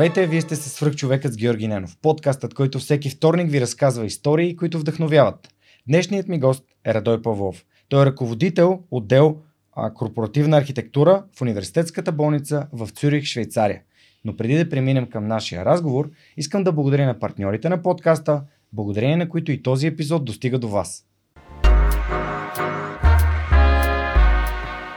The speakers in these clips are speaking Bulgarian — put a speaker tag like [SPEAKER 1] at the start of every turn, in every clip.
[SPEAKER 1] Здравейте, вие сте с свръхчовекът с Георги Ненов, подкастът, който всеки вторник ви разказва истории, които вдъхновяват. Днешният ми гост е Радой Павлов. Той е ръководител отдел корпоративна архитектура в университетската болница в Цюрих, Швейцария. Но преди да преминем към нашия разговор, искам да благодаря на партньорите на подкаста, благодарение на които и този епизод достига до вас.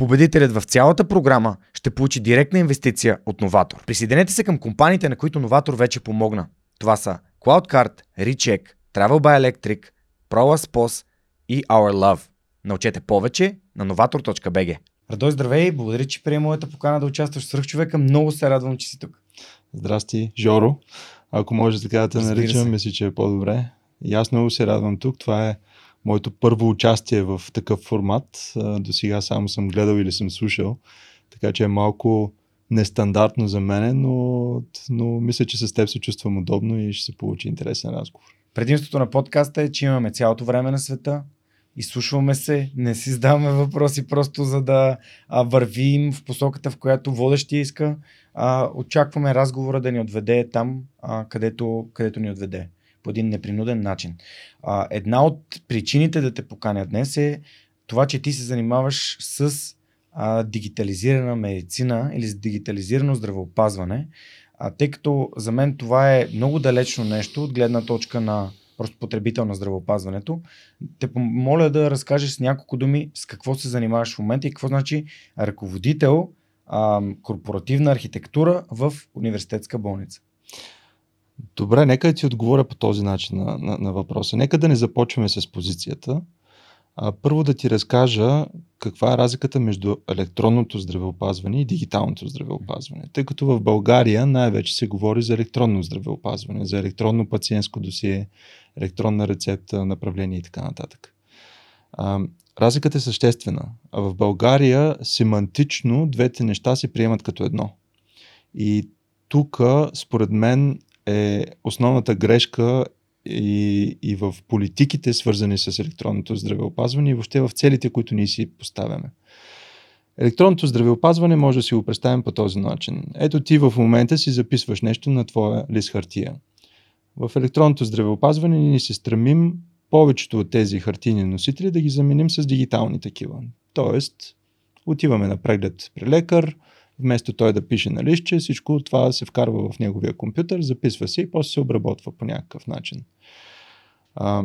[SPEAKER 1] Победителят в цялата програма ще получи директна инвестиция от Новатор. Присъединете се към компаниите, на които Новатор вече помогна. Това са CloudCard, Recheck, Travel by Electric, ProLaspos и Our Love. Научете повече на novator.bg. Радой, здравей! Благодаря, че приема моята покана да участваш в Свърхчовека. Много се радвам, че си тук.
[SPEAKER 2] Здрасти, Жоро. Ако може така да те наричам, мисля, че е по-добре. И аз много се радвам тук. Това е моето първо участие в такъв формат. До сега само съм гледал или съм слушал, така че е малко нестандартно за мен, но, но мисля, че с теб се чувствам удобно и ще се получи интересен разговор.
[SPEAKER 1] Предимството на подкаста е, че имаме цялото време на света, изслушваме се, не си задаваме въпроси просто за да вървим в посоката, в която водещия иска. Очакваме разговора да ни отведе там, където, където ни отведе по един непринуден начин. А, една от причините да те поканя днес е това, че ти се занимаваш с а, дигитализирана медицина или с дигитализирано здравеопазване, а, тъй като за мен това е много далечно нещо от гледна точка на просто потребител на здравеопазването. Те моля да разкажеш с няколко думи с какво се занимаваш в момента и какво значи ръководител а, корпоративна архитектура в университетска болница.
[SPEAKER 2] Добре, нека ти отговоря по този начин на, на, на въпроса. Нека да не започваме с позицията. А, първо да ти разкажа каква е разликата между електронното здравеопазване и дигиталното здравеопазване. Тъй като в България най-вече се говори за електронно здравеопазване, за електронно пациентско досие, електронна рецепта, направление и така нататък. А, разликата е съществена. А в България семантично двете неща се приемат като едно. И тук, според мен, е основната грешка и, и в политиките, свързани с електронното здравеопазване и въобще в целите, които ние си поставяме. Електронното здравеопазване може да си го представим по този начин. Ето ти в момента си записваш нещо на твоя лист хартия. В електронното здравеопазване ние се стремим повечето от тези хартийни носители да ги заменим с дигитални такива. Тоест, отиваме на преглед при лекар, Вместо той да пише на листче, всичко това се вкарва в неговия компютър, записва се и после се обработва по някакъв начин. А,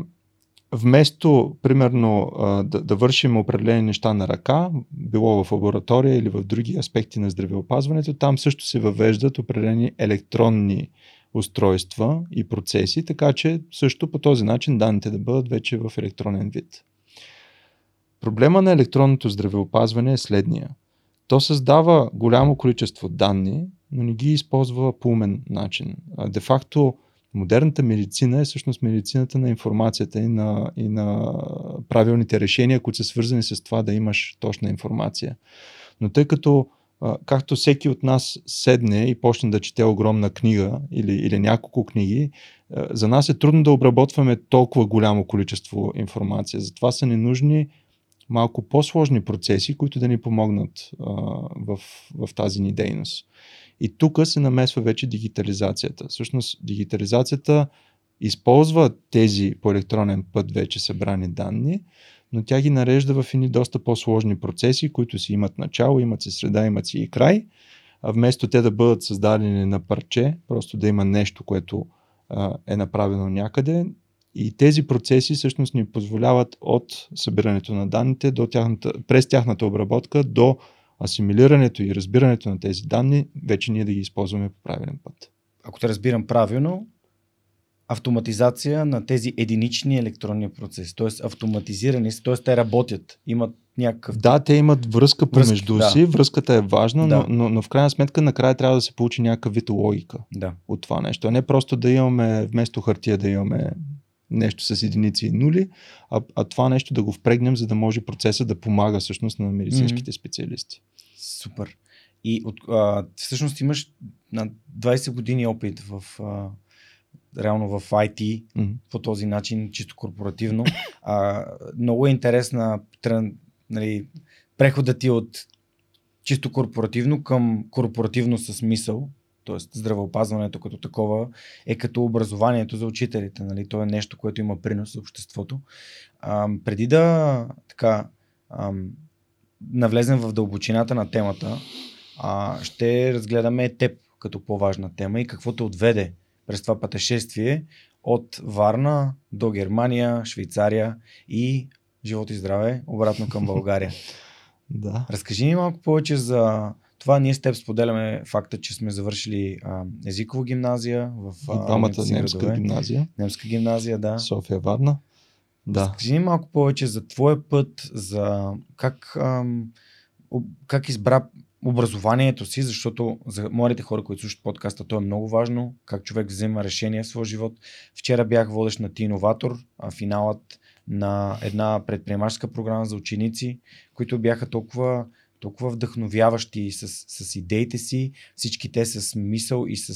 [SPEAKER 2] вместо, примерно, да, да вършим определени неща на ръка, било в лаборатория или в други аспекти на здравеопазването, там също се въвеждат определени електронни устройства и процеси, така че също по този начин данните да бъдат вече в електронен вид. Проблема на електронното здравеопазване е следния – то създава голямо количество данни, но не ги използва по умен начин. Де факто, модерната медицина е всъщност медицината на информацията и на, и на правилните решения, които са свързани с това да имаш точна информация. Но тъй като както всеки от нас седне и почне да чете огромна книга или, или няколко книги, за нас е трудно да обработваме толкова голямо количество информация. Затова са ни нужни малко по-сложни процеси, които да ни помогнат а, в, в тази ни дейност. И тук се намесва вече дигитализацията. Всъщност дигитализацията използва тези по електронен път вече събрани данни, но тя ги нарежда в едни доста по-сложни процеси, които си имат начало, имат си среда, имат си и край. А вместо те да бъдат създадени на парче, просто да има нещо, което а, е направено някъде, и тези процеси всъщност ни позволяват от събирането на данните до тяхната, през тяхната обработка до асимилирането и разбирането на тези данни, вече ние да ги използваме по правилен път.
[SPEAKER 1] Ако те разбирам правилно, автоматизация на тези единични електронни процеси, т.е. автоматизирани, т.е. те работят, имат някакъв...
[SPEAKER 2] Да, те имат връзка помежду да. си, връзката е важна, да. но, но, но в крайна сметка накрая трябва да се получи някакъв вид логика
[SPEAKER 1] да.
[SPEAKER 2] от това нещо. А не просто да имаме вместо хартия да имаме нещо с единици и нули, а, а това нещо да го впрегнем, за да може процеса да помага всъщност на медицинските mm-hmm. специалисти.
[SPEAKER 1] Супер. И от, а, всъщност имаш на 20 години опит в а, реално в IT mm-hmm. по този начин, чисто корпоративно. А, много е интересна нали, прехода ти от чисто корпоративно към корпоративно с мисъл, т.е. здравеопазването като такова е като образованието за учителите. Нали? То е нещо, което има принос за обществото. А, преди да така а, навлезем в дълбочината на темата, а, ще разгледаме теб като по-важна тема и какво те отведе през това пътешествие от Варна до Германия, Швейцария и живот и здраве обратно към България.
[SPEAKER 2] да.
[SPEAKER 1] Разкажи ни малко повече за това ние с теб споделяме факта, че сме завършили а, езикова гимназия в
[SPEAKER 2] а, двамата немска градове. гимназия.
[SPEAKER 1] Немска гимназия, да.
[SPEAKER 2] София Варна. Да.
[SPEAKER 1] Скажи ни малко повече за твоя път, за как, ам, как избра образованието си, защото за младите хора, които слушат подкаста, то е много важно, как човек взема решение в своя живот. Вчера бях водещ на Ти Иноватор, а финалът на една предприемаческа програма за ученици, които бяха толкова толкова вдъхновяващи с, с идеите си, всички те с мисъл и с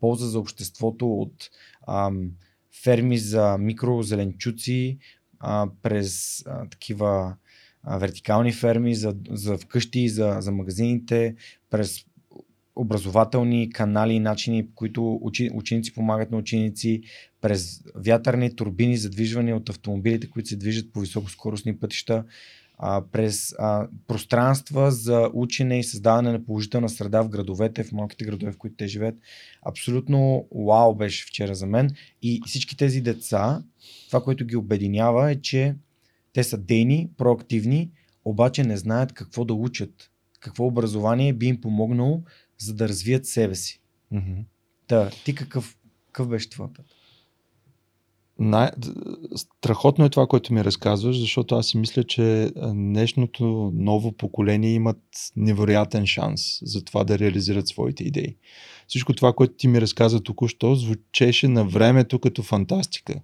[SPEAKER 1] полза за обществото от ам, ферми за микрозеленчуци а, през а, такива а, вертикални ферми за, за вкъщи, за, за магазините, през образователни канали и начини, по които учи, ученици помагат на ученици, през вятърни турбини, задвижване от автомобилите, които се движат по високоскоростни пътища а, през а, пространства за учене и създаване на положителна среда в градовете, в малките градове, в които те живеят. Абсолютно вау беше вчера за мен. И всички тези деца, това, което ги обединява е, че те са дейни, проактивни, обаче не знаят какво да учат. Какво образование би им помогнало, за да развият себе си.
[SPEAKER 2] Mm-hmm.
[SPEAKER 1] Та, ти какъв, какъв беше това път?
[SPEAKER 2] Най- страхотно е това, което ми разказваш, защото аз си мисля, че днешното ново поколение имат невероятен шанс за това да реализират своите идеи. Всичко това, което ти ми разказа току-що, звучеше на времето като фантастика.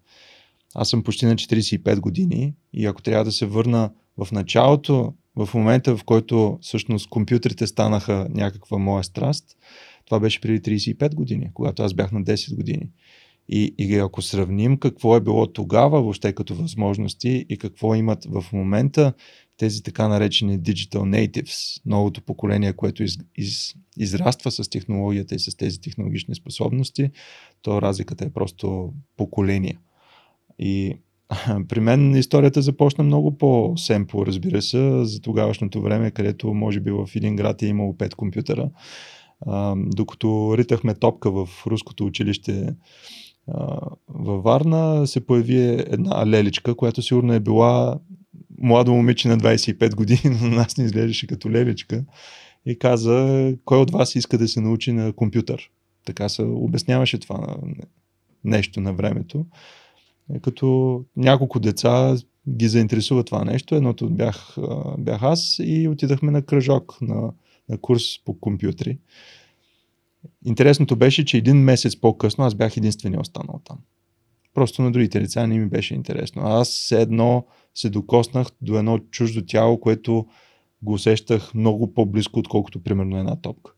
[SPEAKER 2] Аз съм почти на 45 години и ако трябва да се върна в началото, в момента в който всъщност компютрите станаха някаква моя страст, това беше преди 35 години, когато аз бях на 10 години. И, и ако сравним какво е било тогава, въобще като възможности и какво имат в момента тези така наречени digital natives, новото поколение, което из, из, израства с технологията и с тези технологични способности, то разликата е просто поколение. И при мен историята започна много по-семпо, разбира се, за тогавашното време, където може би в един град е имало пет компютъра. А, докато ритахме топка в руското училище във Варна се появи една леличка, която сигурно е била младо момиче на 25 години, но на нас не изглеждаше като леличка и каза, кой от вас иска да се научи на компютър. Така се обясняваше това нещо на времето. Е, като няколко деца ги заинтересува това нещо. Едното бях, бях аз и отидахме на кръжок, на, на курс по компютри. Интересното беше, че един месец по-късно аз бях единствения останал там. Просто на другите лица не ми беше интересно. Аз едно се докоснах до едно чуждо тяло, което го усещах много по-близко, отколкото примерно една топка.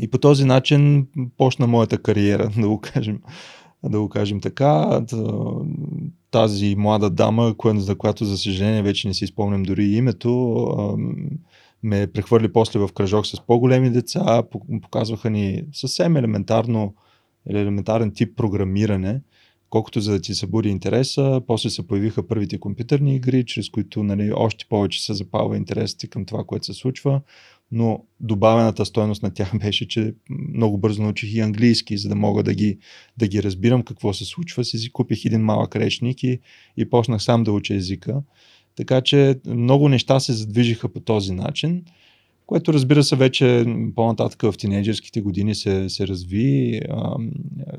[SPEAKER 2] И по този начин почна моята кариера, да го кажем, да го кажем така. Тази млада дама, за която за съжаление вече не си спомням дори името, ме прехвърли после в кръжок с по-големи деца, показваха ни съвсем елементарно, елементарен тип програмиране, колкото за да ти събуди интереса, после се появиха първите компютърни игри, чрез които нали, още повече се запалва интересът ти към това, което се случва, но добавената стоеност на тях беше, че много бързо научих и английски, за да мога да ги, да ги разбирам какво се случва. Си купих един малък речник и, и почнах сам да уча езика. Така че много неща се задвижиха по този начин, което разбира се вече по-нататък в тинейджерските години се, се разви.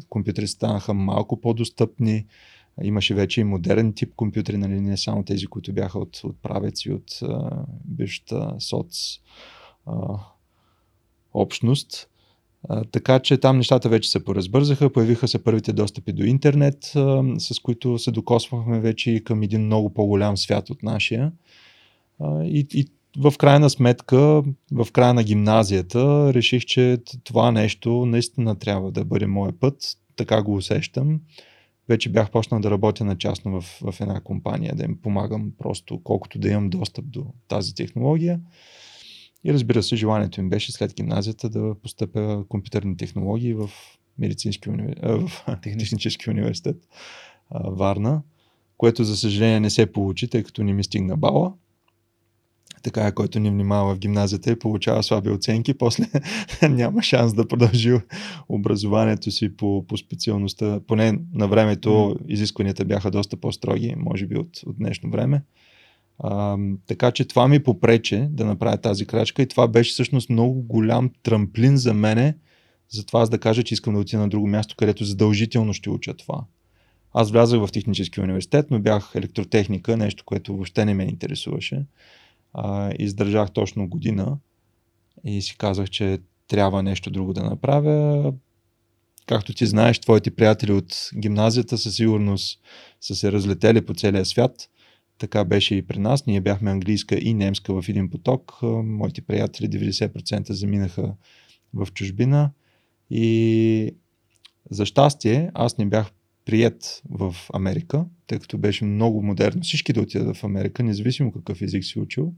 [SPEAKER 2] Компютри станаха малко по-достъпни. Имаше вече и модерен тип компютри, нали, не само тези, които бяха от, от правец и от бившата соц а, общност. Така че там нещата вече се поразбързаха, появиха се първите достъпи до интернет, а, с които се докосвахме вече и към един много по-голям свят от нашия. А, и, и в крайна сметка, в края на гимназията, реших, че това нещо наистина трябва да бъде моят път. Така го усещам. Вече бях почнал да работя на частно в, в една компания, да им помагам просто колкото да имам достъп до тази технология. И разбира се, желанието им беше след гимназията да постъпя компютърни технологии в медицински универ... в технически университет Варна, което за съжаление не се получи, тъй като не ми стигна бала. Така, който ни внимава в гимназията и получава слаби оценки, после няма шанс да продължи образованието си по, по специалността. Поне на времето изискванията бяха доста по-строги, може би от, от днешно време. А, така че това ми попрече да направя тази крачка и това беше всъщност много голям трамплин за мене, за това аз да кажа, че искам да отида на друго място, където задължително ще уча това. Аз влязах в технически университет, но бях електротехника, нещо, което въобще не ме интересуваше. А, издържах точно година и си казах, че трябва нещо друго да направя. Както ти знаеш, твоите приятели от гимназията със сигурност са се разлетели по целия свят така беше и при нас. Ние бяхме английска и немска в един поток. Моите приятели 90% заминаха в чужбина. И за щастие, аз не бях прият в Америка, тъй като беше много модерно всички да отидат в Америка, независимо какъв език си учил.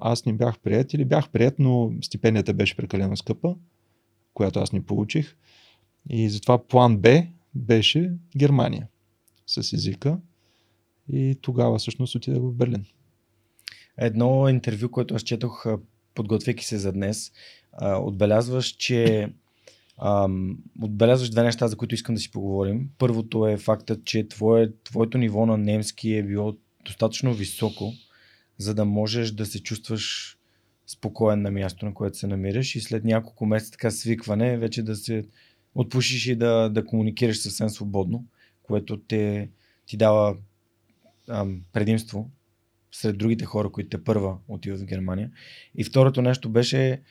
[SPEAKER 2] аз не бях прият или бях прият, но стипендията беше прекалено скъпа, която аз не получих. И затова план Б беше Германия с езика. И тогава всъщност отидах в Берлин.
[SPEAKER 1] Едно интервю, което аз четох, подготвяйки се за днес, отбелязваш, че ам, отбелязваш две неща, за които искам да си поговорим. Първото е фактът, че твое, твоето ниво на немски е било достатъчно високо, за да можеш да се чувстваш спокоен на място, на което се намираш и след няколко месеца така свикване вече да се отпушиш и да, да комуникираш съвсем свободно, което те, ти дава предимство сред другите хора, които те първа отиват в Германия. И второто нещо беше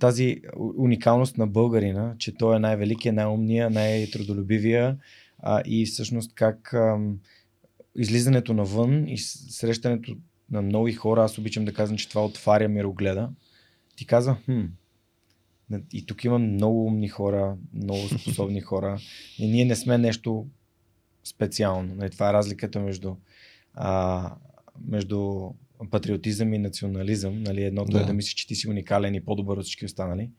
[SPEAKER 1] тази уникалност на българина, че той е най-великия, най-умния, най-трудолюбивия а, и всъщност как ам, излизането навън и срещането на нови хора, аз обичам да казвам, че това отваря мирогледа, ти казва, хм, и тук има много умни хора, много способни хора. И ние не сме нещо специално. Нали, това е разликата между а, между патриотизъм и национализъм. Нали? Едното да. е да мислиш, че ти си уникален и по-добър от всички останали,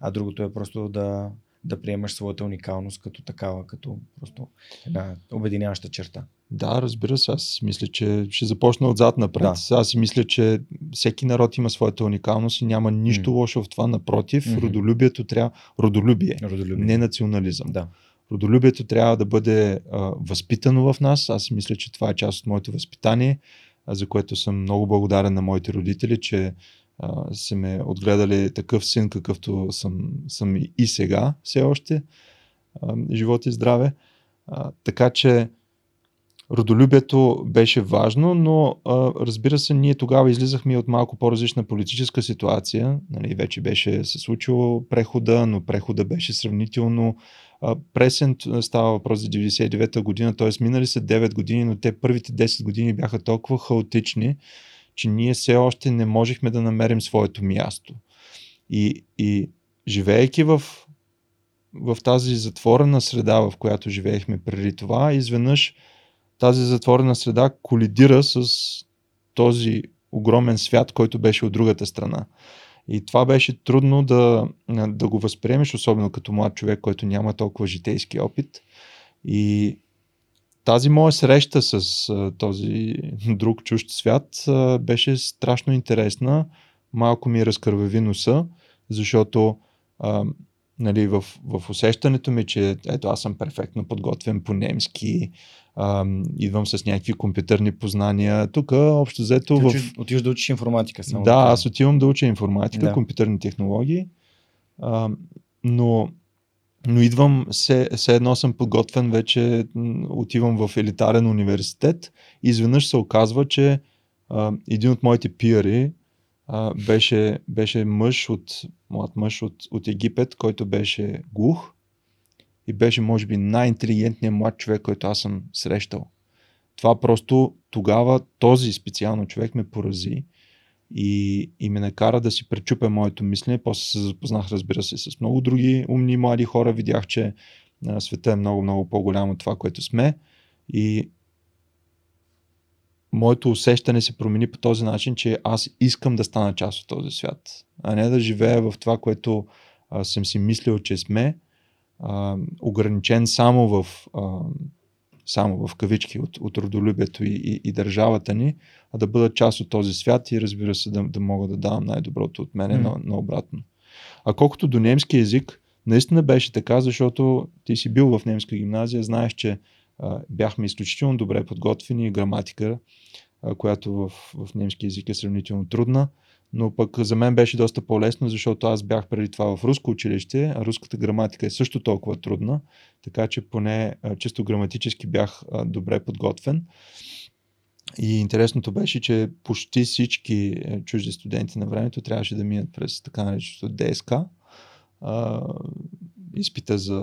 [SPEAKER 1] а другото е просто да, да приемаш своята уникалност като такава, като просто една обединяваща черта.
[SPEAKER 2] Да, разбира се. Аз мисля, че ще започна отзад напред. Да. Аз си мисля, че всеки народ има своята уникалност и няма нищо mm. лошо в това. Напротив, mm-hmm. родолюбието трябва. Родолюбие, Родолюбие. не национализъм.
[SPEAKER 1] Да.
[SPEAKER 2] Родолюбието трябва да бъде а, възпитано в нас. Аз мисля, че това е част от моето възпитание, а, за което съм много благодарен на моите родители, че а, са ме отгледали такъв син, какъвто съм, съм и сега все още. А, живот и здраве. А, така че родолюбието беше важно, но а, разбира се, ние тогава излизахме от малко по-различна политическа ситуация. Нали, вече беше се случило прехода, но прехода беше сравнително Пресен става въпрос за 99-та година, т.е. минали са 9 години, но те първите 10 години бяха толкова хаотични, че ние все още не можехме да намерим своето място. И, и живеейки в, в тази затворена среда, в която живеехме преди това, изведнъж тази затворена среда колидира с този огромен свят, който беше от другата страна. И това беше трудно да, да го възприемеш, особено като млад човек, който няма толкова житейски опит. И тази моя среща с този друг чужд свят беше страшно интересна. Малко ми разкървави носа, защото нали, в, в усещането ми, че ето аз съм перфектно подготвен по немски, идвам с някакви компютърни познания. Тук общо взето...
[SPEAKER 1] Ти
[SPEAKER 2] в...
[SPEAKER 1] отиваш да учиш информатика само.
[SPEAKER 2] Да, аз отивам да уча информатика,
[SPEAKER 1] Да.
[SPEAKER 2] компютърни технологии, а, но, но идвам, все, все едно съм подготвен вече, отивам в елитарен университет и изведнъж се оказва, че а, един от моите пиари беше, беше мъж от, млад мъж от, от Египет, който беше глух и беше може би най-интелигентният млад човек, който аз съм срещал. Това просто тогава този специално човек ме порази и, и ме накара да си пречупя моето мислене. После се запознах, разбира се, с много други умни млади хора. Видях, че а, света е много, много по-голям от това, което сме. И моето усещане се промени по този начин, че аз искам да стана част от този свят, а не да живея в това, което а, съм си мислил, че сме, а, ограничен само в, а, само в кавички от, от родолюбието и, и, и държавата ни, а да бъда част от този свят и разбира се да, да мога да давам най-доброто от мене, mm. но, но обратно. А колкото до немски език, наистина беше така, защото ти си бил в немска гимназия, знаеш, че бяхме изключително добре подготвени, граматика, която в, в немски език е сравнително трудна, но пък за мен беше доста по-лесно, защото аз бях преди това в руско училище, а руската граматика е също толкова трудна, така че поне чисто граматически бях добре подготвен. И интересното беше, че почти всички е, чужди студенти на времето трябваше да минат през така нареченото ДСК, изпита за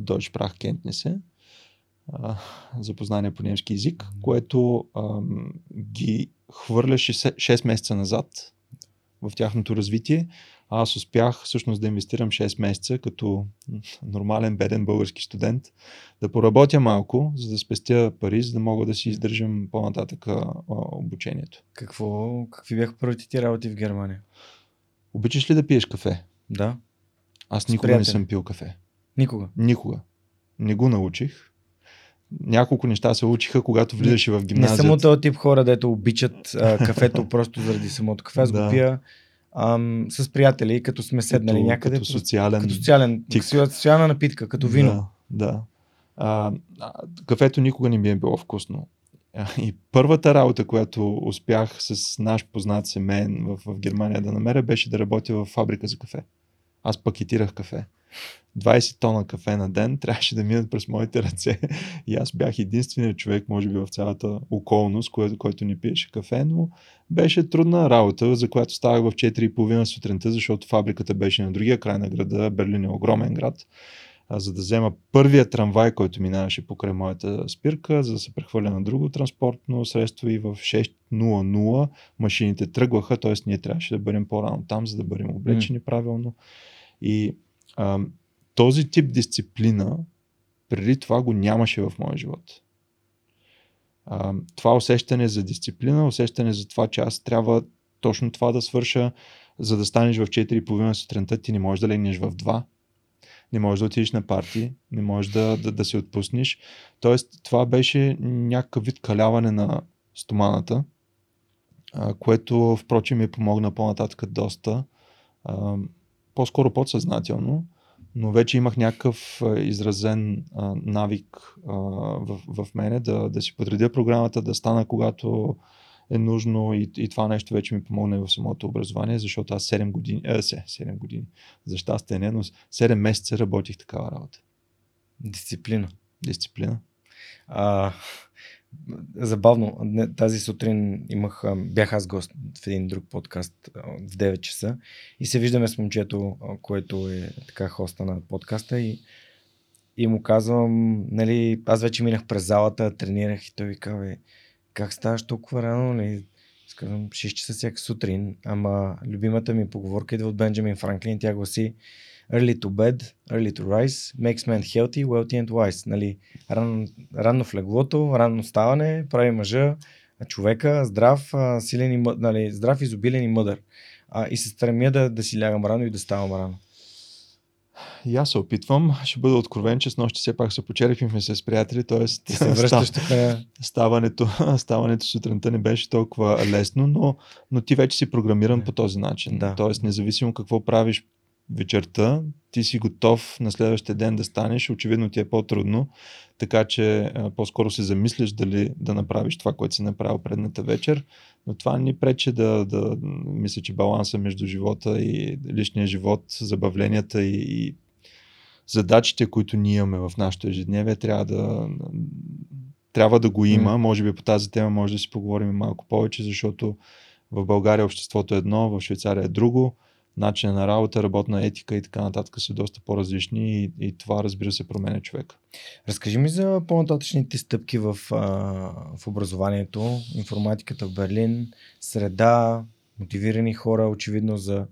[SPEAKER 2] Deutsch Sprachkenntnisse, за познание по немски язик, което ам, ги хвърляше 6 месеца назад в тяхното развитие. А аз успях всъщност да инвестирам 6 месеца като нормален беден български студент, да поработя малко, за да спестя пари, за да мога да си издържам по-нататък обучението.
[SPEAKER 1] Какво, какви бяха първите ти работи в Германия?
[SPEAKER 2] Обичаш ли да пиеш кафе?
[SPEAKER 1] Да.
[SPEAKER 2] Аз никога не съм пил кафе.
[SPEAKER 1] Никога.
[SPEAKER 2] Никога. Не го научих. Няколко неща се учиха, когато влизаше в
[SPEAKER 1] Не
[SPEAKER 2] гимназията.
[SPEAKER 1] съм от този тип хора, дето обичат а, кафето просто заради самото кафе. Аз
[SPEAKER 2] Да.
[SPEAKER 1] го пия ам, с приятели, като сме седнали
[SPEAKER 2] като,
[SPEAKER 1] някъде.
[SPEAKER 2] Като социален.
[SPEAKER 1] като социален,
[SPEAKER 2] тик.
[SPEAKER 1] социална напитка, като вино.
[SPEAKER 2] Да, да. А, кафето никога не ми е било вкусно. И първата работа, която успях с наш познат семейен в, в Германия да намеря, беше да работя в фабрика за кафе. Аз пакетирах кафе. 20 тона кафе на ден трябваше да минат през моите ръце. И аз бях единственият човек, може би, в цялата околност, който, който ни пиеше кафе, но беше трудна работа, за която ставах в 4.30 сутринта, защото фабриката беше на другия край на града. Берлин е огромен град. А, за да взема първия трамвай, който минаваше покрай моята спирка, за да се прехвърля на друго транспортно средство и в 6.00 машините тръгваха, т.е. ние трябваше да бъдем по-рано там, за да бъдем облечени правилно. И а, този тип дисциплина преди това го нямаше в моя живот. А, това усещане за дисциплина, усещане за това, че аз трябва точно това да свърша, за да станеш в 4.30 сутринта, ти не можеш да легнеш в 2, не можеш да отидеш на парти, не можеш да, да, да се отпуснеш. Тоест, това беше някакъв вид каляване на стоманата, а, което, впрочем, ми помогна по-нататък доста. А, по-скоро подсъзнателно, но вече имах някакъв изразен а, навик а, в, в мене да, да си подредя програмата, да стана когато е нужно и, и това нещо вече ми помогна в самото образование, защото аз 7 години, е, 7 години, за щастие не, но 7 месеца работих такава работа.
[SPEAKER 1] Дисциплина.
[SPEAKER 2] Дисциплина.
[SPEAKER 1] А, забавно, тази сутрин имах, бях аз гост в един друг подкаст в 9 часа и се виждаме с момчето, което е така хоста на подкаста и, и му казвам, нали, аз вече минах през залата, тренирах и той ви казва, «Бе, как ставаш толкова рано, нали? Аз казвам, 6 часа всяка сутрин, ама любимата ми поговорка идва от Бенджамин Франклин, тя гласи Early to bed, early to rise, makes man healthy, wealthy and wise. Нали, рано, рано в леглото, рано ставане, прави мъжа, човека, здрав, силен и, нали, здрав, изобилен и мъдър. А, и се стремя да, да си лягам рано и да ставам рано.
[SPEAKER 2] И аз се опитвам. Ще бъда откровен, че с нощи все пак се почерпихме с приятели, т.е.
[SPEAKER 1] се връщаш тук.
[SPEAKER 2] Ставането, ставането сутринта не беше толкова лесно, но, но ти вече си програмиран по този начин.
[SPEAKER 1] Да.
[SPEAKER 2] Тоест, независимо какво правиш вечерта, ти си готов на следващия ден да станеш, очевидно ти е по-трудно, така че по-скоро се замисляш дали да направиш това, което си направил предната вечер, но това ни пречи да, да мисля, че баланса между живота и личния живот, забавленията и, и задачите, които ние имаме в нашото ежедневие, трябва да, трябва да го има. Mm. Може би по тази тема може да си поговорим малко повече, защото в България обществото е едно, в Швейцария е друго начин на работа, работна етика и така нататък са доста по-различни и, и това разбира се променя човека.
[SPEAKER 1] Разкажи ми за по-нататъчните стъпки в, а, в образованието, информатиката в Берлин, среда, мотивирани хора, очевидно за,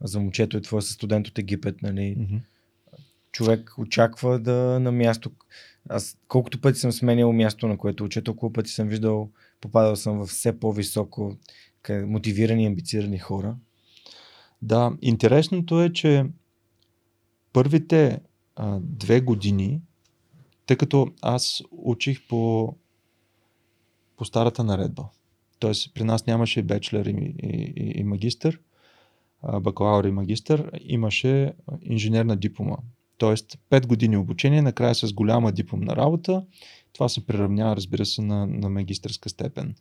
[SPEAKER 1] за момчето и твой студент от Египет, нали? Mm-hmm. Човек очаква да на място. Аз колкото пъти съм сменял място, на което уча, толкова пъти съм виждал, попадал съм в все по-високо мотивирани, амбицирани хора.
[SPEAKER 2] Да, интересното е, че първите а, две години, тъй като аз учих по, по старата наредба, т.е. при нас нямаше бечлер и, и, и магистър, бакалавър и магистър, имаше инженерна диплома. Тоест 5 години обучение, накрая с голяма дипломна работа. Това се приравнява, разбира се, на, на магистърска степен.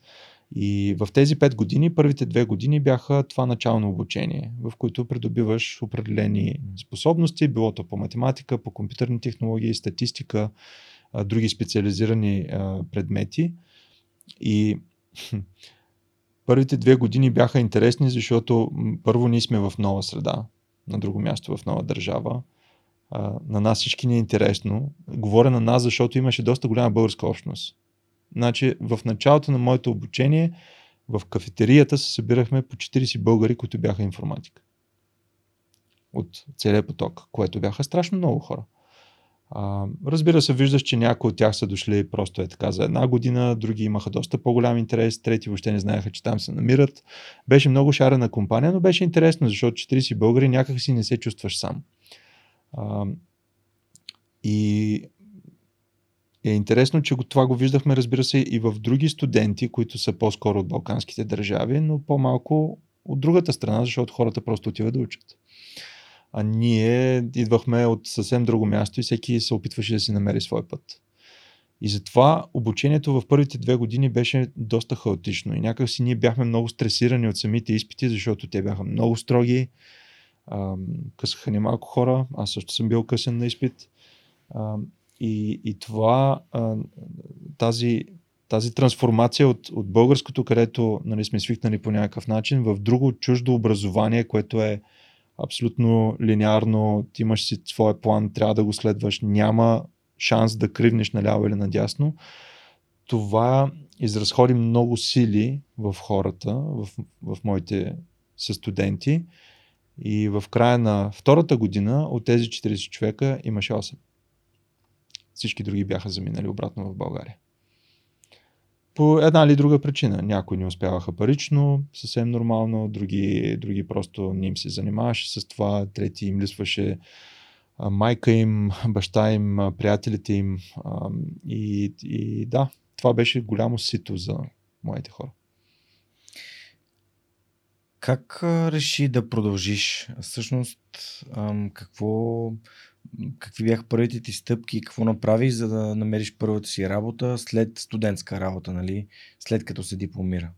[SPEAKER 2] И в тези 5 години, първите две години бяха това начално обучение, в което придобиваш определени способности, било то по математика, по компютърни технологии, статистика, други специализирани предмети. И първите две години бяха интересни, защото първо ние сме в нова среда, на друго място в нова държава. На нас всички ни е интересно. Говоря на нас, защото имаше доста голяма българска общност Значи, в началото на моето обучение в кафетерията се събирахме по 40 българи, които бяха информатика. От целият поток, което бяха страшно много хора. А, разбира се, виждаш, че някои от тях са дошли просто е така за една година, други имаха доста по-голям интерес, трети въобще не знаеха, че там се намират. Беше много шарена компания, но беше интересно, защото 40 българи някак си не се чувстваш сам. А, и е интересно, че това го виждахме, разбира се, и в други студенти, които са по-скоро от балканските държави, но по-малко от другата страна, защото хората просто отиват да учат. А ние идвахме от съвсем друго място и всеки се опитваше да си намери свой път. И затова обучението в първите две години беше доста хаотично. И някак си ние бяхме много стресирани от самите изпити, защото те бяха много строги. Късаха ни малко хора. Аз също съм бил късен на изпит. И, и това, а, тази, тази трансформация от, от българското, където нали, сме свикнали по някакъв начин, в друго чуждо образование, което е абсолютно линеарно, ти имаш си своя план, трябва да го следваш, няма шанс да кривнеш наляво или надясно. Това изразходи много сили в хората, в, в моите студенти. И в края на втората година от тези 40 човека имаше 8. Всички други бяха заминали обратно в България. По една или друга причина. Някои не успяваха парично, съвсем нормално, други, други просто не им се занимаваше с това, трети им лисваше майка им, баща им, приятелите им. И, и да, това беше голямо сито за моите хора.
[SPEAKER 1] Как реши да продължиш? Всъщност, какво какви бяха първите ти стъпки какво направиш, за да намериш първата си работа след студентска работа, нали? след като се дипломира?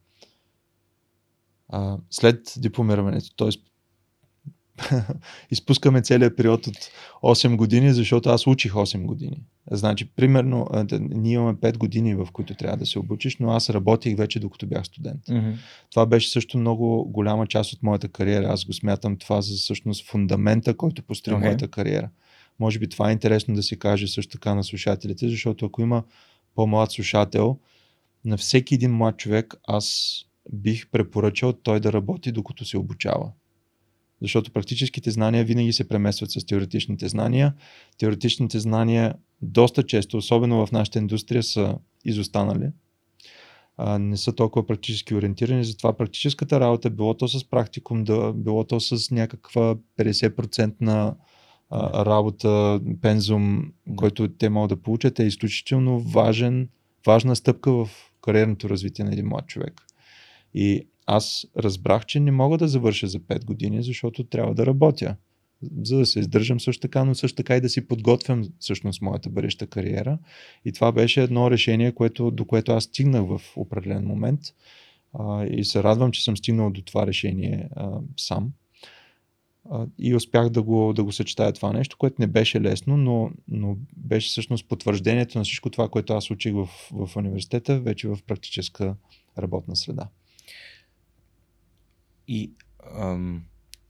[SPEAKER 2] А, след дипломирането, т.е. изпускаме целият период от 8 години, защото аз учих 8 години. Значи, примерно, ние имаме 5 години, в които трябва да се обучиш, но аз работих вече докато бях студент.
[SPEAKER 1] Mm-hmm.
[SPEAKER 2] Това беше също много голяма част от моята кариера. Аз го смятам това за всъщност фундамента, който построи okay. моята кариера. Може би това е интересно да се каже също така на слушателите, защото ако има по-млад слушател, на всеки един млад човек аз бих препоръчал той да работи докато се обучава. Защото практическите знания винаги се преместват с теоретичните знания. Теоретичните знания доста често, особено в нашата индустрия, са изостанали. А, не са толкова практически ориентирани, затова практическата работа, било то с практикум, да, било то с някаква 50% на а, работа, пензум, който те могат да получат, е изключително важен, важна стъпка в кариерното развитие на един млад човек. И аз разбрах, че не мога да завърша за 5 години, защото трябва да работя. За да се издържам също така, но също така и да си подготвям всъщност моята бъдеща кариера. И това беше едно решение, което, до което аз стигнах в определен момент. А, и се радвам, че съм стигнал до това решение а, сам. А, и успях да го, да го съчетая това нещо, което не беше лесно, но, но беше всъщност потвърждението на всичко това, което аз учих в, в университета, вече в практическа работна среда.
[SPEAKER 1] И ам,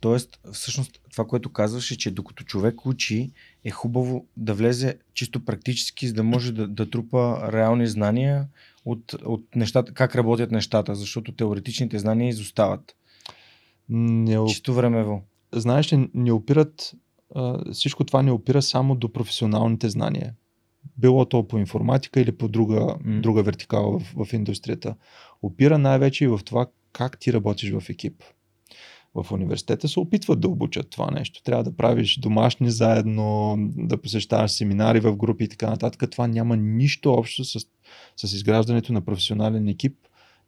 [SPEAKER 1] Тоест, всъщност, това, което казваш е, че докато човек учи, е хубаво да влезе чисто практически, за да може да, да трупа реални знания от, от нещата, как работят нещата, защото теоретичните знания изостават. Не... Чисто времево.
[SPEAKER 2] Знаеш ли, не опират, всичко това не опира само до професионалните знания. Било то по информатика или по друга, mm. друга вертикала в, в индустрията. Опира най-вече и в това как ти работиш в екип в университета се опитват да обучат това нещо. Трябва да правиш домашни заедно, да посещаваш семинари в групи и така нататък. Това няма нищо общо с, с изграждането на професионален екип,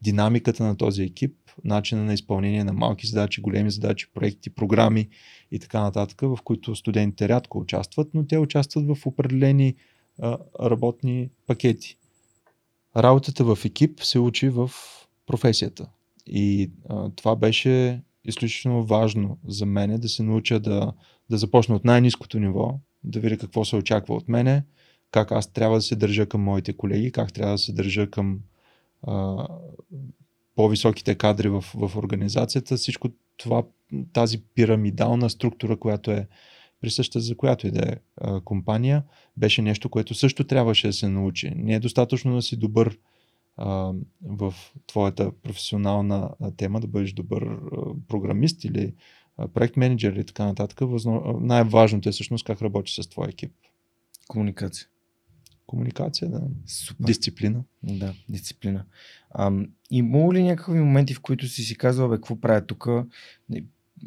[SPEAKER 2] динамиката на този екип, начина на изпълнение на малки задачи, големи задачи, проекти, програми и така нататък, в които студентите рядко участват, но те участват в определени а, работни пакети. Работата в екип се учи в професията. И а, това беше изключително важно за мене да се науча да, да започна от най-низкото ниво, да видя какво се очаква от мене, как аз трябва да се държа към моите колеги, как трябва да се държа към а, по-високите кадри в, в организацията. Всичко това, тази пирамидална структура, която е присъща за която и да е компания, беше нещо, което също трябваше да се научи. Не е достатъчно да си добър а, в твоята професионална тема, да бъдеш добър а, програмист или а, проект менеджер или така нататък. Възно... Най-важното е всъщност как работиш с твоя екип.
[SPEAKER 1] Комуникация.
[SPEAKER 2] Комуникация, да. Супер. Дисциплина.
[SPEAKER 1] Да, дисциплина. А, има ли някакви моменти, в които си си казал, бе, какво правя тук?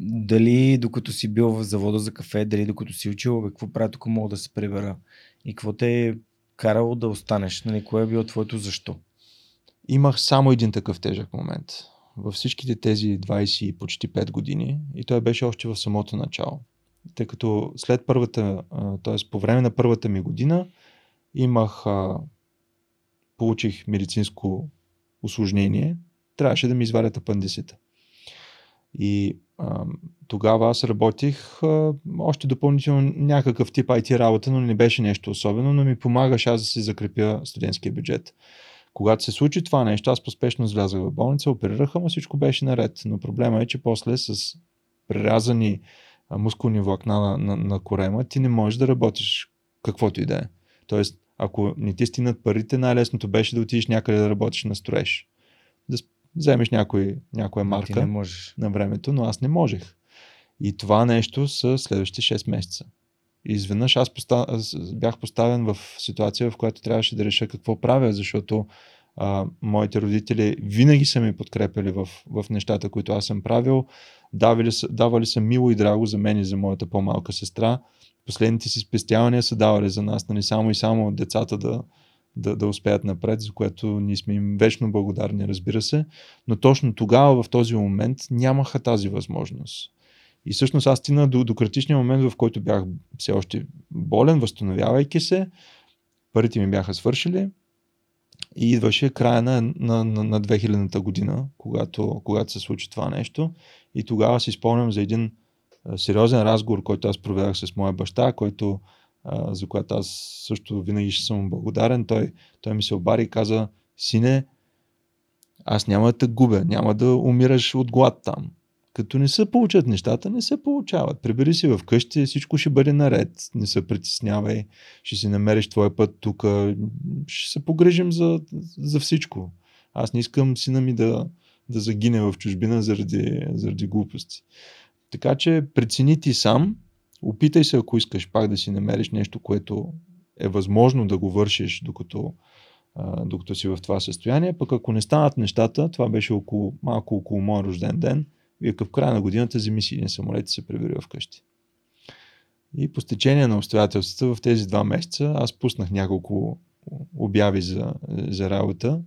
[SPEAKER 1] Дали докато си бил в завода за кафе, дали докато си учил, бе, какво правя тук, мога да се прибера? И какво те е карало да останеш? Нали, кое е било твоето защо?
[SPEAKER 2] Имах само един такъв тежък момент във всичките тези 20 почти 5 години и той беше още в самото начало. Тъй като след първата, т.е. по време на първата ми година имах, получих медицинско осложнение, трябваше да ми извадят апандисита. И а, тогава аз работих а, още допълнително някакъв тип IT работа, но не беше нещо особено, но ми помагаше аз да си закрепя студентския бюджет. Когато се случи това нещо, аз поспешно влязах в болница, оперираха, но всичко беше наред. Но проблема е, че после с прерязани мускулни влакна на, на, на корема, ти не можеш да работиш каквото и да е. Тоест, ако не ти стигнат парите, най-лесното беше да отидеш някъде да работиш на строеж. Да вземеш някой, някоя марка на времето, но аз не можех. И това нещо са следващите 6 месеца. Изведнъж аз постав... бях поставен в ситуация, в която трябваше да реша какво правя, защото а, моите родители винаги са ми подкрепили в, в нещата, които аз съм правил. Давали давали са мило и драго за мен и за моята по-малка сестра. Последните си спестявания са давали за нас, нали, само и само децата да, да, да успеят напред, за което ние сме им вечно благодарни, разбира се. Но точно тогава, в този момент, нямаха тази възможност. И всъщност аз стигна до, до критичния момент, в който бях все още болен, възстановявайки се. Парите ми бяха свършили и идваше края на, на, на, на 2000-та година, когато, когато се случи това нещо. И тогава си спомням за един сериозен разговор, който аз проведах с моя баща, който, за който аз също винаги ще съм благодарен. Той, той ми се обари и каза, сине, аз няма да те губя, няма да умираш от глад там като не се получат нещата, не се получават. Прибери си в къщи, всичко ще бъде наред. Не се притеснявай, ще си намериш твоя път тук, ще се погрежим за, за всичко. Аз не искам сина ми да, да загине в чужбина заради, заради глупости. Така че прецени ти сам, опитай се, ако искаш пак да си намериш нещо, което е възможно да го вършиш, докато, докато си в това състояние. Пък ако не станат нещата, това беше около, малко около моя рожден ден – вика в края на годината вземи си един самолет и се прибери вкъщи. И по стечение на обстоятелствата в тези два месеца аз пуснах няколко обяви за, за работа.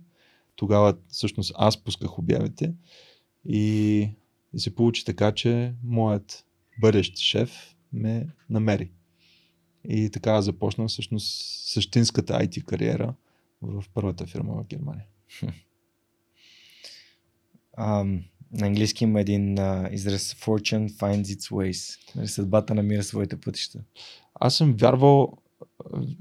[SPEAKER 2] Тогава всъщност аз пусках обявите и, и се получи така, че моят бъдещ шеф ме намери. И така започна всъщност същинската IT кариера в първата фирма в Германия.
[SPEAKER 1] Um, на английски има един uh, израз Fortune finds its ways. Нали, съдбата намира своите пътища.
[SPEAKER 2] Аз съм вярвал,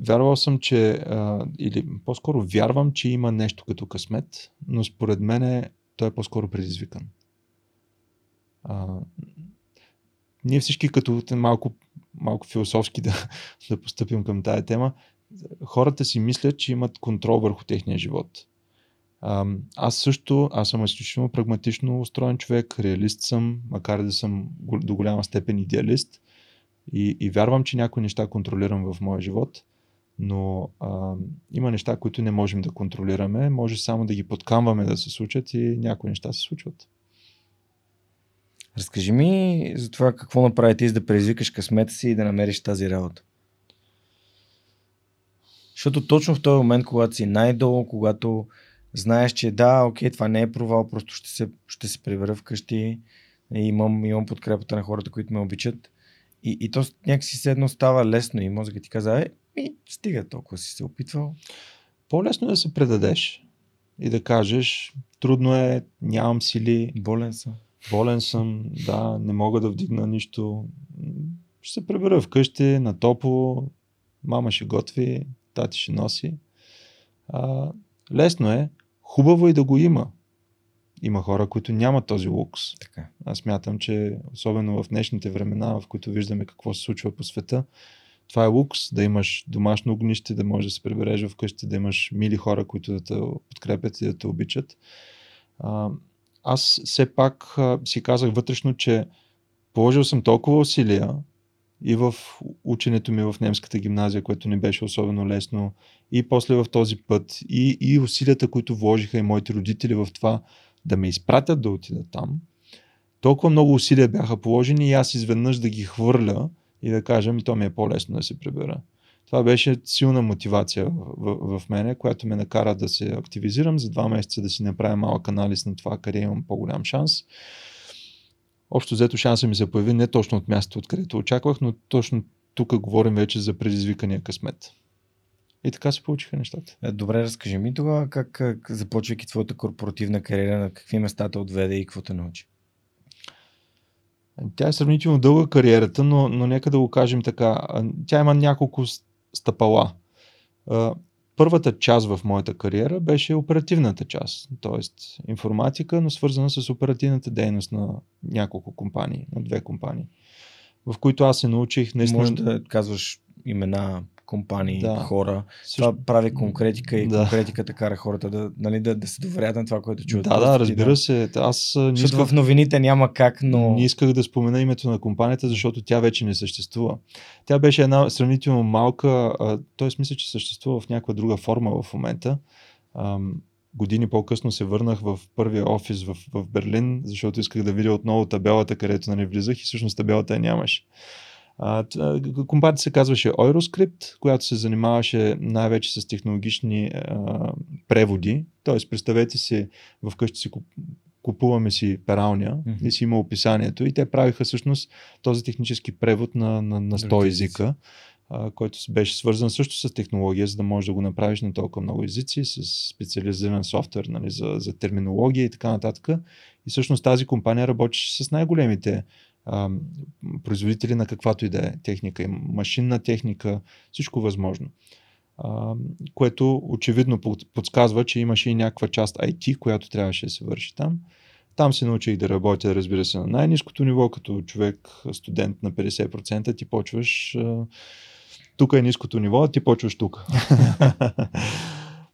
[SPEAKER 2] вярвал съм, че, а, или по-скоро вярвам, че има нещо като късмет, но според мен той е по-скоро предизвикан. А, ние всички като малко, малко философски да, да поступим към тая тема, хората си мислят, че имат контрол върху техния живот. Аз също, аз съм изключително прагматично устроен човек, реалист съм, макар да съм до голяма степен идеалист и, и вярвам, че някои неща контролирам в моя живот, но а, има неща, които не можем да контролираме, може само да ги подкамваме да се случат и някои неща се случват.
[SPEAKER 1] Разкажи ми за това какво направи ти, за да предизвикаш късмета си и да намериш тази работа. Защото точно в този момент, когато си най-долу, когато знаеш, че да, окей, това не е провал, просто ще се, ще се прибера вкъщи и имам, имам подкрепата на хората, които ме обичат. И, и то някакси се едно става лесно и мозъкът ти каза, е, и стига, толкова си се опитвал.
[SPEAKER 2] По-лесно е да се предадеш и да кажеш, трудно е, нямам сили.
[SPEAKER 1] Болен съм.
[SPEAKER 2] Болен съм, да, не мога да вдигна нищо. Ще се пребера вкъщи, на топло, мама ще готви, тати ще носи. А, лесно е, хубаво е да го има. Има хора, които нямат този лукс.
[SPEAKER 1] Така.
[SPEAKER 2] Аз мятам, че особено в днешните времена, в които виждаме какво се случва по света, това е лукс, да имаш домашно огнище, да можеш да се прибереш вкъщи, да имаш мили хора, които да те подкрепят и да те обичат. Аз все пак си казах вътрешно, че положил съм толкова усилия и в ученето ми в немската гимназия, което не беше особено лесно, и после в този път, и, и усилията, които вложиха и моите родители в това да ме изпратят да отида там. Толкова много усилия бяха положени и аз изведнъж да ги хвърля и да кажа, ми то ми е по-лесно да се прибера. Това беше силна мотивация в, в, мене, която ме накара да се активизирам за два месеца, да си направя малък анализ на това, къде имам по-голям шанс. Общо взето шанса ми се появи не точно от мястото, откъдето очаквах, но точно тук говорим вече за предизвикания късмет. И така се получиха нещата.
[SPEAKER 1] Е, добре, разкажи ми тогава как, как започвайки твоята корпоративна кариера, на какви места те отведе и какво те научи?
[SPEAKER 2] Тя е сравнително дълга кариерата, но, но нека да го кажем така. Тя има няколко стъпала. Първата част в моята кариера беше оперативната част, т.е. информатика, но свързана с оперативната дейност на няколко компании, на две компании, в които аз се научих
[SPEAKER 1] наистина... Може да казваш имена, компании, да. хора. Също... Това прави конкретика и да. конкретиката кара хората да, нали, да, да се доверят на това, което чуват.
[SPEAKER 2] Да, да, разбира да. се. Аз
[SPEAKER 1] не исках... в новините няма как, но...
[SPEAKER 2] Не исках да спомена името на компанията, защото тя вече не съществува. Тя беше една сравнително малка, т.е. мисля, че съществува в някаква друга форма в момента. години по-късно се върнах в първия офис в, в Берлин, защото исках да видя отново табелата, където нали влизах и всъщност табелата я нямаше. Компанията се казваше Euroscript, която се занимаваше най-вече с технологични а, преводи. Тоест, представете си, вкъщи си купуваме си пералня mm-hmm. и си има описанието и те правиха всъщност този технически превод на, на, на 100 езика, който беше свързан също с технология, за да можеш да го направиш на толкова много езици, с специализиран софтуер нали, за, за терминология и така нататък. И всъщност тази компания работеше с най-големите производители на каквато и да е техника, машинна техника, всичко възможно. Което очевидно подсказва, че имаше и някаква част IT, която трябваше да се върши там. Там се научих да работя, разбира се, на най-низкото ниво, като човек, студент на 50%, ти почваш. тук е ниското ниво, а ти почваш тук.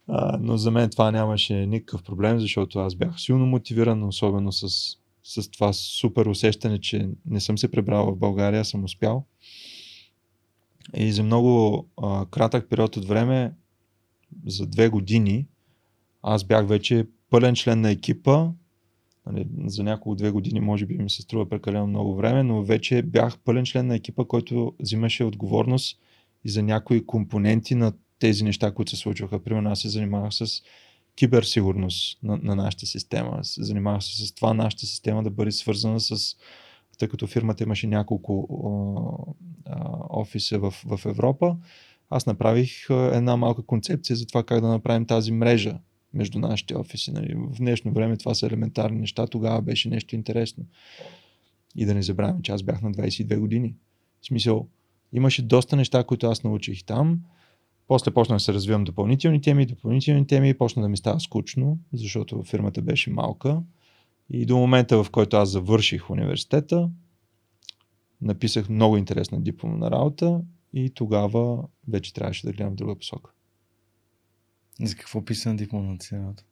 [SPEAKER 2] но за мен това нямаше никакъв проблем, защото аз бях силно мотивиран, особено с с това супер усещане, че не съм се пребрал в България, съм успял. И за много а, кратък период от време, за две години, аз бях вече пълен член на екипа. Нали, за няколко две години може би ми се струва прекалено много време, но вече бях пълен член на екипа, който взимаше отговорност и за някои компоненти на тези неща, които се случваха. Примерно аз се занимавах с киберсигурност на, на нашата система. Занимавах се с това нашата система да бъде свързана с тъй като фирмата имаше няколко а, офиса в, в Европа, аз направих една малка концепция за това как да направим тази мрежа между нашите офиси. Нали. В днешно време това са елементарни неща, тогава беше нещо интересно. И да не забравяме, че аз бях на 22 години. В смисъл, имаше доста неща, които аз научих там. После почнах да се развивам допълнителни теми, допълнителни теми, почна да ми става скучно, защото фирмата беше малка. И до момента, в който аз завърших университета, написах много интересна дипломна работа и тогава вече трябваше да гледам в друга посока.
[SPEAKER 1] За какво писа на дипломната работа?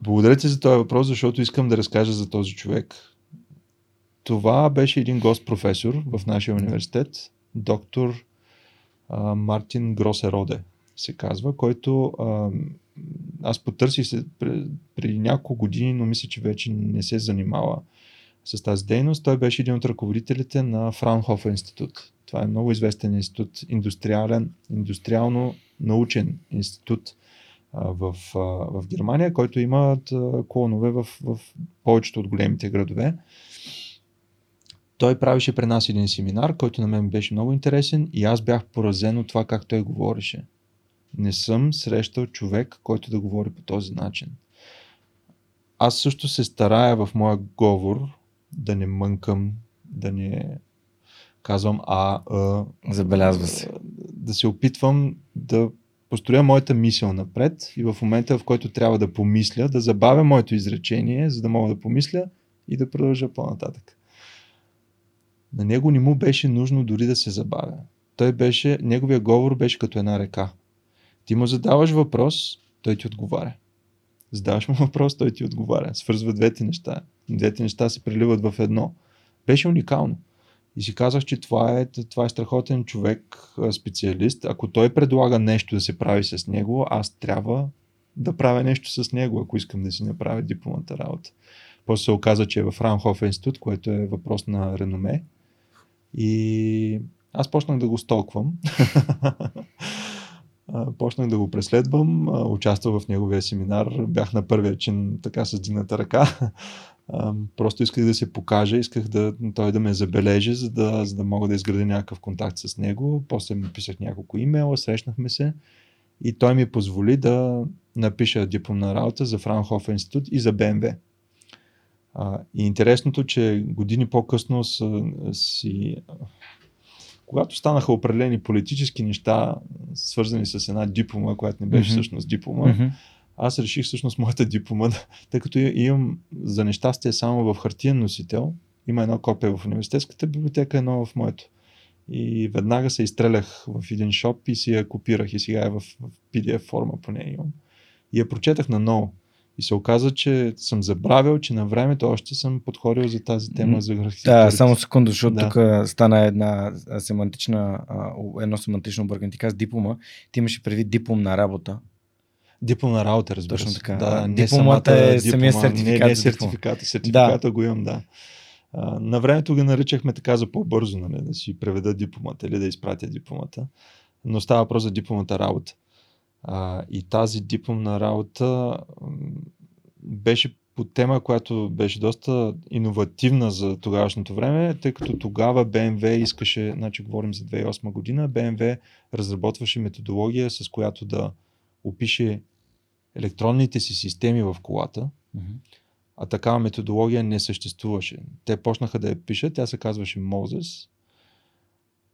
[SPEAKER 2] Благодаря ти за този въпрос, защото искам да разкажа за този човек. Това беше един гост професор в нашия университет, доктор а, Мартин Гросероде се казва, който а, аз потърсих се преди няколко години, но мисля, че вече не се занимава с тази дейност. Той беше един от ръководителите на Фраунхофер институт. Това е много известен институт, индустриален, индустриално научен институт а, в, а, в Германия, който имат клонове в, в повечето от големите градове. Той правеше при нас един семинар, който на мен беше много интересен и аз бях поразен от това как той говореше. Не съм срещал човек, който да говори по този начин. Аз също се старая в моя говор да не мънкам, да не казвам А, А.
[SPEAKER 1] Забелязва се.
[SPEAKER 2] Да се опитвам да построя моята мисъл напред и в момента, в който трябва да помисля, да забавя моето изречение, за да мога да помисля и да продължа по-нататък. На него не му беше нужно дори да се забавя. Той беше, неговия говор беше като една река. Ти му задаваш въпрос, той ти отговаря. Задаваш му въпрос, той ти отговаря. Свързва двете неща. Двете неща се преливат в едно. Беше уникално. И си казах, че това е, това е страхотен човек, специалист. Ако той предлага нещо да се прави с него, аз трябва да правя нещо с него, ако искам да си направя дипломата работа. После се оказа, че е в Фраунхофер институт, което е въпрос на реноме. И аз почнах да го столквам. почнах да го преследвам, участвах в неговия семинар, бях на първия чин така с дигната ръка. Просто исках да се покажа, исках да, той да ме забележи, за да, за да мога да изградя някакъв контакт с него. После му писах няколко имейла, срещнахме се и той ми позволи да напиша дипломна работа за Франхофер институт и за БМВ. И интересното, че години по-късно си когато станаха определени политически неща, свързани с една диплома, която не беше mm-hmm. всъщност диплома, mm-hmm. аз реших всъщност моята диплома, тъй като имам за нещастие само в хартиен носител, има едно копие в университетската библиотека, едно в моето. И веднага се изстрелях в един шоп и си я копирах и сега е в, в PDF форма по нея имам. И я прочетах на ново. И се оказа, че съм забравил, че на времето още съм подходил за тази тема за
[SPEAKER 1] архитектурата. Да, само секунда, защото да. тук стана една семантична, едно семантично объркане. Ти каза диплома, ти имаше предвид дипломна работа.
[SPEAKER 2] Дипломна работа, разбира се.
[SPEAKER 1] Точно така. Да, Дипломата е диплома, самия сертификат.
[SPEAKER 2] Не, не сертификата. Сертификата да. го имам, да. А, на времето ги наричахме така за по-бързо, нали, да си преведа дипломата или да изпратя дипломата. Но става въпрос за дипломата работа. А, и тази дипломна работа беше по тема, която беше доста иновативна за тогавашното време, тъй като тогава BMW искаше, значи говорим за 2008 година, BMW разработваше методология, с която да опише електронните си системи в колата, mm-hmm. а такава методология не съществуваше. Те почнаха да я пишат, тя се казваше Moses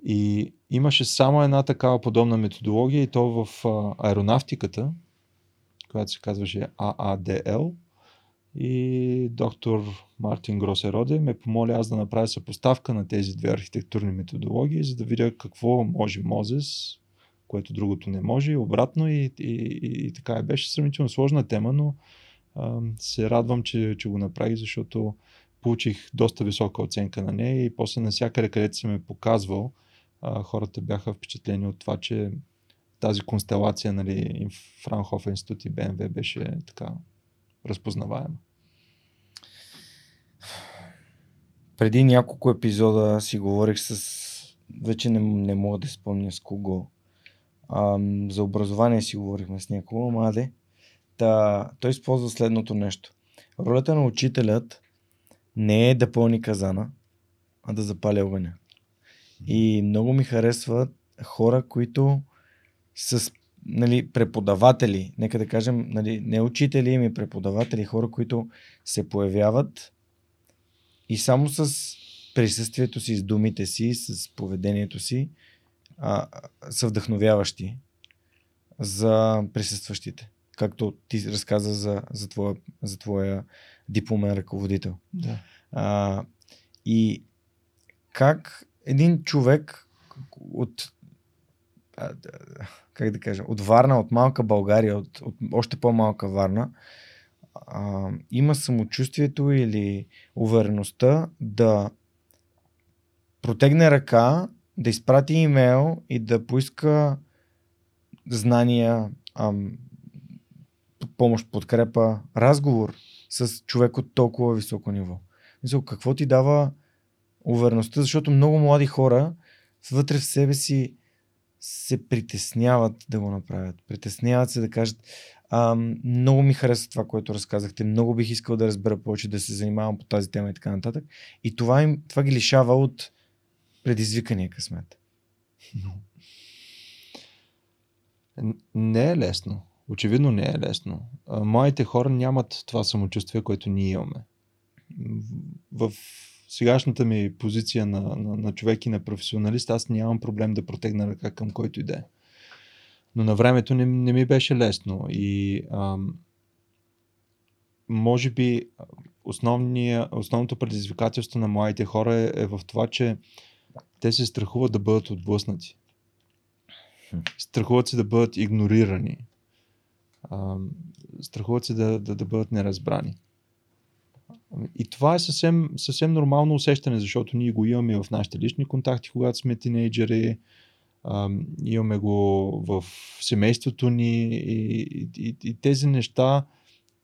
[SPEAKER 2] и имаше само една такава подобна методология и то в аеронавтиката, която се казваше AADL. И доктор Мартин Гросероде ме помоли аз да направя съпоставка на тези две архитектурни методологии, за да видя какво може Мозес, което другото не може, и обратно. И, и, и, и така е. Беше сравнително сложна тема, но а, се радвам, че, че го направих, защото получих доста висока оценка на нея и после навсякъде, където съм ме показвал, а, хората бяха впечатлени от това, че тази констелация, нали, Франхофер институт и БМВ беше така разпознаваема.
[SPEAKER 1] преди няколко епизода си говорих с... Вече не, не мога да спомня с кого. А, за образование си говорихме с някого, маде. Та, той използва следното нещо. Ролята на учителят не е да пълни казана, а да запали огъня. И много ми харесват хора, които с нали, преподаватели, нека да кажем, нали, не учители, ми преподаватели, хора, които се появяват и само с присъствието си, с думите си, с поведението си, а, са вдъхновяващи за присъстващите. Както ти разказа за, за, твоя, за твоя дипломен ръководител.
[SPEAKER 2] Да.
[SPEAKER 1] А, и как един човек от как да кажа, от Варна, от малка България, от, от още по-малка Варна, а, има самочувствието или увереността да протегне ръка, да изпрати имейл и да поиска знания, ам, помощ, подкрепа, разговор с човек от толкова високо ниво. Мисля, какво ти дава увереността, защото много млади хора вътре в себе си се притесняват да го направят. Притесняват се да кажат, а, много ми харесва това, което разказахте, много бих искал да разбера повече, да се занимавам по тази тема и така нататък. И това, им, това ги лишава от предизвикания късмет.
[SPEAKER 2] Не е лесно. Очевидно не е лесно. Моите хора нямат това самочувствие, което ние имаме. В сегашната ми позиция на, на, на човек и на професионалист, аз нямам проблем да протегна ръка към който и да е. Но на времето не, не ми беше лесно и ам, може би основния, основното предизвикателство на младите хора е, е в това, че те се страхуват да бъдат отблъснати. Страхуват се да бъдат игнорирани. Ам, страхуват се да, да, да бъдат неразбрани. И това е съвсем, съвсем нормално усещане, защото ние го имаме в нашите лични контакти, когато сме тинейджери, имаме го в семейството ни и, и, и тези неща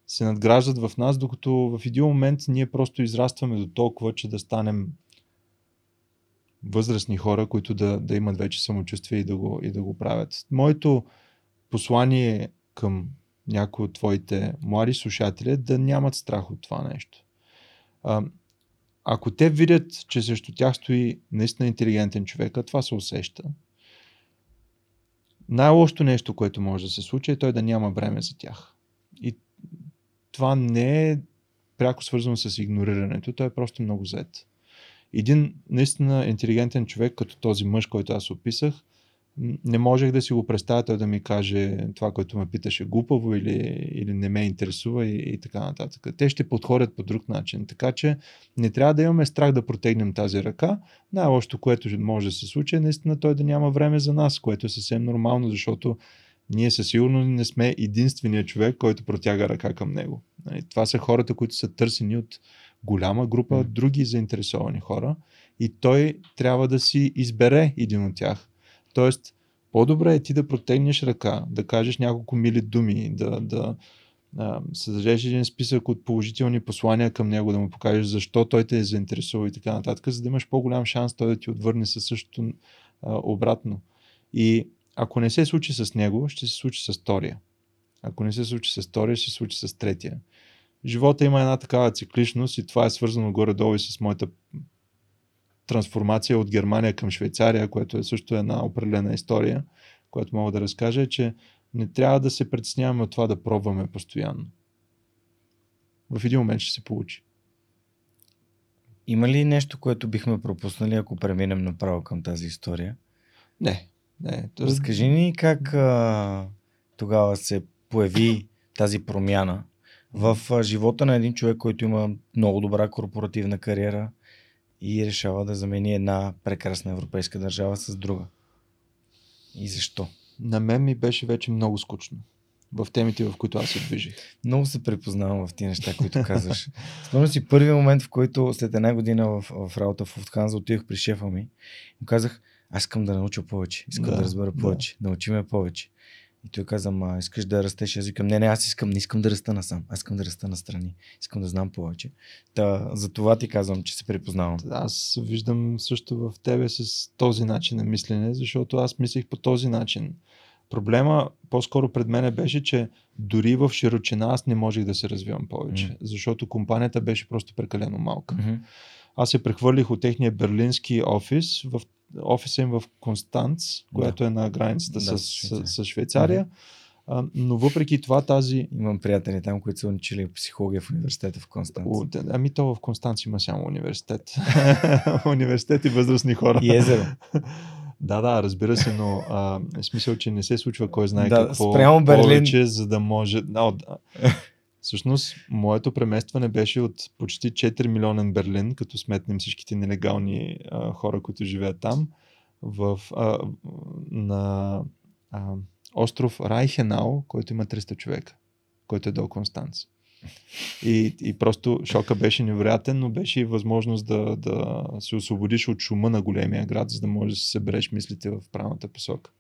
[SPEAKER 2] се надграждат в нас, докато в един момент ние просто израстваме до толкова, че да станем възрастни хора, които да, да имат вече самочувствие и да, го, и да го правят. Моето послание към някои от твоите млади слушатели да нямат страх от това нещо. А, ако те видят, че срещу тях стои наистина интелигентен човек, а това се усеща, най-лошото нещо, което може да се случи е той да няма време за тях. И това не е пряко свързано с игнорирането, той е просто много зает. Един наистина интелигентен човек, като този мъж, който аз описах, не можех да си го представя той да ми каже това, което ме питаше глупаво или, или не ме интересува и, и така нататък. Те ще подходят по друг начин. Така че не трябва да имаме страх да протегнем тази ръка. Най-лошото, което може да се случи е наистина той да няма време за нас, което е съвсем нормално, защото ние със сигурност не сме единствения човек, който протяга ръка към него. Нали, това са хората, които са търсени от голяма група mm. други заинтересовани хора и той трябва да си избере един от тях Тоест, по-добре е ти да протегнеш ръка, да кажеш няколко мили думи, да, да създадеш един списък от положителни послания към него, да му покажеш защо той те е заинтересувал и така нататък, за да имаш по-голям шанс той да ти отвърне със същото а, обратно. И ако не се случи с него, ще се случи с втория. Ако не се случи с втория, ще се случи с третия. Живота има една такава цикличност и това е свързано горе-долу и с моята трансформация от Германия към Швейцария, което е също една определена история, която мога да разкажа, е, че не трябва да се притесняваме от това да пробваме постоянно. В един момент ще се получи.
[SPEAKER 1] Има ли нещо, което бихме пропуснали, ако преминем направо към тази история?
[SPEAKER 2] Не. не
[SPEAKER 1] то... Разкажи ни как а, тогава се появи тази промяна в живота на един човек, който има много добра корпоративна кариера, и решава да замени една прекрасна европейска държава с друга. И защо?
[SPEAKER 2] На мен ми беше вече много скучно в темите, в които аз се движих.
[SPEAKER 1] Много се препознавам в тези неща, които казваш. Спомням си първият момент, в който след една година в, в работа в Уфтханза отидох при шефа ми и му казах, аз искам да науча повече, искам да, да разбера повече, да. научи ме повече. И той каза, ма искаш да растеш? Аз викам, не, не, аз искам, не искам да раста насам. Аз искам да раста настрани. Искам да знам повече. Та, за това ти казвам, че се припознавам.
[SPEAKER 2] Аз виждам също в тебе с този начин на мислене, защото аз мислих по този начин. Проблема по-скоро пред мене беше, че дори в широчина аз не можех да се развивам повече, mm. защото компанията беше просто прекалено малка.
[SPEAKER 1] Mm-hmm.
[SPEAKER 2] Аз се прехвърлих от техния берлински офис в офиса им в Констанц, която да. е на границата да, с, Швейцария. С, с Швейцария. А, но въпреки това тази...
[SPEAKER 1] Имам приятели там, които са учили психология в университета в Констанц. О,
[SPEAKER 2] ами то в Констанц има само университет. университет и възрастни хора.
[SPEAKER 1] И езеро.
[SPEAKER 2] Да, да, разбира се, но а, смисъл, че не се случва кой знае
[SPEAKER 1] да,
[SPEAKER 2] какво
[SPEAKER 1] спрямо Берлин...
[SPEAKER 2] повече, за да може... Всъщност, моето преместване беше от почти 4 милионен Берлин, като сметнем всичките нелегални а, хора, които живеят там, в, а, на а, остров Райхенау, който има 300 човека, който е до Констанц. И, и просто шока беше невероятен, но беше и възможност да, да се освободиш от шума на големия град, за да можеш да се събереш мислите в правилната посока.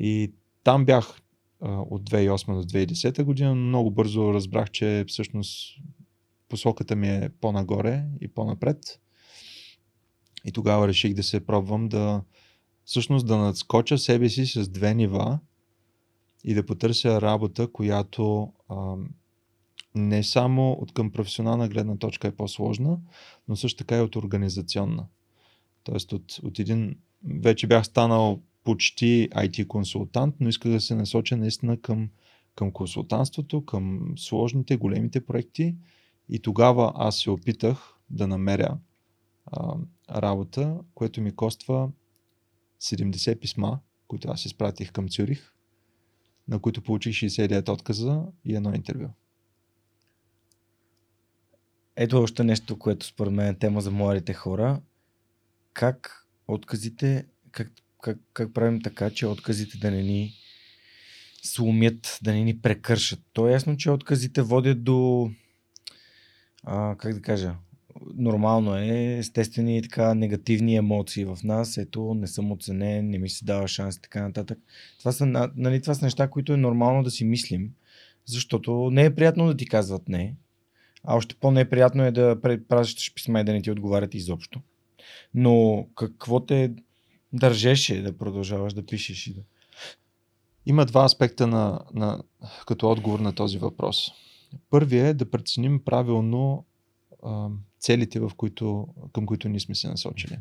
[SPEAKER 2] И там бях от 2008 до 2010 година, но много бързо разбрах, че всъщност посоката ми е по-нагоре и по-напред. И тогава реших да се пробвам да всъщност да надскоча себе си с две нива и да потърся работа, която а, не само от към професионална гледна точка е по-сложна, но също така и от организационна. Тоест от, от един, вече бях станал почти IT консултант, но исках да се насоча наистина към, към консултантството, към сложните, големите проекти и тогава аз се опитах да намеря а, работа, което ми коства 70 писма, които аз изпратих към Цюрих, на които получих 69 отказа и едно интервю.
[SPEAKER 1] Ето още нещо, което според мен е тема за младите хора. Как отказите, как, как, как правим така, че отказите да не ни сломят, да не ни прекършат. То е ясно, че отказите водят до а, как да кажа, нормално е, естествени така негативни емоции в нас, ето не съм оценен, не ми се дава шанс и така нататък. Това са, нали, това са неща, които е нормално да си мислим, защото не е приятно да ти казват не, а още по-неприятно е да пращаш писма и да не ти отговарят изобщо. Но какво те държеше да продължаваш да пишеш и да...
[SPEAKER 2] Има два аспекта на, на, като отговор на този въпрос. Първият е да преценим правилно а, целите, в които, към които ние сме се насочили.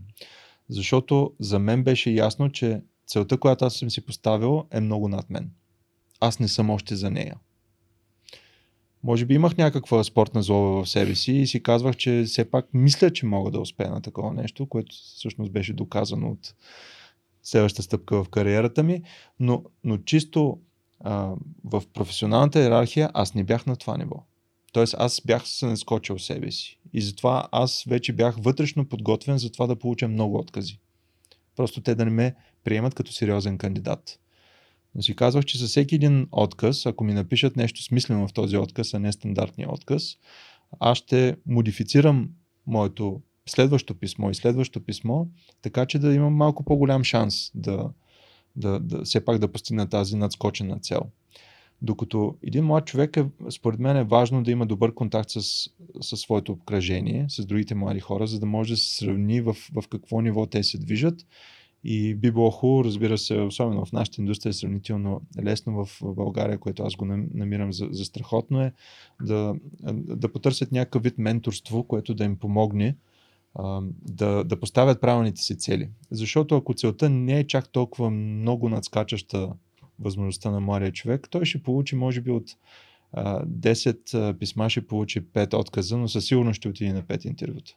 [SPEAKER 2] Защото за мен беше ясно, че целта, която аз съм си поставил, е много над мен. Аз не съм още за нея може би имах някаква спортна злоба в себе си и си казвах, че все пак мисля, че мога да успея на такова нещо, което всъщност беше доказано от следващата стъпка в кариерата ми, но, но чисто а, в професионалната иерархия аз не бях на това ниво. Тоест аз бях се наскочил себе си. И затова аз вече бях вътрешно подготвен за това да получа много откази. Просто те да не ме приемат като сериозен кандидат. Но си казвах, че за всеки един отказ, ако ми напишат нещо смислено в този отказ, а не стандартния отказ, аз ще модифицирам моето следващо писмо и следващо писмо, така че да имам малко по-голям шанс да, да, да все пак да постигна тази надскочена цел. Докато един млад човек е, според мен е важно да има добър контакт с, с своето обкръжение, с другите млади хора, за да може да се сравни в, в какво ниво те се движат и би било хубаво, разбира се, особено в нашата индустрия е сравнително лесно в България, което аз го намирам за, за страхотно е, да, да потърсят някакъв вид менторство, което да им помогне да, да поставят правилните си цели. Защото ако целта не е чак толкова много надскачаща възможността на младия човек, той ще получи, може би, от а, 10 писма ще получи 5 отказа, но със сигурност ще отиде на 5 интервюта.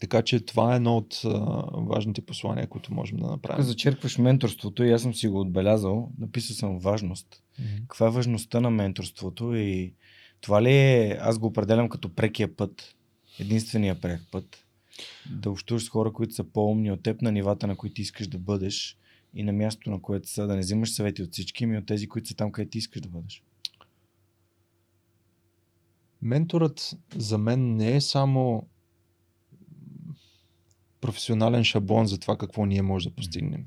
[SPEAKER 2] Така че това е едно от а, важните послания, които можем да направим.
[SPEAKER 1] Зачеркваш менторството и аз съм си го отбелязал. Написал съм важност. Mm-hmm. Каква е важността на менторството и това ли е, аз го определям като прекия път, единствения прек път, да общуваш с хора, които са по-умни от теб на нивата, на които искаш да бъдеш и на мястото, на което са, да не взимаш съвети от всички, ми от тези, които са там, където ти искаш да бъдеш.
[SPEAKER 2] Менторът за мен не е само професионален шаблон за това какво ние може да постигнем.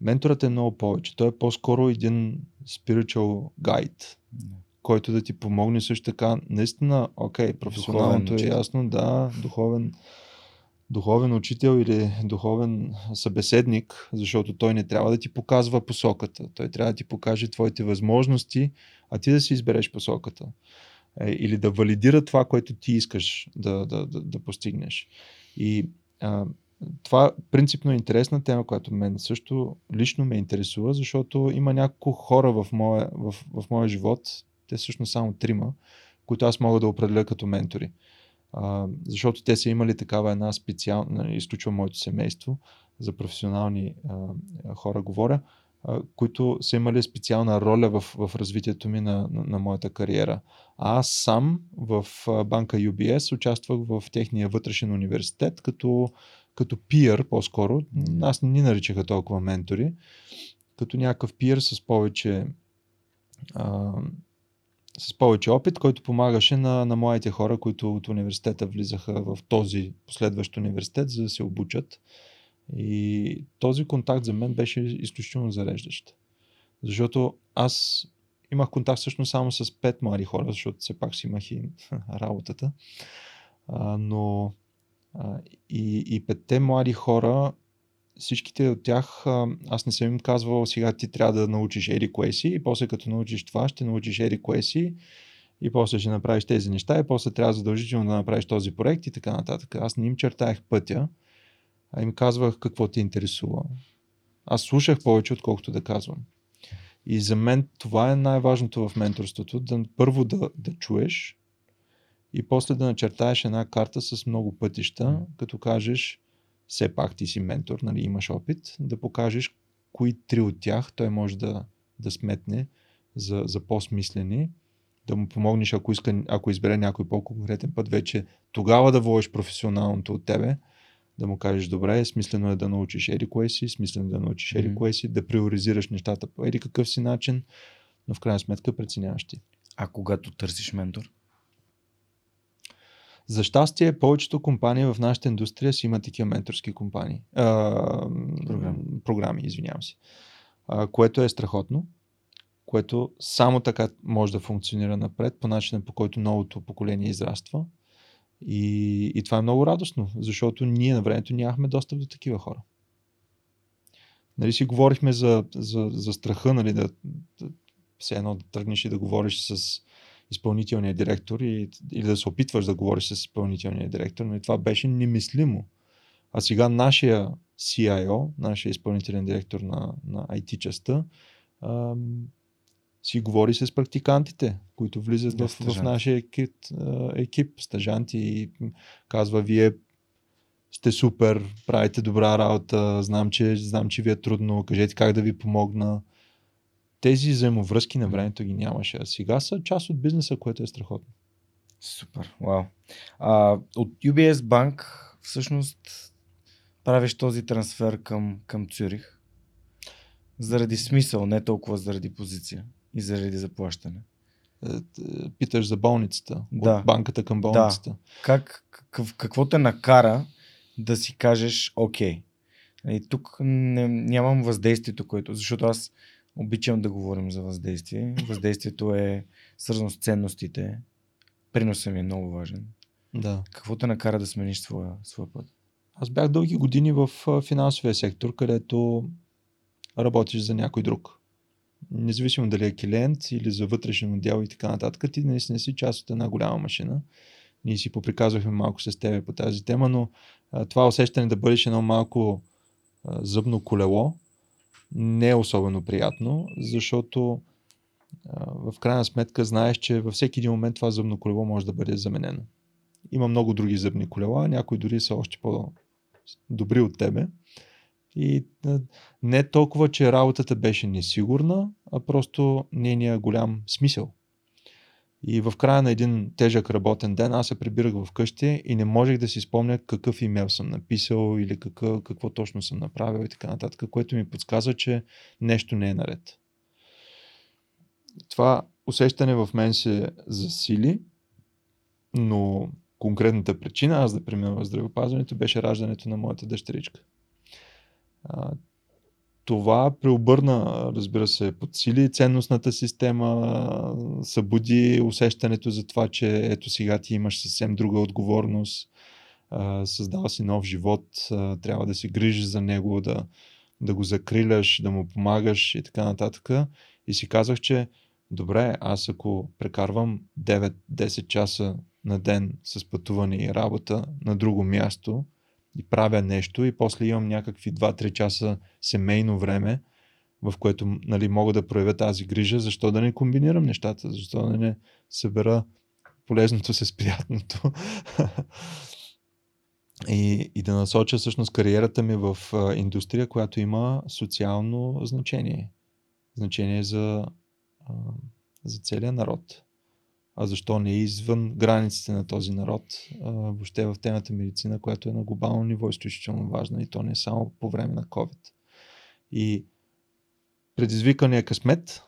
[SPEAKER 2] Менторът е много повече. Той е по-скоро един spiritual guide, който да ти помогне също така. Наистина, окей, професионалното е ясно, да, духовен, духовен учител или духовен събеседник, защото той не трябва да ти показва посоката. Той трябва да ти покаже твоите възможности, а ти да си избереш посоката. Е, или да валидира това, което ти искаш да, да, да, да постигнеш. И а, това принципно е интересна тема, която мен също лично ме интересува, защото има няколко хора в моя, в, в моя живот, те всъщност само трима, които аз мога да определя като ментори. А, защото те са имали такава една специална, изключвам моето семейство, за професионални а, хора говоря, които са имали специална роля в, в развитието ми на, на, на моята кариера. Аз сам в банка UBS участвах в техния вътрешен университет, като като пиър по-скоро. Аз не ни наричаха толкова ментори. Като някакъв пиър с повече а, с повече опит, който помагаше на, на моите хора, които от университета влизаха в този последващ университет, за да се обучат. И този контакт за мен беше изключително зареждащ. Защото аз имах контакт всъщност само с пет млади хора, защото все пак си имах и работата. А, но и, и петте млади хора, всичките от тях, аз не съм им казвал, сега ти трябва да научиш Ери Куеси и после като научиш това, ще научиш Ери Куеси и после ще направиш тези неща и после трябва задължително да направиш този проект и така нататък. Аз не им чертаях пътя, а им казвах какво те интересува. Аз слушах повече, отколкото да казвам. И за мен това е най-важното в менторството. Да, първо да, да чуеш, и после да начертаеш една карта с много пътища, като кажеш, все пак ти си ментор, нали, имаш опит, да покажеш кои три от тях той може да, да сметне за, за по-смислени, да му помогнеш, ако, иска, ако избере някой по-конкретен път, вече тогава да водиш професионалното от тебе, да му кажеш, добре, смислено е да научиш еди кое си, смислено е да научиш еди кое си, да приоризираш нещата по еди какъв си начин, но в крайна сметка преценяваш ти.
[SPEAKER 1] А когато търсиш ментор?
[SPEAKER 2] За щастие, повечето компании в нашата индустрия си имат такива менторски компании. А, програми. програми, извинявам се. А, което е страхотно, което само така може да функционира напред по начина по който новото поколение израства. И, и това е много радостно, защото ние на времето нямахме достъп до такива хора. Нали си говорихме за, за, за страха, нали, да, да, все едно да тръгнеш и да говориш с изпълнителния директор и, или да се опитваш да говориш с изпълнителния директор, но и това беше немислимо. А сега нашия CIO, нашия изпълнителен директор на, на IT частта, си говори с практикантите, които влизат да, в, в нашия екип, екип, стажанти и казва, вие сте супер, правите добра работа, знам че, знам, че ви е трудно, кажете как да ви помогна тези взаимовръзки на времето ги нямаше. А сега са част от бизнеса, което е страхотно.
[SPEAKER 1] Супер, вау. А, от UBS банк всъщност правиш този трансфер към, към Цюрих заради смисъл, не толкова заради позиция и заради заплащане.
[SPEAKER 2] Е, питаш за болницата, да. от банката към болницата. Да.
[SPEAKER 1] Как, как, какво те накара да си кажеш окей? И тук не, нямам въздействието, което, защото аз Обичам да говорим за въздействие. Въздействието е свързано с ценностите. Приносът ми е много важен.
[SPEAKER 2] Да.
[SPEAKER 1] Какво те накара да смениш своя, своя път?
[SPEAKER 2] Аз бях дълги години в финансовия сектор, където работиш за някой друг. Независимо дали е клиент или за вътрешен отдел и така нататък, ти наистина си част от една голяма машина. Ние си поприказвахме малко с тебе по тази тема, но а, това усещане да бъдеш едно малко а, зъбно колело, не е особено приятно, защото а, в крайна сметка знаеш, че във всеки един момент това зъбно колело може да бъде заменено. Има много други зъбни колела, някои дори са още по-добри от тебе. И не толкова, че работата беше несигурна, а просто нейния голям смисъл. И в края на един тежък работен ден аз се прибирах в къщи и не можех да си спомня какъв имейл съм написал или какъв, какво точно съм направил и така нататък, което ми подсказва, че нещо не е наред. Това усещане в мен се засили, но конкретната причина аз да премина в здравеопазването беше раждането на моята дъщеричка. Това преобърна, разбира се, подсили ценностната система, събуди усещането за това, че ето сега ти имаш съвсем друга отговорност, създава си нов живот, трябва да се грижиш за него, да, да го закриляш, да му помагаш и така нататък. И си казах, че добре, аз ако прекарвам 9-10 часа на ден с пътуване и работа на друго място и правя нещо и после имам някакви 2-3 часа семейно време, в което нали, мога да проявя тази грижа, защо да не комбинирам нещата, защо да не събера полезното с приятното и, и да насоча всъщност кариерата ми в индустрия, която има социално значение. Значение за, за целия народ. А защо не извън границите на този народ, а, въобще в темата медицина, която е на глобално ниво изключително важна и то не е само по време на COVID. И предизвикания късмет,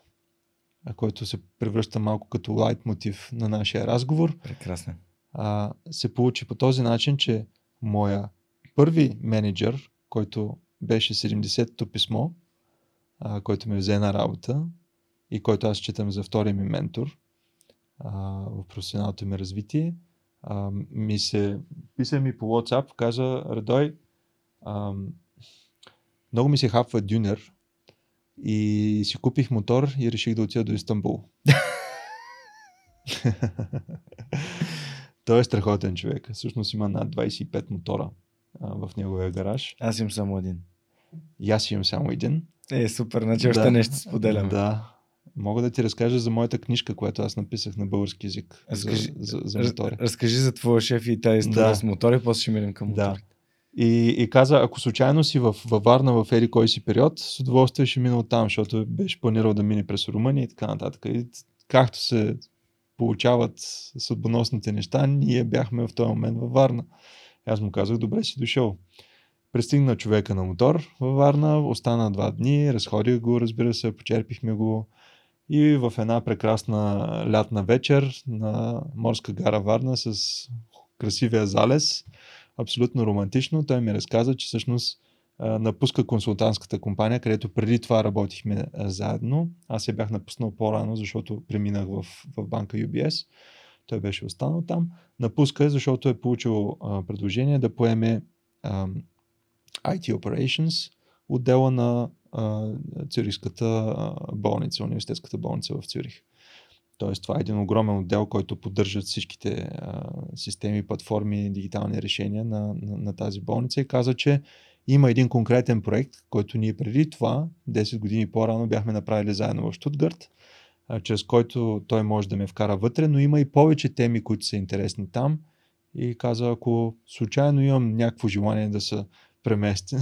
[SPEAKER 2] който се превръща малко като лайт мотив на нашия разговор.
[SPEAKER 1] Прекрасно.
[SPEAKER 2] А, се получи по този начин, че моя първи менеджер, който беше 70-то писмо, а, който ме взе на работа и който аз считам за втория ми ментор в професионалното ми развитие, а, ми се писа ми по WhatsApp, каза, Радой, а, много ми се хапва дюнер и си купих мотор и реших да отида до Истанбул. Той е страхотен човек. Всъщност има над 25 мотора а, в неговия гараж.
[SPEAKER 1] Аз имам само един.
[SPEAKER 2] И аз имам само един.
[SPEAKER 1] Е, супер, значи още да, нещо споделям.
[SPEAKER 2] Да. Мога да ти разкажа за моята книжка, която аз написах на български язик.
[SPEAKER 1] Разкажи
[SPEAKER 2] за, за, за мотори.
[SPEAKER 1] Разкажи за твоя шеф и тази история да. с мотори, после ще минем към мотори. Да.
[SPEAKER 2] И, и каза, ако случайно си в, във Варна в Ери кой си период, с удоволствие ще мина там, защото беше планирал да мине през Румъния и така нататък. И както се получават съдбоносните неща, ние бяхме в този момент във Варна. Аз му казах, добре си дошъл. Пристигна човека на мотор във Варна, остана два дни, разходих го, разбира се, почерпихме го и в една прекрасна лятна вечер на морска гара Варна с красивия залез, абсолютно романтично, той ми разказа, че всъщност напуска консултантската компания, където преди това работихме заедно. Аз я бях напуснал по-рано, защото преминах в, в банка UBS. Той беше останал там. Напуска, защото е получил а, предложение да поеме а, IT Operations, отдела на Цюрихската болница, университетската болница в Цюрих. Тоест, това е един огромен отдел, който поддържат всичките а, системи, платформи, дигитални решения на, на, на тази болница и каза, че има един конкретен проект, който ние преди това, 10 години по-рано, бяхме направили заедно в Штутгарт, чрез който той може да ме вкара вътре, но има и повече теми, които са интересни там. И каза, ако случайно имам някакво желание да се премести,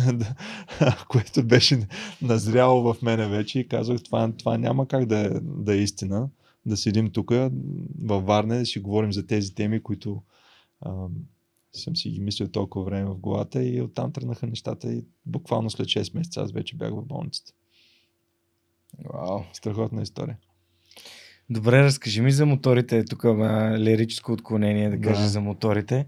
[SPEAKER 2] което беше назряло в мене вече и казах, това, това няма как да е, да е истина, да седим тук във Варне, да си говорим за тези теми, които съм си ги мислил толкова време в главата и оттам тръгнаха нещата и буквално след 6 месеца аз вече бях в болницата.
[SPEAKER 1] Вау.
[SPEAKER 2] Страхотна история.
[SPEAKER 1] Добре, разкажи ми за моторите. Тук има лирическо отклонение да кажа да. за моторите.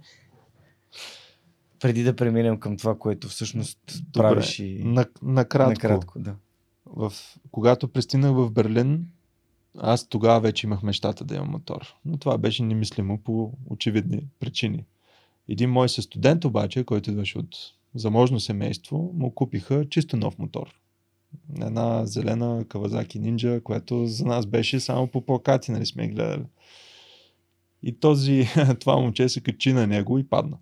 [SPEAKER 1] Преди да преминем към това, което всъщност Добре. правиш и...
[SPEAKER 2] На, накратко.
[SPEAKER 1] накратко да.
[SPEAKER 2] В, когато пристигнах в Берлин, аз тогава вече имах мечтата да имам мотор. Но това беше немислимо по очевидни причини. Един мой със студент обаче, който идваше от заможно семейство, му купиха чисто нов мотор. Една зелена Кавазаки Ninja, която за нас беше само по плакати, нали сме гледали. И този, това момче се качи на него и падна.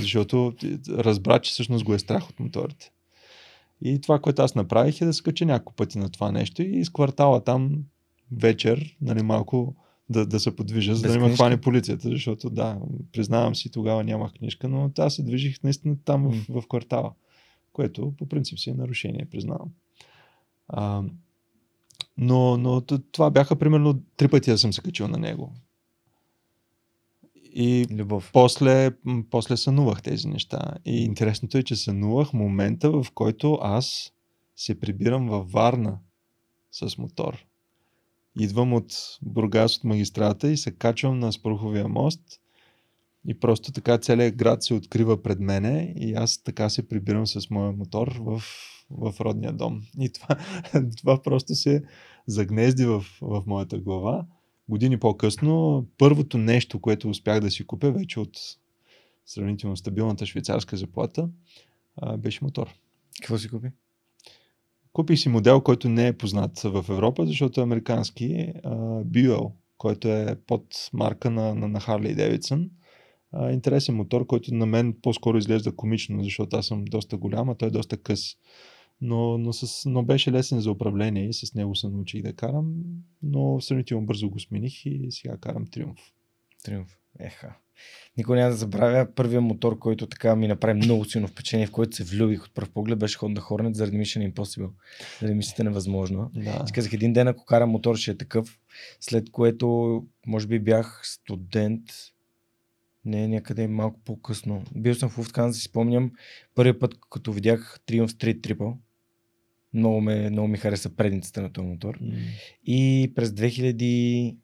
[SPEAKER 2] Защото разбра, че всъщност го е страх от моторите. И това, което аз направих е да се кача няколко пъти на това нещо и из квартала там вечер, нали, малко да, да се подвижа, за да не ме хване полицията, защото да, признавам си, тогава нямах книжка, но аз се движих наистина там в, в квартала, което по принцип си е нарушение, признавам. А, но, но това бяха примерно три пъти да съм се качил на него. И
[SPEAKER 1] Любов.
[SPEAKER 2] После, после сънувах тези неща. И интересното е, че сънувах момента, в който аз се прибирам във Варна с мотор идвам от Бургас от магистрата и се качвам на Спруховия мост И просто така целият град се открива пред мене и аз така се прибирам с моя мотор в, в родния дом. И това, това просто се загнезди в, в моята глава. Години по-късно, първото нещо, което успях да си купя вече от сравнително стабилната швейцарска заплата, беше мотор.
[SPEAKER 1] Какво си купи?
[SPEAKER 2] Купих си модел, който не е познат в Европа, защото е американски Buell, който е под марка на, на, на Harley Davidson. А, интересен мотор, който на мен по-скоро изглежда комично, защото аз съм доста голям, а той е доста къс. Но, но, с, но беше лесен за управление и с него се научих да карам, но сравнително бързо го смених и сега карам Триумф.
[SPEAKER 1] Триумф. Еха. Никой няма да забравя първия мотор, който така ми направи много силно впечатление, в който се влюбих от първ поглед, беше Honda Hornet заради Mission Impossible. Заради мисията невъзможно.
[SPEAKER 2] Да.
[SPEAKER 1] Си казах, един ден ако карам мотор ще е такъв, след което може би бях студент, не, някъде малко по-късно. Бил съм в Уфткан, си спомням, първият път, като видях Triumph Street Triple, много, ме, много ми хареса предницата на този мотор.
[SPEAKER 2] Mm.
[SPEAKER 1] И през 2014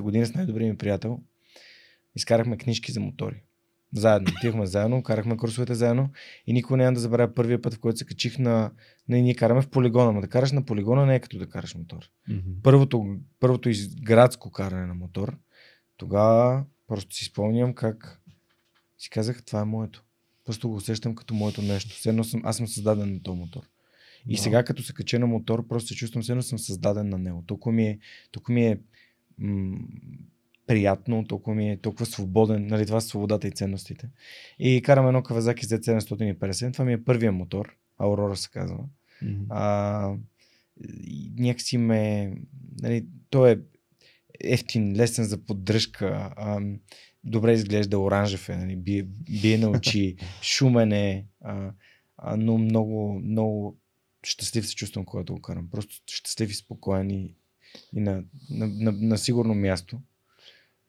[SPEAKER 1] година с най-добрия ми приятел изкарахме книжки за мотори. Заедно. Отивахме заедно, карахме курсовете заедно и никога няма да забравя първия път, в който се качих на... Не, ние караме в полигона, но да караш на полигона не е като да караш мотор.
[SPEAKER 2] Mm-hmm.
[SPEAKER 1] Първото, първото из градско каране на мотор, тогава просто си спомням как си казах, това е моето. Просто го усещам като моето нещо. Все едно съм, аз съм създаден на този мотор. И
[SPEAKER 2] Да.
[SPEAKER 1] сега, като се кача на мотор, просто се чувствам, все едно съм създаден на него. Толкова ми е, толкова ми е м- приятно, толкова ми е толкова свободен, нали, това са свободата и ценностите. И карам едно Kawasaki Z750, това ми е първия мотор, Aurora се казва.
[SPEAKER 2] Mm-hmm.
[SPEAKER 1] А, някакси ме, нали, той е ефтин, лесен за поддръжка, а, добре изглежда, оранжев е, нали, бие, бие на очи, шумен е, а, а, но много, много щастлив се чувствам, когато го карам. Просто щастлив и спокоен и, и на, на, на, на сигурно място.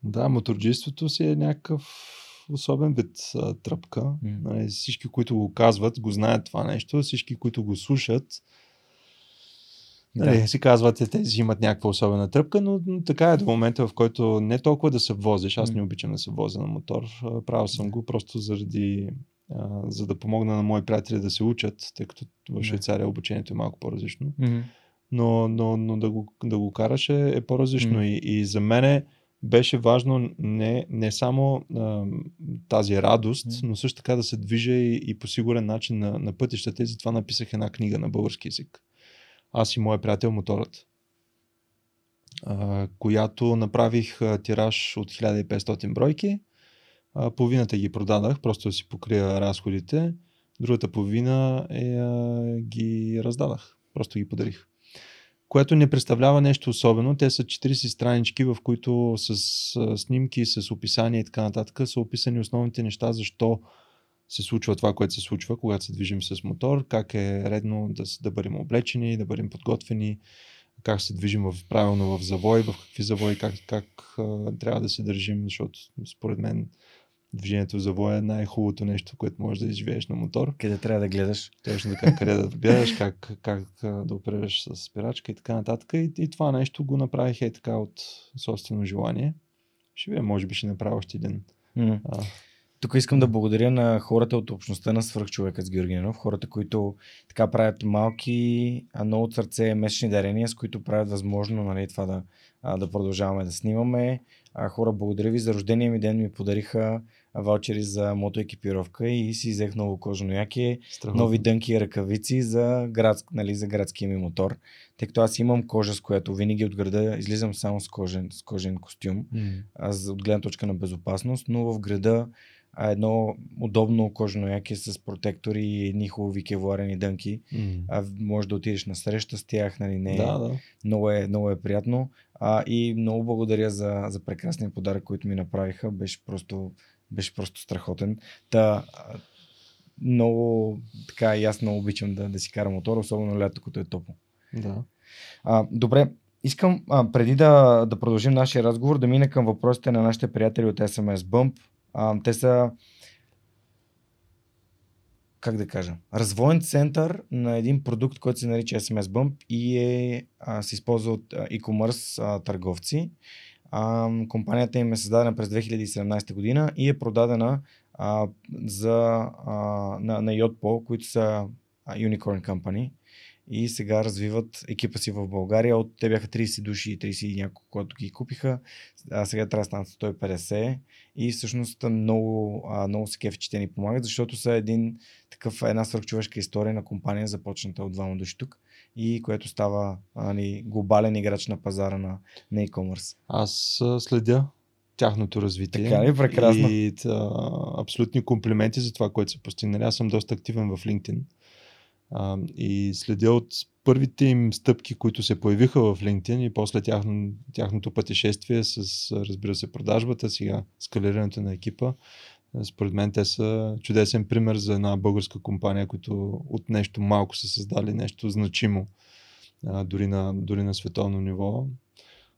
[SPEAKER 2] Да, моторджийството си е някакъв особен вид а, тръпка.
[SPEAKER 1] М.
[SPEAKER 2] Нали, всички, които го казват, го знаят това нещо. Всички, които го слушат, нали,
[SPEAKER 1] Да.
[SPEAKER 2] си казват, е, тези имат някаква особена тръпка, но, така е до момента, в който не толкова да се возиш. Аз не обичам да се возя на мотор. Правил съм го просто заради а, за да помогна на мои приятели да се учат, тъй като в. Швейцария обучението е малко по-различно.
[SPEAKER 1] Mm-hmm.
[SPEAKER 2] Но, но, но да, го, да го караш е, е по-различно. И, и за мен беше важно не, не само а, тази радост, но също така да се движа и, и по сигурен начин на, на пътищата. И затова написах една книга на български язик. Аз и моя приятел Моторът. Която направих тираж от 1500 бройки. А, половината ги продадах, просто да си покрия разходите. Другата половина е, ги раздадах. Просто ги подарих. Което не представлява нещо особено. Те са 40 странички, в които с снимки, с описания и така нататък са описани основните неща, защо се случва това, което се случва, когато се движим с мотор, как е редно да, да бъдем облечени, да бъдем подготвени, как се движим в, правилно в завой, в какви завои, как, как а, трябва да се държим, защото според мен движението в завоя е най-хубавото нещо, което можеш да изживееш на мотор.
[SPEAKER 1] Къде трябва да гледаш?
[SPEAKER 2] Точно така, къде да гледаш, как, как да оперираш с спирачка и така нататък. И, и това нещо го направих е така от собствено желание. Ще видя, може би ще направя още един.
[SPEAKER 1] Mm.
[SPEAKER 2] А,
[SPEAKER 1] Тук искам да благодаря на хората от общността на свърхчовека с Георги Ненов, хората, които така правят малки, а много от сърце месечни дарения, с които правят възможно нали, това да, да продължаваме да снимаме. А, хора, благодаря ви за рождения ми ден, ми подариха ваучери за мотоекипировка и си взех ново кожано яке,
[SPEAKER 2] страхотно.
[SPEAKER 1] нови дънки и ръкавици за, град, нали, за градския ми мотор. Тъй като аз имам кожа, с която винаги от града излизам само с кожен, с кожен костюм
[SPEAKER 2] М.
[SPEAKER 1] а, за- от гледна точка на безопасност, но в града а, едно удобно кожено яке с протектори и едни хубави кевларени дънки.
[SPEAKER 2] М.
[SPEAKER 1] А, може да отидеш на среща с тях, нали, не,
[SPEAKER 2] Да, да.
[SPEAKER 1] много, е, много е приятно. А, и много благодаря за, за прекрасния подарък, който ми направиха. Беше просто, беше просто страхотен. Та, много, така, много обичам да, да си карам мотор, особено лято, като е топло.
[SPEAKER 2] да.
[SPEAKER 1] А, добре, искам а, преди да, да продължим нашия разговор, да мина към въпросите на нашите приятели от SMS Bump. Те са как да кажа, развоен център на един продукт, който се нарича SMS Bump и е, а, се използва от e-commerce а, търговци. А, компанията им е създадена през 2017 година и е продадена а, за, а, на, на Yotpo, които са Unicorn Company и сега развиват екипа си в България. От те бяха 30 души, 30 и няколко, които ги купиха, а сега трябва да станат 150 и всъщност много, много се кефи, че те ни помагат, защото са един такъв, една свърхчовешка история на компания, започната от двама души тук и което става ани, глобален играч на пазара на, на e-commerce.
[SPEAKER 2] Аз следя тяхното развитие.
[SPEAKER 1] Така ли? Прекрасно.
[SPEAKER 2] И та, абсолютни комплименти за това, което са постигнали. Аз съм доста активен в LinkedIn. А, и следя от първите им стъпки, които се появиха в LinkedIn и после тяхно, тяхното пътешествие с, разбира се, продажбата, сега скалирането на екипа. Според мен те са чудесен пример за една българска компания, които от нещо малко са създали нещо значимо, а, дори, на, дори на световно ниво.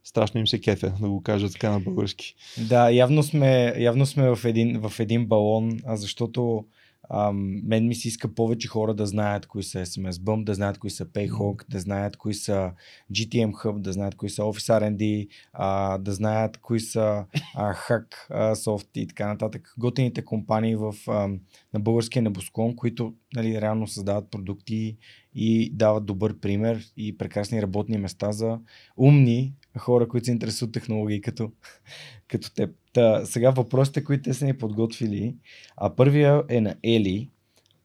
[SPEAKER 2] Страшно им се кефе, да го кажа така на български.
[SPEAKER 1] Да, явно сме, явно сме в, един, в един балон, защото а, мен ми се иска повече хора да знаят кои са SMS Bump, да знаят кои са Payhawk, да знаят кои са GTM Hub, да знаят кои са Office R&D, а, да знаят кои са а, Hack а, Soft и така нататък. Готените компании в, а, на българския небосклон, които нали, реално създават продукти и дават добър пример и прекрасни работни места за умни хора, които се интересуват технологии като, като теб. Та, сега въпросите, които те са ни подготвили. А първия е на Ели.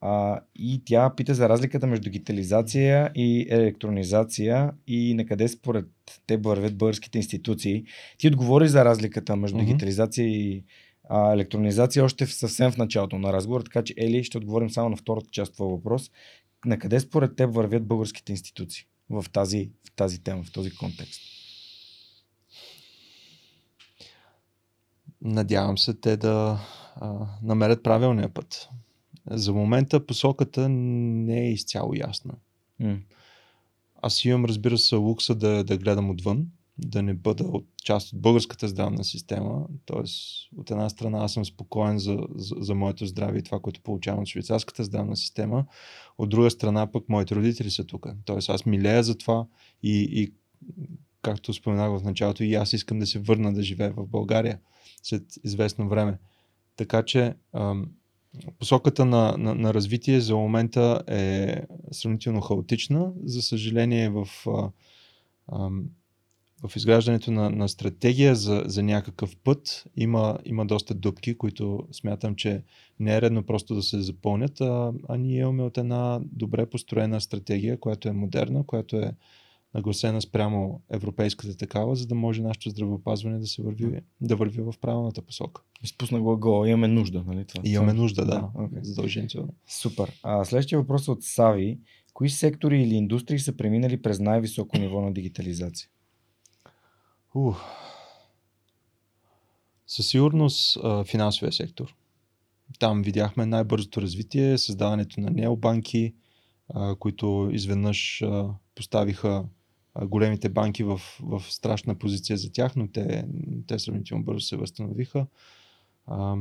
[SPEAKER 1] А, и тя пита за разликата между дигитализация и електронизация и на къде според те вървят българските институции. Ти отговори за разликата между mm-hmm. дигитализация и а, електронизация още в, съвсем в началото на разговора, така че Ели ще отговорим само на втората част твоя въпрос. На къде според теб вървят българските институции в тази, в тази тема, в този контекст?
[SPEAKER 2] Надявам се те да а, намерят правилния път. За момента посоката не е изцяло ясна. Mm. Аз имам, разбира се, лукса да, да гледам отвън, да не бъда от част от българската здравна система. Тоест, от една страна аз съм спокоен за, за, за моето здраве и това, което получавам от швейцарската здравна система. От друга страна пък моите родители са тук. Тоест аз милея за това и, и както споменах в началото, и аз искам да се върна да живея в България след известно време. Така че посоката на, на, на развитие за момента е сравнително хаотична. За съжаление в, в изграждането на, на стратегия за, за някакъв път има, има доста дупки, които смятам, че не е редно просто да се запълнят, а, а ние имаме от една добре построена стратегия, която е модерна, която е нагласена спрямо европейската такава, за да може нашето здравеопазване да се върви, да върви в правилната посока.
[SPEAKER 1] Изпусна глагола, имаме нужда, нали това?
[SPEAKER 2] Имаме нужда, да, да okay. задължително.
[SPEAKER 1] Супер. А следващия въпрос е от Сави. Кои сектори или индустрии са преминали през най-високо ниво на дигитализация?
[SPEAKER 2] Ух. Със сигурност финансовия сектор. Там видяхме най-бързото развитие, създаването на необанки, които изведнъж поставиха големите банки в, в страшна позиция за тях, но те, те сравнително бързо се възстановиха. А,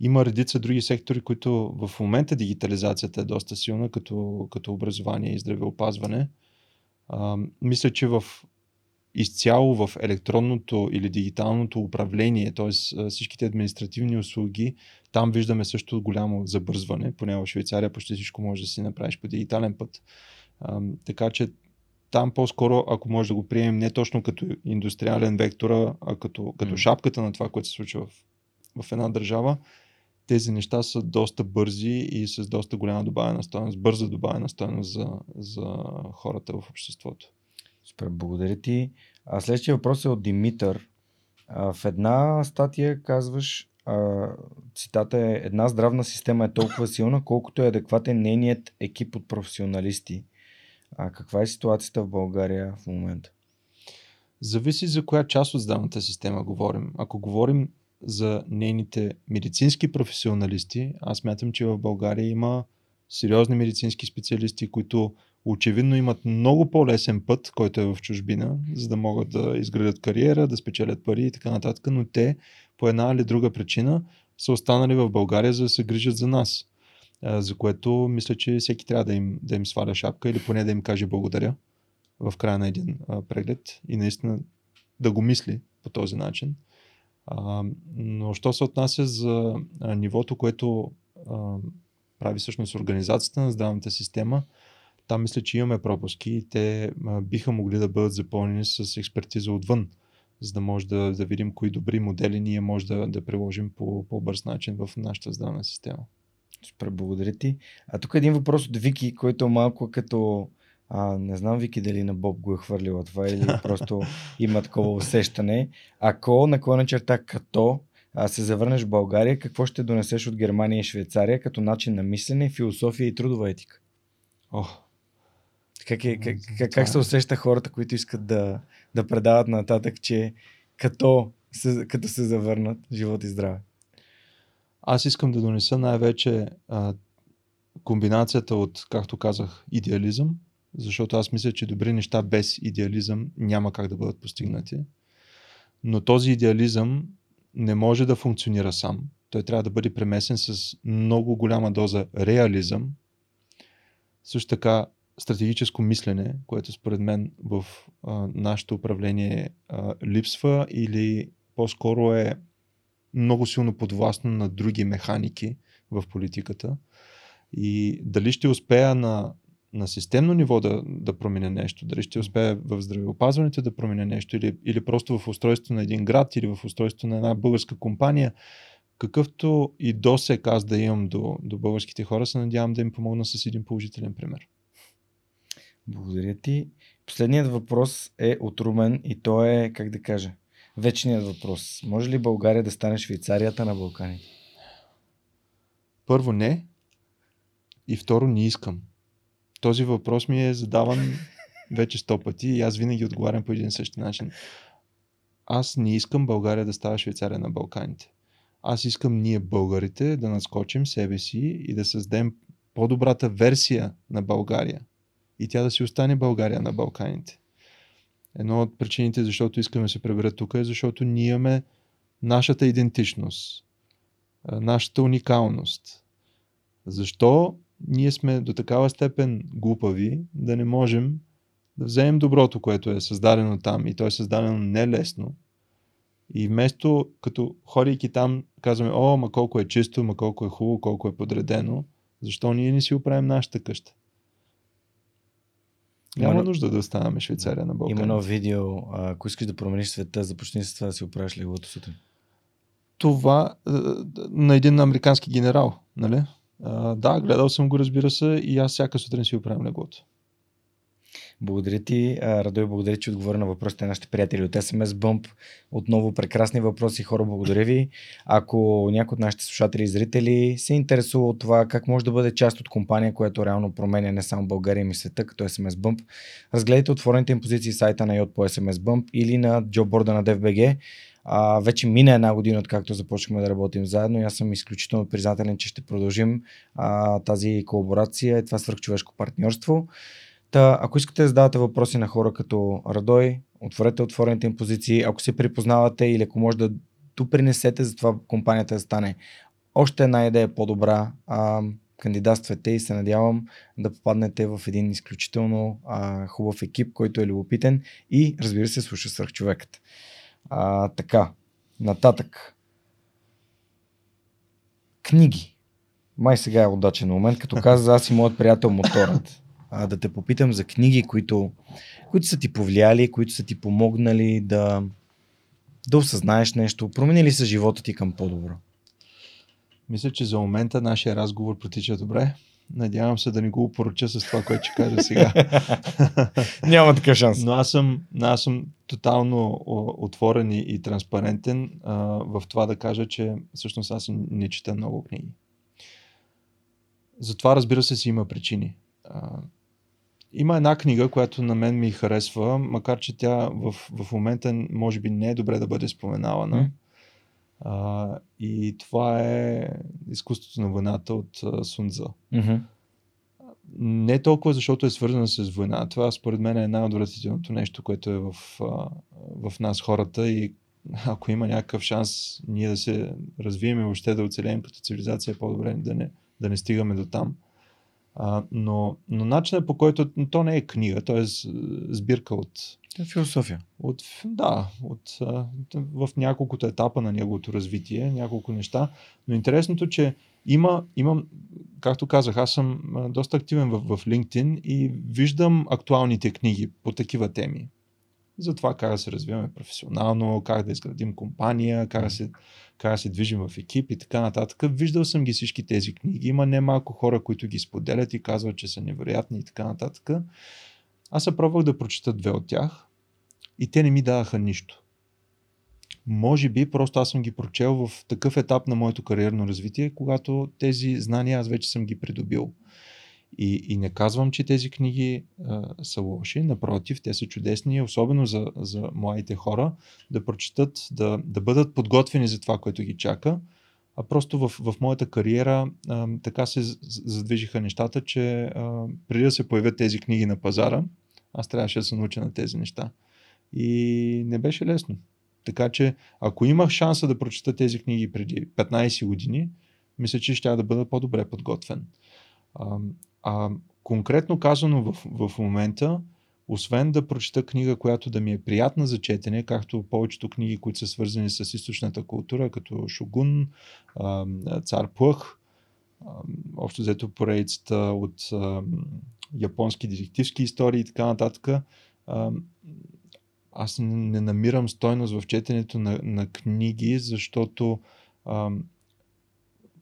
[SPEAKER 2] има редица други сектори, които в момента дигитализацията е доста силна, като, като образование и здравеопазване. А, мисля, че в изцяло в електронното или дигиталното управление, т.е. всичките административни услуги, там виждаме също голямо забързване. Поне в Швейцария почти всичко може да си направиш по дигитален път. А, така че там по-скоро, ако може да го приемем не точно като индустриален вектор, а като, като шапката на това, което се случва в, в една държава, тези неща са доста бързи и с доста голяма добавена стоеност, бърза добавена стоеност за, за хората в обществото.
[SPEAKER 1] Супер, благодаря ти. А следващия въпрос е от Димитър. А, в една статия казваш, а, цитата е една здравна система е толкова силна, колкото е адекватен нейният екип от професионалисти. А каква е ситуацията в България в момента?
[SPEAKER 2] Зависи за коя част от здравната система говорим. Ако говорим за нейните медицински професионалисти, аз мятам, че в България има сериозни медицински специалисти, които очевидно имат много по-лесен път, който е в чужбина, за да могат да изградят кариера, да спечелят пари и така нататък, но те по една или друга причина са останали в България, за да се грижат за нас за което мисля, че всеки трябва да им, да им сваля шапка или поне да им каже благодаря в края на един а, преглед. И наистина да го мисли по този начин. А, но що се отнася за а, нивото, което а, прави всъщност организацията на здравната система, там мисля, че имаме пропуски и те а, биха могли да бъдат запълнени с експертиза отвън, за да може да, да видим кои добри модели ние може да, да приложим по по-бърз начин в нашата здравна система.
[SPEAKER 1] Супер, благодаря ти. А тук един въпрос от Вики, който е малко като а, не знам Вики дали на Боб го е хвърлила това или просто има такова усещане. Ако наклона черта като а, се завърнеш в България, какво ще донесеш от Германия и Швейцария като начин на мислене, философия и трудова етика?
[SPEAKER 2] О,
[SPEAKER 1] как, е, как, как, как се усеща хората, които искат да, да предават нататък, че като се, като се завърнат, живот и здраве?
[SPEAKER 2] Аз искам да донеса най-вече а, комбинацията от, както казах, идеализъм, защото аз мисля, че добри неща без идеализъм няма как да бъдат постигнати. Но този идеализъм не може да функционира сам. Той трябва да бъде премесен с много голяма доза реализъм. Също така стратегическо мислене, което според мен в а, нашето управление а, липсва или по-скоро е много силно подвластно на други механики в политиката. И дали ще успея на на системно ниво да, да променя нещо, дали ще успее в здравеопазването да променя нещо или, или просто в устройството на един град или в устройството на една българска компания, какъвто и досек аз да имам до, до българските хора, се надявам да им помогна с един положителен пример.
[SPEAKER 1] Благодаря ти. Последният въпрос е от Румен и то е, как да кажа, вечният въпрос. Може ли България да стане Швейцарията на Балканите?
[SPEAKER 2] Първо не и второ не искам. Този въпрос ми е задаван вече сто пъти и аз винаги отговарям по един и същи начин. Аз не искам България да става Швейцария на Балканите. Аз искам ние българите да наскочим себе си и да създадем по-добрата версия на България. И тя да си остане България на Балканите. Едно от причините, защото искаме да се преберат тук е, защото ние имаме нашата идентичност, нашата уникалност. Защо ние сме до такава степен глупави да не можем да вземем доброто, което е създадено там и то е създадено нелесно. И вместо, като ходейки там, казваме, о, ма колко е чисто, ма колко е хубаво, колко е подредено, защо ние не си оправим нашата къща? Няма Има, нужда да оставаме Швейцария на Балканите.
[SPEAKER 1] Има едно видео, ако искаш да промениш света, започни с това да си оправиш леглото сутрин.
[SPEAKER 2] Това на един американски генерал, нали? А, да, гледал съм го, разбира се, и аз всяка сутрин си оправям леглото.
[SPEAKER 1] Благодаря ти, Радой, благодаря, че отговори на въпросите на нашите приятели от SMS Bump. Отново прекрасни въпроси, хора, благодаря ви. Ако някой от нашите слушатели и зрители се интересува от това как може да бъде част от компания, която реално променя не само България, и света, като SMS Bump, разгледайте отворените им позиции сайта на Йод по SMS Bump или на джобборда на DFBG. А, вече мина една година, откакто започнахме да работим заедно и аз съм изключително признателен, че ще продължим а, тази колаборация и това свърхчовешко партньорство. Та, ако искате да задавате въпроси на хора като Радой, отворете отворените им позиции. Ако се припознавате или ако може да допринесете за това компанията да стане още една идея по-добра, а, кандидатствате и се надявам да попаднете в един изключително а, хубав екип, който е любопитен и разбира се слуша свърхчовекът. А, така, нататък. Книги. Май сега е удачен момент, като каза аз и моят приятел моторът. А, да те попитам за книги, които, които са ти повлияли, които са ти помогнали да, да осъзнаеш нещо, променили са живота ти към по-добро.
[SPEAKER 2] Мисля, че за момента нашия разговор протича добре. Надявам се да не го поруча с това, което ще кажа сега.
[SPEAKER 1] Няма такъв шанс.
[SPEAKER 2] Но аз съм, аз съм тотално отворен и, и транспарентен а, в това да кажа, че всъщност аз не чета много книги. Затова, разбира се, си има причини. А, има една книга, която на мен ми харесва, макар че тя в, в момента може би не е добре да бъде споменавана. Mm. А, и това е изкуството на войната от Сунза. Mm-hmm. Не толкова защото е свързано с война. Това според мен е най-отвратителното нещо, което е в, в нас хората и ако има някакъв шанс ние да се развием и въобще да оцелеем като цивилизация, е по-добре да не, да не стигаме до там. А, но, но начинът по който то не е книга, то е сбирка от
[SPEAKER 1] Философия.
[SPEAKER 2] От, да, от, в няколкото етапа на неговото развитие, няколко неща. Но интересното, че има, имам, както казах, аз съм доста активен в, в LinkedIn и виждам актуалните книги по такива теми. За това как да се развиваме професионално, как да изградим компания, как да се, как да се движим в екип и така нататък. Виждал съм ги всички тези книги. Има немалко хора, които ги споделят и казват, че са невероятни и така нататък. Аз се пробвах да прочета две от тях и те не ми даваха нищо. Може би просто аз съм ги прочел в такъв етап на моето кариерно развитие, когато тези знания аз вече съм ги придобил. И, и не казвам, че тези книги а, са лоши, напротив, те са чудесни, особено за, за младите хора, да прочитат, да, да бъдат подготвени за това, което ги чака. А просто в, в моята кариера а, така се задвижиха нещата, че а, преди да се появят тези книги на пазара, аз трябваше да се науча на тези неща. И не беше лесно. Така че, ако имах шанса да прочета тези книги преди 15 години, мисля, че ще да бъда по-добре подготвен. А, конкретно казано в, в момента, освен да прочета книга, която да ми е приятна за четене, както повечето книги, които са свързани с източната култура, като Шогун, Цар Плъх, общо взето поредицата от японски директивски истории и така нататък, аз не намирам стойност в четенето на, на книги, защото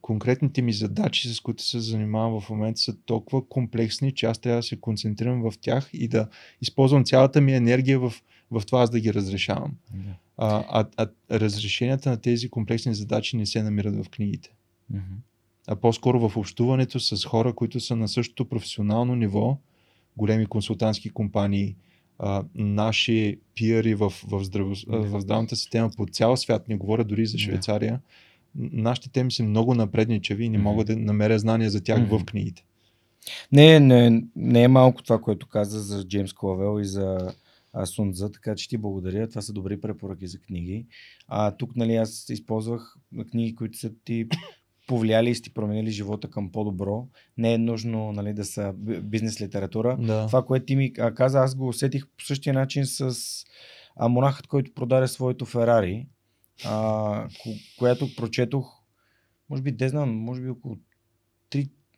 [SPEAKER 2] конкретните ми задачи, с които се занимавам в момента, са толкова комплексни, че аз трябва да се концентрирам в тях и да използвам цялата ми енергия в, в това аз да ги разрешавам. Yeah. А, а, а разрешенията на тези комплексни задачи не се намират в книгите. Mm-hmm. А по-скоро в общуването с хора, които са на същото професионално ниво, големи консултантски компании, а, наши пиари в, в, здраво, в здравната система по цял свят, не говоря дори за Швейцария, нашите теми са много напредничави и не мога да намеря знания за тях в книгите.
[SPEAKER 1] Не, не, не е малко това, което каза за Джеймс Клавел и за Сунза, така че ти благодаря. Това са добри препоръки за книги. А тук, нали, аз използвах книги, които са ти повлияли и сте променили живота към по-добро. Не е нужно нали, да са бизнес литература. Да. Това, което ти ми каза, аз го усетих по същия начин с а, монахът, който продаде своето Ферари, а, ко- която прочетох, може би, не знам, може би около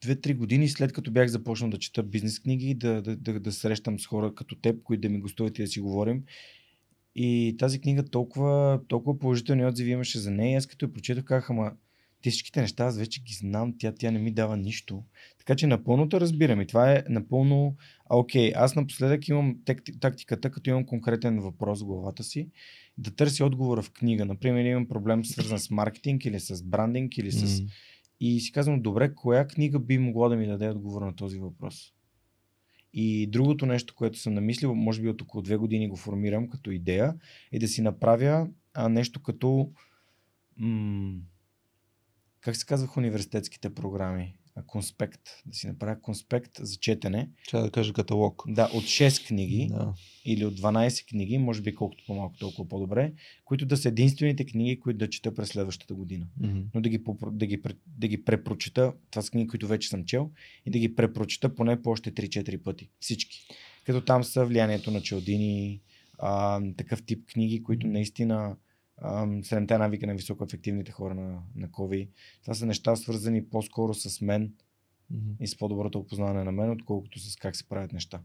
[SPEAKER 1] 2-3 години след като бях започнал да чета бизнес книги, да, да, да, да срещам с хора като теб, които да ми гостуват и да си говорим. И тази книга толкова, толкова положителни отзиви имаше за нея. Аз като я прочетох, казах, ама те всичките неща аз вече ги знам, тя, тя не ми дава нищо. Така че напълно те разбирам и това е напълно окей. Аз напоследък имам тактиката, като имам конкретен въпрос в главата си, да търся отговора в книга. Например, имам проблем свързан с маркетинг или с брандинг или с... Mm. И си казвам, добре, коя книга би могла да ми даде отговор на този въпрос? И другото нещо, което съм намислил, може би от около две години го формирам като идея, е да си направя а, нещо като м- как се казвах университетските програми? Конспект. Да си направя конспект за четене.
[SPEAKER 2] Трябва да кажа каталог.
[SPEAKER 1] Да, от 6 книги да. или от 12 книги, може би колкото по-малко, толкова по-добре, които да са единствените книги, които да чета през следващата година. Mm-hmm. Но да ги, да, ги, да ги препрочета, това са книги, които вече съм чел, и да ги препрочета поне по още 3-4 пъти. Всички. Като там са влиянието на Челдини, а, такъв тип книги, които наистина седемте навика на високоефективните хора на, на COVID. Това са неща свързани по-скоро с мен mm-hmm. и с по-доброто опознаване на мен, отколкото с как се правят неща.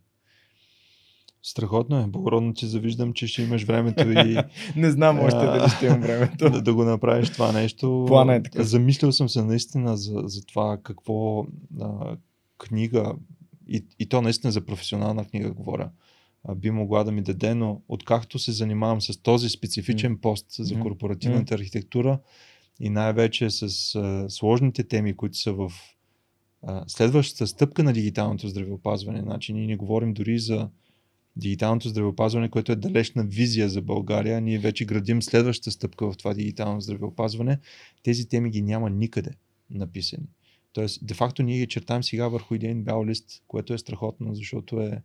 [SPEAKER 2] Страхотно е. Благородно ти завиждам, че ще имаш времето и...
[SPEAKER 1] Не знам още дали ще имам времето.
[SPEAKER 2] да, да го направиш това нещо.
[SPEAKER 1] Плана е така.
[SPEAKER 2] Замислил съм се наистина за, за това какво а, книга, и, и то наистина за професионална книга говоря, би могла да ми даде, но откакто се занимавам с този специфичен пост за корпоративната архитектура и най-вече с а, сложните теми, които са в а, следващата стъпка на дигиталното здравеопазване. Значи ние не говорим дори за дигиталното здравеопазване, което е далечна визия за България. Ние вече градим следващата стъпка в това дигитално здравеопазване. Тези теми ги няма никъде написани. Тоест, де-факто ние ги чертаем сега върху един бял лист, което е страхотно, защото е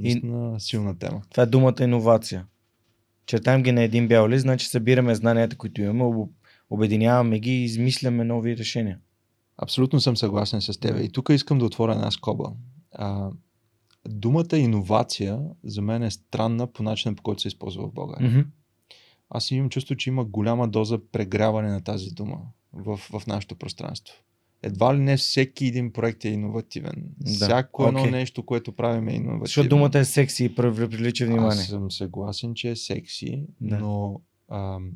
[SPEAKER 2] Наистина и... силна тема.
[SPEAKER 1] Това е думата иновация. Чертаем ги на един бял лист, значи събираме знанията, които имаме, обединяваме ги и измисляме нови решения.
[SPEAKER 2] Абсолютно съм съгласен с теб. И тук искам да отворя една скоба. А, Думата иновация за мен е странна по начина по който се използва в България.
[SPEAKER 1] Mm-hmm.
[SPEAKER 2] Аз имам чувство, че има голяма доза прегряване на тази дума в, в нашето пространство. Едва ли не всеки един проект е иновативен. Да. Всяко едно нещо, което правим е иновативно.
[SPEAKER 1] Защото думата е секси и прив- привлича внимание.
[SPEAKER 2] Аз съм съгласен, че е секси,
[SPEAKER 1] Да.
[SPEAKER 2] но... Ам...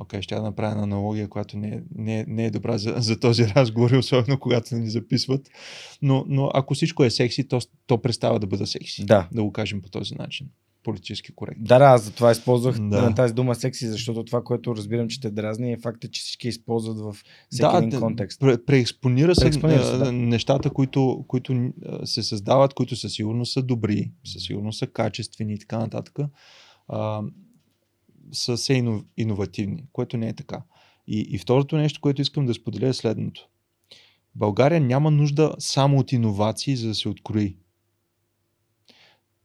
[SPEAKER 2] Окей, ще я направя една аналогия, която не не не е добра за, за този разговор, особено когато ни записват. Но, но ако всичко е секси, то, то престава да бъде секси.
[SPEAKER 1] Да.
[SPEAKER 2] Да го кажем по този начин. Политически коректно.
[SPEAKER 1] Да, да, аз затова използвах
[SPEAKER 2] Да.
[SPEAKER 1] да. тази дума секси, защото това, което разбирам, че те дразни, е факта, че всички използват в всеки
[SPEAKER 2] да,
[SPEAKER 1] един контекст.
[SPEAKER 2] Пре, преекспонира се,
[SPEAKER 1] Преекспонира се, да.
[SPEAKER 2] нещата, които, които се създават, които със сигурност са добри, със сигурност са качествени и така нататък, а, са се ино, иновативни, което не е така. И, и второто нещо, което искам да споделя е следното. България няма нужда само от иновации, за да се открои.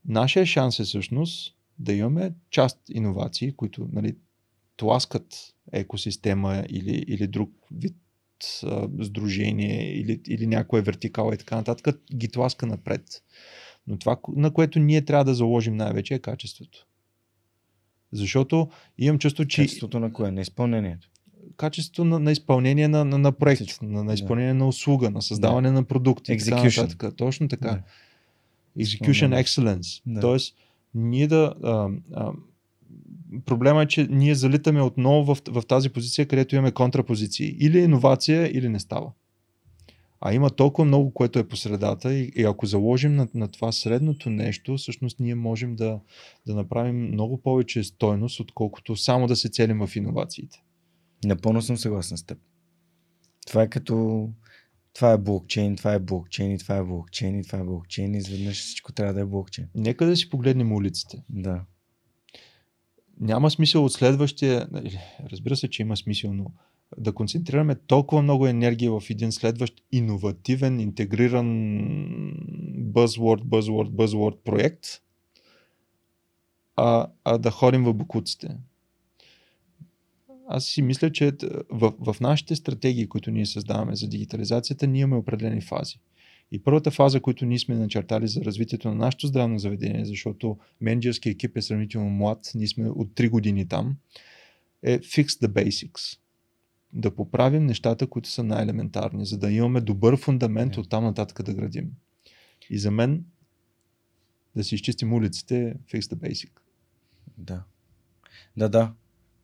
[SPEAKER 2] Нашия шанс е всъщност да имаме част иновации, които нали, тласкат екосистема или, или друг вид а, сдружение или, или някоя вертикала и така нататък, ги тласка напред. Но това, на което ние трябва да заложим най-вече е качеството. Защото имам чувство, че
[SPEAKER 1] Качеството на кое? На изпълнението.
[SPEAKER 2] качеството на, на изпълнение на, на, на проект,
[SPEAKER 1] Всичко.
[SPEAKER 2] на, на
[SPEAKER 1] Да.
[SPEAKER 2] изпълнение на услуга, на създаване на продукти. нататък. Точно така.
[SPEAKER 1] Да.
[SPEAKER 2] Execution
[SPEAKER 1] Изпълнение.
[SPEAKER 2] excellence.
[SPEAKER 1] Да.
[SPEAKER 2] Тоест, ние да. А, а, проблема е, че ние залитаме отново в, в тази позиция, където имаме контрапозиции. Или иновация, или не става. А има толкова много, което е по средата и, и ако заложим на, на това средното нещо, всъщност ние можем да, да направим много повече стойност, отколкото само да се целим в иновациите.
[SPEAKER 1] Напълно съм съгласен с теб. Това е като това е блокчейн, това е блокчейн, и това е блокчейн, и това е блокчейн, и изведнъж всичко трябва да е блокчейн.
[SPEAKER 2] Нека да си погледнем улиците.
[SPEAKER 1] Да.
[SPEAKER 2] няма смисъл от следващия. нали, Разбира се, че има смисъл, но да концентрираме толкова много енергия в един следващ иновативен, интегриран buzzword, buzzword, buzzword проект, а, а да ходим в букуците. Аз си мисля, че в, в нашите стратегии, които ние създаваме за дигитализацията, ние имаме определени фази. И първата фаза, която ние сме начертали за развитието на нашето здравно заведение, защото менеджерски екип е сравнително млад, ние сме от 3 години там, е fix the basics. Да поправим нещата, които са най-елементарни, за да имаме добър фундамент
[SPEAKER 1] Да.
[SPEAKER 2] от там нататък да градим. И за мен да си изчистим улиците е fix the basic.
[SPEAKER 1] Да. Да, да.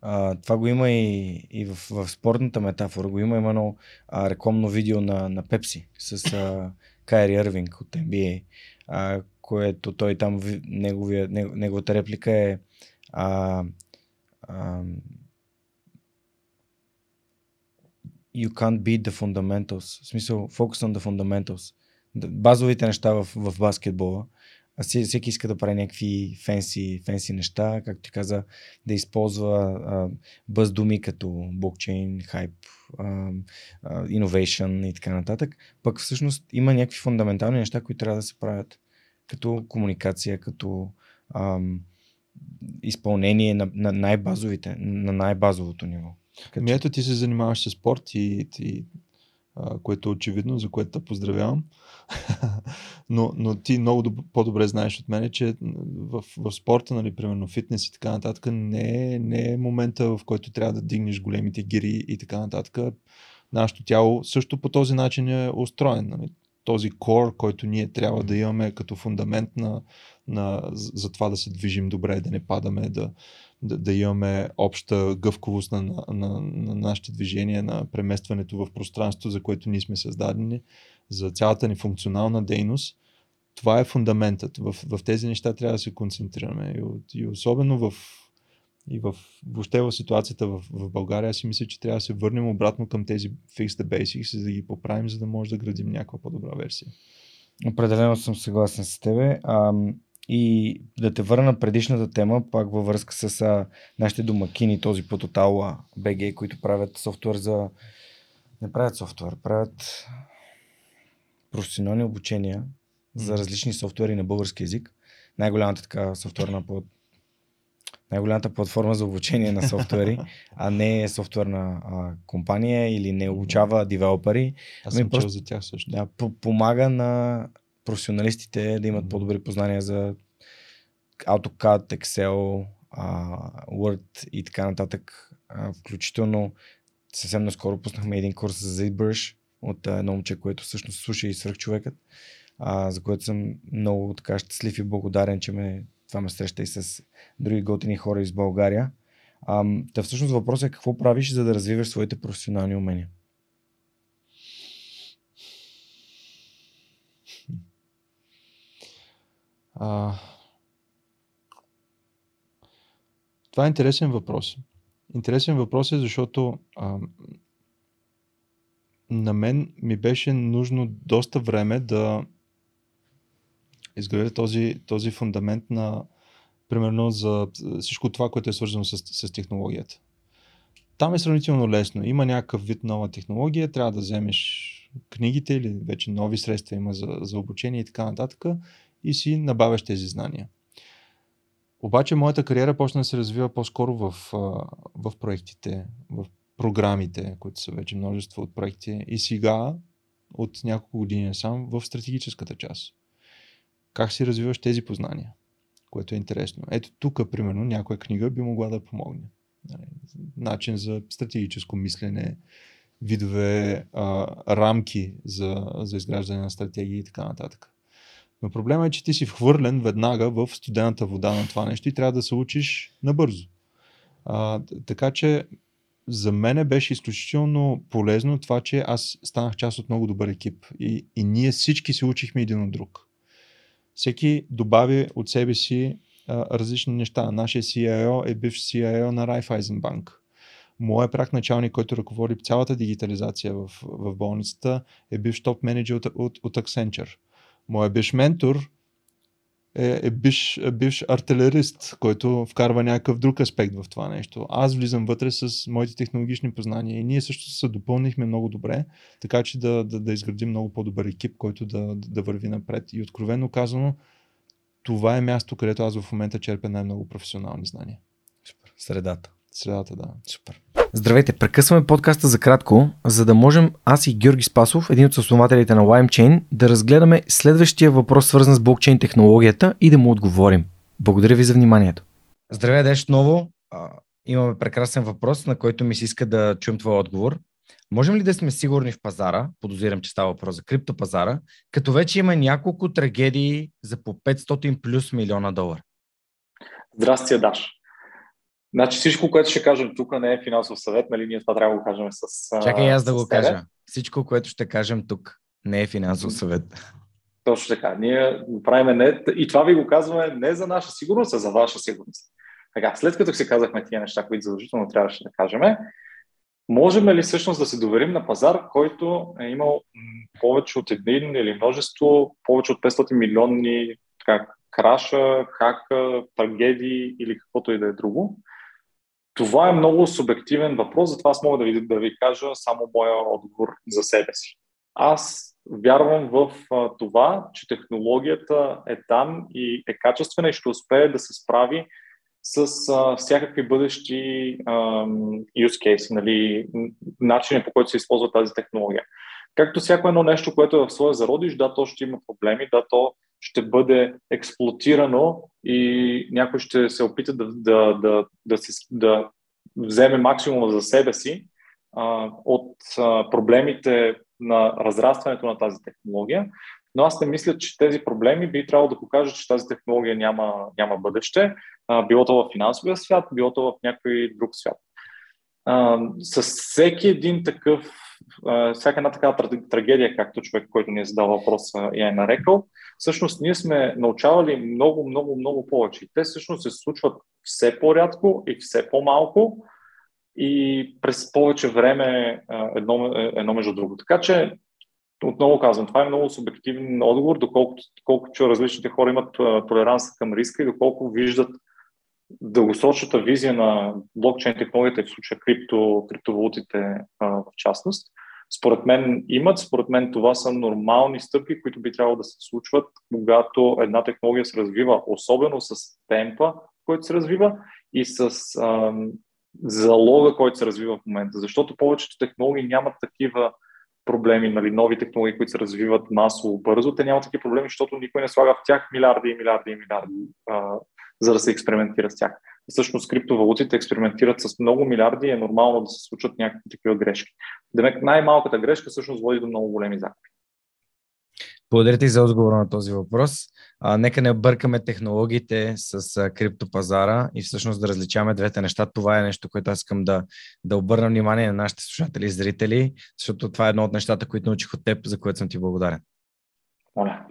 [SPEAKER 1] А, това го има и, и в, в спортната метафора. Го има едно а, рекламно видео на, на Пепси с а, Кайри Ирвинг от NBA, а, което той там, ви- неговия, него- неговата реплика е а, а, You can't beat the fundamentals. В смисъл, focus on the fundamentals. Базовите неща в, в баскетбола. Всеки, иска да прави някакви фенси, фенси неща, както ти каза, да използва а, бъз думи като блокчейн, хайп, innovation и така нататък. Пък всъщност има някакви фундаментални неща, които трябва да се правят. Като комуникация, като ам, изпълнение на, на най-базовите, на най-базовото ниво. Като...
[SPEAKER 2] Ами ето ти се занимаваш с спорт и, и което е очевидно, за което те поздравявам. но, но ти много доб- по-добре знаеш от мен, че в, в спорта, нали, примерно фитнес и така нататък, не е, не е момента, в който трябва да дигнеш големите гири и така нататък. Нашето тяло също по този начин е устроен. Нали. Този кор, който ние трябва да имаме като фундамент на, на, за това да се движим добре, да не падаме, да, да, да имаме обща гъвковост на, на, на, на нашите движения, на преместването в пространството, за което ние сме създадени, за цялата ни функционална дейност. Това е фундаментът. В, в тези неща трябва да се концентрираме. И, и особено в, и в, въобще в ситуацията в, в България, си мисля, че трябва да се върнем обратно към тези fix the basics, за да ги поправим, за да може да градим някаква по-добра версия.
[SPEAKER 1] Определено съм съгласен с тебе. И да те върна на предишната тема, пак във връзка с а, нашите домакини, този по Total BG, които правят софтуер за... Не правят софтуер, правят професионални обучения за различни софтуери на български язик. Най-голямата така софтуерна плат... най-голямата платформа за обучение на софтуери, а не е софтуерна а, компания или не обучава девелопери,
[SPEAKER 2] Аз съм
[SPEAKER 1] просто-
[SPEAKER 2] за тях също.
[SPEAKER 1] да, по- помага на професионалистите да имат по-добри познания за AutoCAD, Excel, Word и така нататък. включително съвсем наскоро пуснахме един курс за ZBrush от едно момче, което всъщност слуша и свърх човекът, за което съм много така щастлив и благодарен, че ме, това ме среща и с други готини хора из България. А, та всъщност въпросът е какво правиш, за да развиваш своите професионални умения?
[SPEAKER 2] А... Това е интересен въпрос. Интересен въпрос е, защото а, на мен ми беше нужно доста време да изградя този, този фундамент на, примерно, за всичко това, което е свързано с, с технологията. Там е сравнително лесно. Има някакъв вид нова технология, трябва да вземеш книгите или вече нови средства има за, за обучение и така нататък и си набавяш тези знания. Обаче моята кариера почна да се развива по-скоро в, в проектите, в програмите, които са вече множество от проекти и сега от няколко години сам в стратегическата част. Как си развиваш тези познания, което е интересно. Ето тук, примерно, някоя книга би могла да помогне. Нали, начин за стратегическо мислене, видове а, рамки за, за изграждане на стратегии и така нататък. Но проблема е, че ти си вхвърлен веднага в студената вода на това нещо и трябва да се учиш набързо. А, така че за мен беше изключително полезно това, че аз станах част от много добър екип и, и ние всички се учихме един от друг. Всеки добави от себе си а, различни неща. Нашия CIO е бивш CIO на Raiffeisen Bank. Моя прак началник, който ръководи цялата дигитализация в, в болницата, е бивш топ менеджер от, от, от Accenture. Моя биш ментор е, е биш, е биш артилерист, който вкарва някакъв друг аспект в това нещо. Аз влизам вътре с моите технологични познания и ние също се допълнихме много добре, така че да, да, да изградим много по-добър екип, който да, да върви напред. И откровенно казано, това е място, където аз в момента черпя най-много професионални знания.
[SPEAKER 1] Супер. Средата.
[SPEAKER 2] Средата, да.
[SPEAKER 1] Супер. Здравейте, прекъсваме подкаста за кратко, за да можем аз и Георги Спасов, един от основателите на LimeChain, да разгледаме следващия въпрос, свързан с блокчейн технологията и да му отговорим. Благодаря ви за вниманието. Здравей, Деш, отново. имаме прекрасен въпрос, на който ми се иска да чуем твой отговор. Можем ли да сме сигурни в пазара, подозирам, че става въпрос за криптопазара, като вече има няколко трагедии за по 500 плюс милиона долара?
[SPEAKER 3] Здрасти, Даш. Значи всичко, което ще кажем тук не е финансов съвет, нали? Ние това трябва да го кажем с.
[SPEAKER 1] Чакай аз да го тебе. кажа. Всичко, което ще кажем тук не е финансов съвет.
[SPEAKER 3] Точно така. Ние го правим не. И това ви го казваме не за наша сигурност, а за ваша сигурност. Така, след като се казахме тия неща, които задължително трябваше да кажем, можем ли всъщност да се доверим на пазар, който е имал повече от един или множество, повече от 500 милионни така, краша, хака, трагедии или каквото и да е друго? Това е много субективен въпрос, затова аз мога да ви, да ви кажа само моя отговор за себе си. Аз вярвам в това, че технологията е там и е качествена и ще успее да се справи с а, всякакви бъдещи а, use case, нали, начини по който се използва тази технология. Както всяко едно нещо, което е в своя зародиш, да, то ще има проблеми, да, то ще бъде експлуатирано и някой ще се опита да, да, да, да, си, да вземе максимума за себе си а, от а, проблемите на разрастването на тази технология. Но аз не мисля, че тези проблеми би трябвало да покажат, че тази технология няма, няма бъдеще, а, било то в финансовия свят, било то в някой друг свят. А, с всеки един такъв всяка една такава трагедия, както човек, който ни е задал въпроса и е нарекал, всъщност ние сме научавали много, много, много повече. Те всъщност се случват все по-рядко и все по-малко и през повече време едно, едно между друго. Така че, отново казвам, това е много субективен отговор, доколкото, доколкото различните хора имат толеранс към риска и доколко виждат дългосрочната визия на блокчейн технологията и в случая крипто, криптовалутите а, в частност, според мен имат. Според мен това са нормални стъпки, които би трябвало да се случват, когато една технология се развива, особено с темпа, който се развива и с а, залога, който се развива в момента. Защото повечето технологии нямат такива проблеми, нали, нови технологии, които се развиват масово, бързо, те нямат такива проблеми, защото никой не слага в тях милиарди и милиарди и милиарди, а, за да се експериментира с тях. Всъщност криптовалутите експериментират с много милиарди и е нормално да се случат някакви такива грешки. Демек най-малката грешка всъщност води до много големи загуби.
[SPEAKER 1] Благодаря ти за отговора на този въпрос. А, нека не бъркаме технологиите с а, криптопазара и всъщност да различаваме двете неща. Това е нещо, което аз искам да, да обърна внимание на нашите слушатели и зрители, защото това е едно от нещата, които научих от теб, за което съм ти благодарен.
[SPEAKER 3] Моля.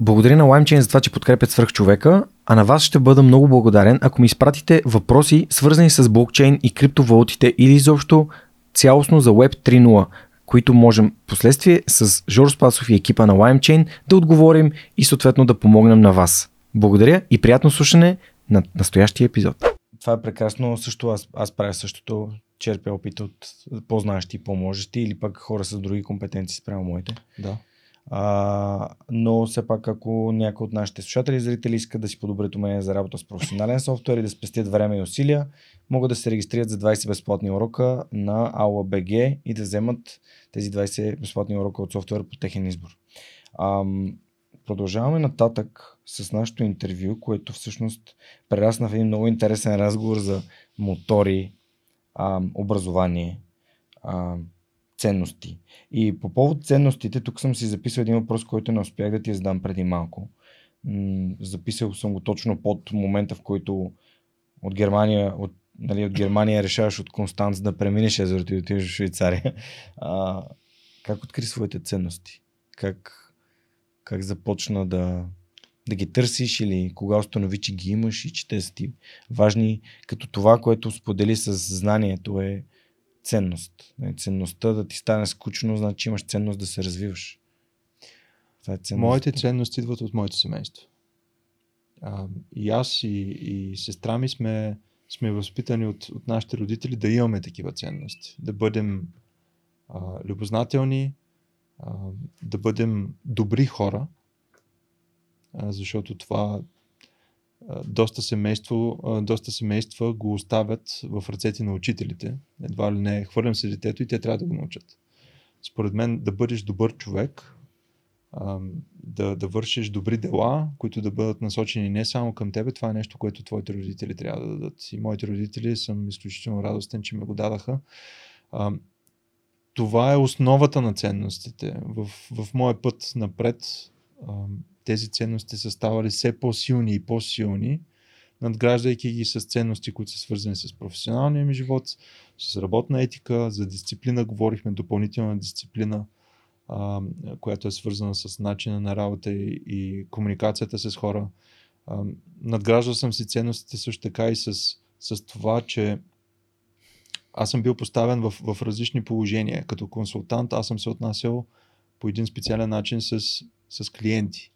[SPEAKER 1] Благодаря на LimeChain за това, че подкрепят свърх човека, а на вас ще бъда много благодарен, ако ми изпратите въпроси, свързани с блокчейн и криптовалутите или изобщо цялостно за Web 3.0 които можем последствие с Жор Спасов и екипа на LimeChain да отговорим и съответно да помогнем на вас. Благодаря и приятно слушане на настоящия епизод. Това е прекрасно. Също аз, аз правя същото. Черпя опит от по-знаещи по-можещи или пък хора с други компетенции спрямо моите.
[SPEAKER 2] Да.
[SPEAKER 1] А, но все пак, ако някой от нашите слушатели и зрители искат да си подобрят умения за работа с професионален софтуер и да спестят време и усилия, могат да се регистрират за 20 безплатни урока на AulaBG и да вземат тези 20 безплатни урока от софтуер по техен избор. А, продължаваме нататък с нашето интервю, което всъщност прерасна в един много интересен разговор за мотори, а, образование, а, ценности. И по повод ценностите, тук съм си записал един въпрос, който не успях да ти задам преди малко. Записал съм го точно под момента, в който от Германия, от, нали, от Германия решаваш от Констанц да преминеш езерото и отидеш в Швейцария. А, как откри своите ценности? Как, как започна да, да ги търсиш или кога установи, че ги имаш и че те са ти важни, като това, което сподели с знанието е ценност. Нали, ценността да ти стане скучно, значи имаш ценност да се развиваш.
[SPEAKER 2] Това е ценност. Моите ценности идват от моето семейство. А, и аз и, и сестра ми сме, сме възпитани от, от нашите родители да имаме такива ценности. Да бъдем а, любознателни, а, да бъдем добри хора, а, защото това доста, семейство, доста семейства го оставят в ръцете на учителите. Едва ли не хвърлям се детето и те трябва да го научат. Според мен да бъдеш добър човек, да, да вършиш добри дела, които да бъдат насочени не само към тебе, това е нещо, което твоите родители трябва да дадат. И моите родители съм изключително радостен, че ме го дадаха. Това е основата на ценностите. В, в моя път напред тези ценности са ставали все по-силни и по-силни, надграждайки ги с ценности, които са свързани с професионалния ми живот, с работна етика, за дисциплина говорихме, допълнителна дисциплина, а, която е свързана с начина на работа и, и комуникацията с хора. А, надграждал съм си ценностите също така и с, с това, че аз съм бил поставен в, в различни положения. Като консултант аз съм се отнасял по един специален начин с, с клиенти.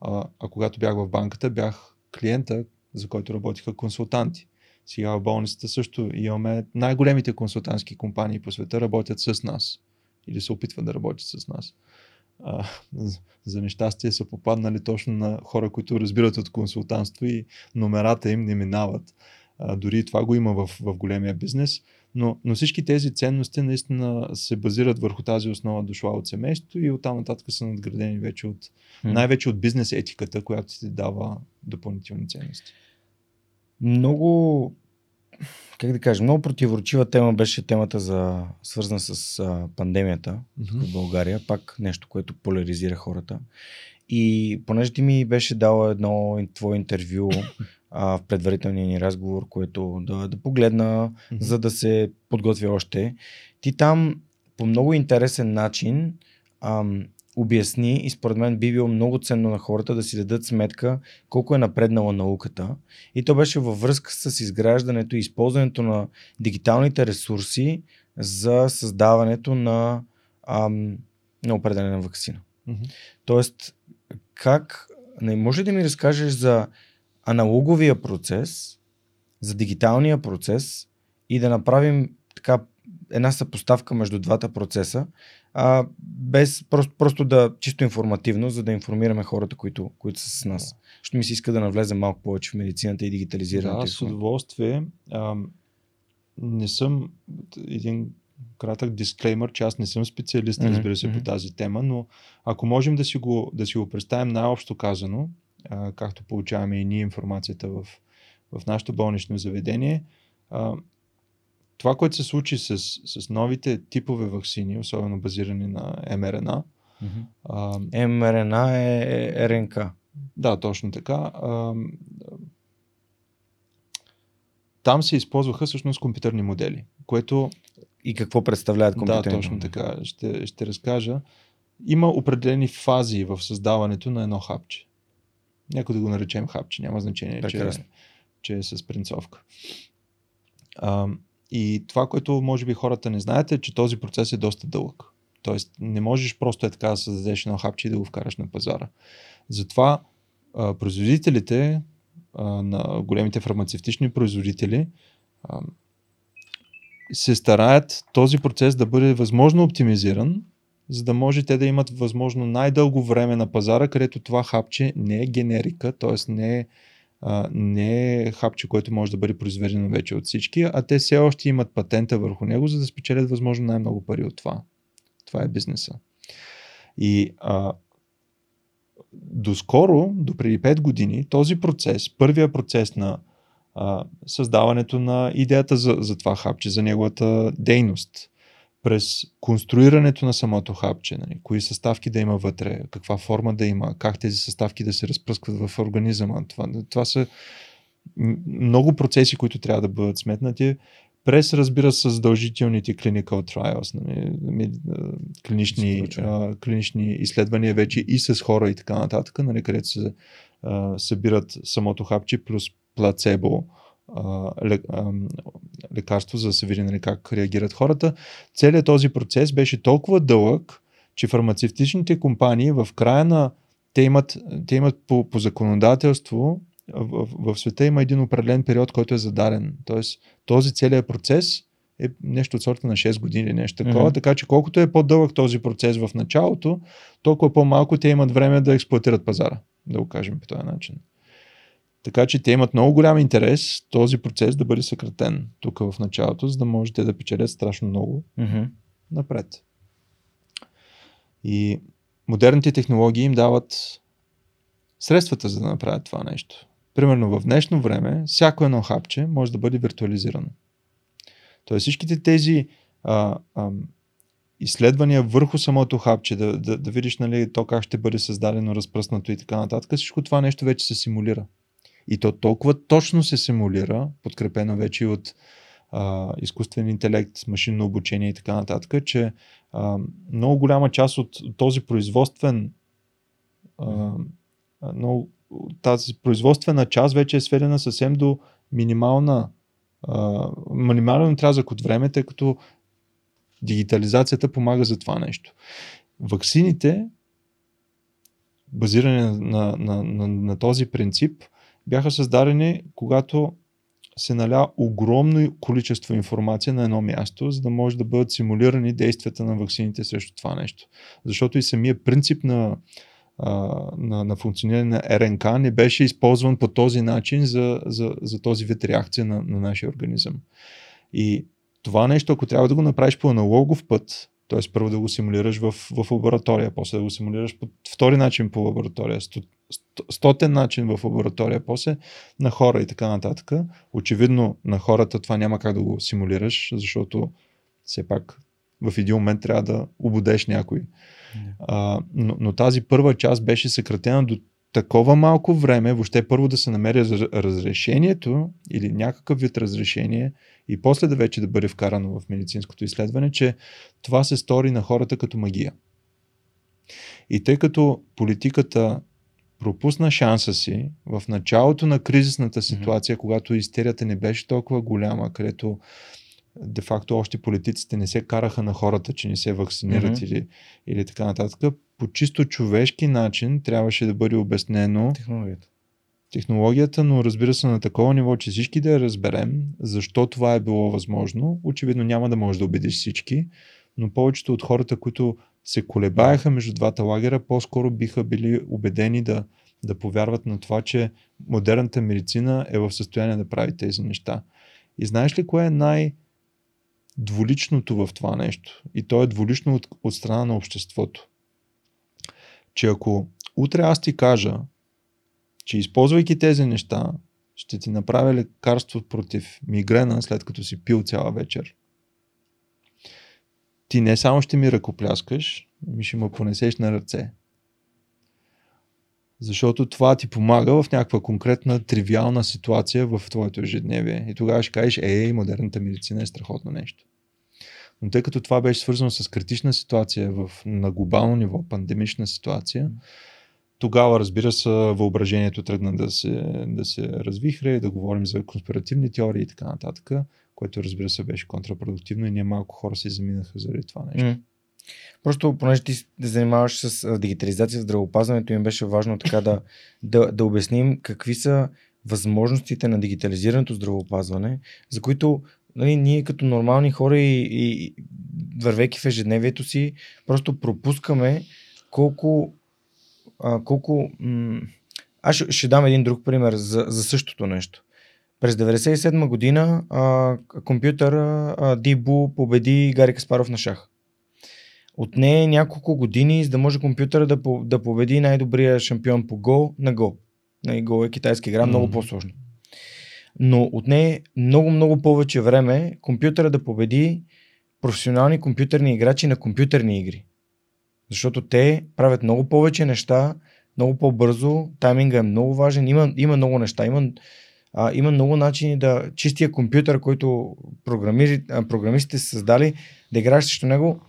[SPEAKER 2] А, а когато бях в банката, бях клиента, за който работиха консултанти. Сега в болницата също имаме най-големите консултантски компании по света работят с нас или се опитват да работят с нас. А, за нещастие са попаднали точно на хора, които разбират от консултантство и номерата им не минават. А, дори това го има в, в големия бизнес. Но, но всички тези ценности наистина се базират върху тази основа дошла от семейството и оттам нататък са надградени вече от, mm. най-вече от бизнес етиката, която ти дава допълнителни ценности.
[SPEAKER 1] Много, как да кажа, много противоречива тема беше темата за свързана с а, пандемията mm-hmm. в България. Пак нещо, което поляризира хората. И понеже ти ми беше дала едно твое интервю а, в предварителния ни разговор, което да, да погледна, mm-hmm. за да се подготвя още. Ти там по много интересен начин ам, обясни и според мен би било много ценно на хората да си дадат сметка колко е напреднала науката. И то беше във връзка с изграждането и използването на дигиталните ресурси за създаването на, ам, на определена вакцина. Mm-hmm. Тоест, как, не може да ми разкажеш за аналоговия процес, за дигиталния процес и да направим така една съпоставка между двата процеса, а, без просто, просто да чисто информативно, за да информираме хората, които, които са с нас. Ще ми се иска да навлезем малко повече в медицината и дигитализирането.
[SPEAKER 2] Да, с удоволствие. А, не съм един кратък дисклеймър, че аз не съм специалист, разбира се, по тази тема, но ако можем да си го, да си го представим най-общо казано, а, както получаваме и ние информацията в, в нашето болнично заведение, а, това, което се случи с, с новите типове вакцини, особено базирани на МРНА,
[SPEAKER 1] mm-hmm. МРНА е РНК.
[SPEAKER 2] Да, точно така. А, там се използваха всъщност компютърни модели, което...
[SPEAKER 1] И какво представляват компютърни
[SPEAKER 2] Да, точно така. Ще, ще разкажа. Има определени фази в създаването на едно хапче. Някой да го наречем хапче, няма значение, че, че е с принцовка. А, и това, което може би хората не знаете, е, че този процес е доста дълъг. Тоест не можеш просто е така да създадеш едно хапче и да го вкараш на пазара. Затова а, производителите а, на големите фармацевтични производители а, се стараят този процес да бъде възможно оптимизиран, за да може те да имат възможно най-дълго време на пазара, където това хапче не е генерика, т.е. не е, не е хапче, което може да бъде произведено вече от всички, а те все още имат патента върху него, за да спечелят възможно най-много пари от това. Това е бизнеса. И а, доскоро, до преди 5 години, този процес, първия процес на а, създаването на идеята за, за това хапче, за неговата дейност, през конструирането на самото хапче, нали, кои съставки да има вътре, каква форма да има, как тези съставки да се разпръскват в организъма. Това, това са много процеси, които трябва да бъдат сметнати през, разбира се, задължителните clinical trials, нали, клинични, а, клинични изследвания вече и с хора и така нататък, нали, където се а, събират самото хапче плюс плацебо лекарство, за да се види нали, как реагират хората. Целият този процес беше толкова дълъг, че фармацевтичните компании в края на те имат, те имат по, по законодателство в, в, в света има един определен период, който е зададен. Тоест, този целият процес е нещо от сорта на 6 години или нещо такова, mm-hmm. така че колкото е по-дълъг този процес в началото, толкова по-малко те имат време да експлуатират пазара, да го кажем по този начин. Така че те имат много голям интерес този процес да бъде съкратен тук в началото, за да можете да печелят страшно много
[SPEAKER 1] mm-hmm.
[SPEAKER 2] напред. И модерните технологии им дават средствата за да направят това нещо. Примерно в днешно време, всяко едно хапче може да бъде виртуализирано. Тоест всичките тези а, а, изследвания върху самото хапче, да, да, да видиш нали, то как ще бъде създадено, разпръснато и така нататък, всичко това нещо вече се симулира. И то толкова точно се симулира, подкрепено вече от а, изкуствен интелект, машинно обучение и така нататък, че а, много голяма част от този производствен а, много, тази производствена част вече е сведена съвсем до минимална а, минимален отрязък от време, тъй като дигитализацията помага за това нещо. Ваксините, базирани на, на, на, на, на този принцип, бяха създадени, когато се наля огромно количество информация на едно място, за да може да бъдат симулирани действията на ваксините срещу това нещо. Защото и самия принцип на на, на функциониране на РНК не беше използван по този начин за, за, за този вид реакция на, на нашия организъм. И това нещо, ако трябва да го направиш по аналогов път, т.е. първо да го симулираш в, в лаборатория, после да го симулираш по втори начин по лаборатория, стотен начин в лаборатория, после на хора и така нататък. Очевидно на хората това няма как да го симулираш, защото все пак в един момент трябва да обудеш някой. А, но, но тази първа част беше съкратена до такова малко време, въобще първо да се намери разрешението или някакъв вид разрешение и после да вече да бъде вкарано в медицинското изследване, че това се стори на хората като магия. И тъй като политиката пропусна шанса си в началото на кризисната ситуация, mm-hmm. когато истерията не беше толкова голяма, където де-факто още политиците не се караха на хората, че не се вакцинират mm-hmm. или, или така нататък. По чисто човешки начин трябваше да бъде обяснено
[SPEAKER 1] технологията.
[SPEAKER 2] технологията, но разбира се на такова ниво, че всички да я разберем, защо това е било възможно. Очевидно няма да може да убедиш всички, но повечето от хората, които се колебаеха между двата лагера, по-скоро биха били убедени да, да повярват на това, че модерната медицина е в състояние да прави тези неща. И знаеш ли кое е най- дволичното в това нещо. И то е дволично от, от страна на обществото. Че ако утре аз ти кажа, че използвайки тези неща, ще ти направя лекарство против мигрена, след като си пил цяла вечер. Ти не само ще ми ръкопляскаш, ми ще ме понесеш на ръце. Защото това ти помага в някаква конкретна, тривиална ситуация в твоето ежедневие. И тогава ще кажеш, ей, модерната медицина е страхотно нещо. Но тъй като това беше свързано с критична ситуация в, на глобално ниво, пандемична ситуация, тогава, разбира се, въображението тръгна да се, да се развихре, да говорим за конспиративни теории и така нататък, което, разбира се, беше контрапродуктивно и ние малко хора се заминаха заради това нещо. Mm.
[SPEAKER 1] Просто, понеже ти да занимаваш с дигитализация в здравеопазването, им беше важно така да, да, да обясним какви са възможностите на дигитализираното здравеопазване, за които нали, ние като нормални хора и, и вървейки в ежедневието си, просто пропускаме колко. А, колко м- аз ще, ще дам един друг пример за, за същото нещо. През 1997 година а, компютъра а, Дибу победи Гари Каспаров на шах. От нея няколко години, за да може компютъра да, да победи най-добрия шампион по гол на гол. На гол е китайски игра, mm. много по-сложно. Но от нея много, много повече време компютъра да победи професионални компютърни играчи на компютърни игри. Защото те правят много повече неща, много по-бързо, тайминга е много важен, има, има много неща, има, а, има много начини да чистия компютър, който програмистите са създали, да играеш срещу него,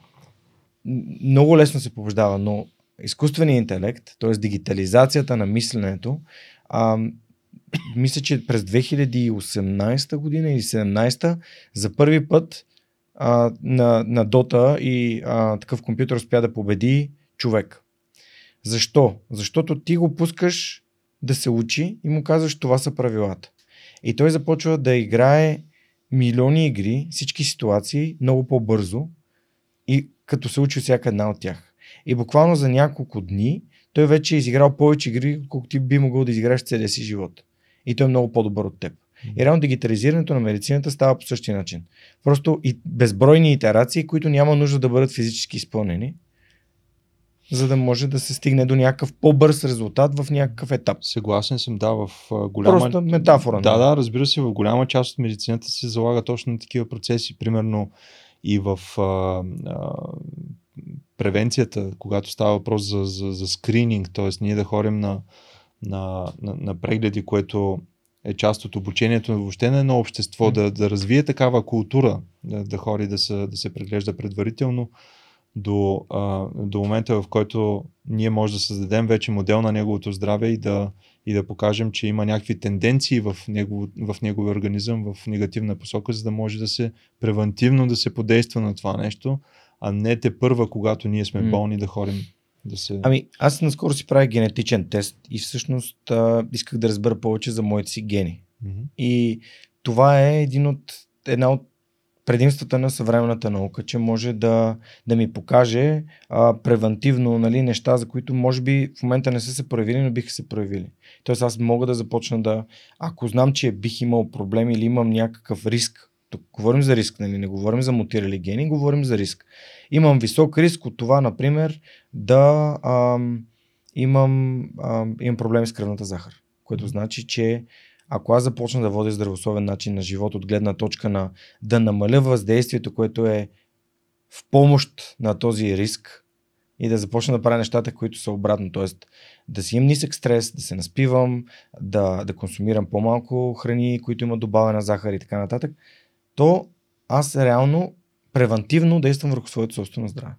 [SPEAKER 1] много лесно се побеждава, но изкуственият интелект, т.е. дигитализацията на мисленето, а, мисля, че през 2018 година или 2017 за първи път а, на, на Дота и а, такъв компютър успя да победи човек. Защо? Защото ти го пускаш да се учи и му казваш това са правилата. И той започва да играе милиони игри, всички ситуации много по-бързо и като се учи всяка една от тях. И буквално за няколко дни той вече е изиграл повече игри, колкото ти би могъл да изиграеш целия си живот. И той е много по-добър от теб. И реално дигитализирането на медицината става по същия начин. Просто и безбройни итерации, които няма нужда да бъдат физически изпълнени, за да може да се стигне до някакъв по-бърз резултат в някакъв етап.
[SPEAKER 2] Съгласен съм, да, в голяма...
[SPEAKER 1] Просто метафора.
[SPEAKER 2] Да, да, разбира се, в голяма част от медицината се залага точно на такива процеси. Примерно и в а, а, превенцията, когато става въпрос за, за, за скрининг, т.е. ние да ходим на, на, на, на прегледи, което е част от обучението въобще на едно общество, да, да развие такава култура, да, да хори да се, да се преглежда предварително до, а, до момента, в който ние може да създадем вече модел на неговото здраве и да, и да покажем, че има някакви тенденции в, негов, в неговия организъм в негативна посока, за да може да се превентивно да се подейства на това нещо, а не те първа, когато ние сме болни, да ходим да се...
[SPEAKER 1] Ами, аз наскоро си правя генетичен тест и всъщност а, исках да разбера повече за моите си гени. Mm-hmm. И това е един от, една от предимствата на съвременната наука, че може да, да ми покаже а, превентивно нали, неща, за които може би в момента не са се проявили, но биха се проявили. Тоест аз мога да започна да, ако знам, че бих имал проблем или имам някакъв риск, тук говорим за риск, нали? не говорим за мутирали гени, говорим за риск. Имам висок риск от това, например, да ам, имам, ам, имам проблеми с кръвната захар, което значи, че ако аз започна да водя здравословен начин на живот от гледна точка на да намаля въздействието, което е в помощ на този риск и да започна да правя нещата, които са обратно. Тоест да си имам нисък стрес, да се наспивам, да, да консумирам по-малко храни, които имат добавена захар и така нататък, то аз реално превентивно действам върху своето собствено здраве.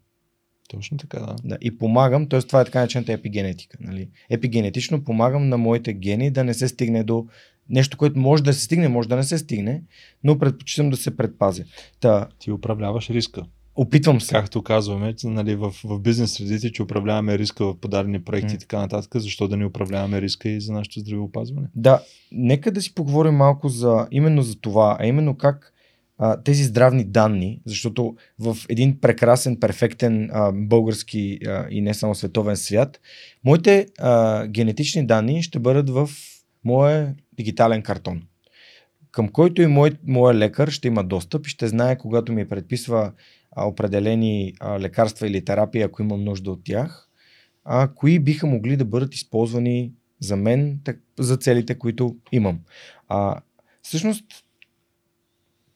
[SPEAKER 2] Точно така, да.
[SPEAKER 1] да и помагам, т.е. това е така наречената епигенетика. Нали? Епигенетично помагам на моите гени да не се стигне до нещо, което може да се стигне, може да не се стигне, но предпочитам да се предпазя. Та,
[SPEAKER 2] Ти управляваш риска.
[SPEAKER 1] Опитвам се.
[SPEAKER 2] Както казваме, нали, в, в бизнес средите, че управляваме риска в подарени проекти mm. и така нататък, защо да не управляваме риска и за нашето здравеопазване?
[SPEAKER 1] Да, нека да си поговорим малко за именно за това, а именно как а, тези здравни данни, защото в един прекрасен, перфектен а, български а, и не само световен свят, моите а, генетични данни ще бъдат в моя дигитален картон. към който и мой, моя лекар ще има достъп и ще знае, когато ми предписва а, определени а, лекарства или терапии, ако имам нужда от тях, а, кои биха могли да бъдат използвани за мен, так, за целите, които имам. А, всъщност,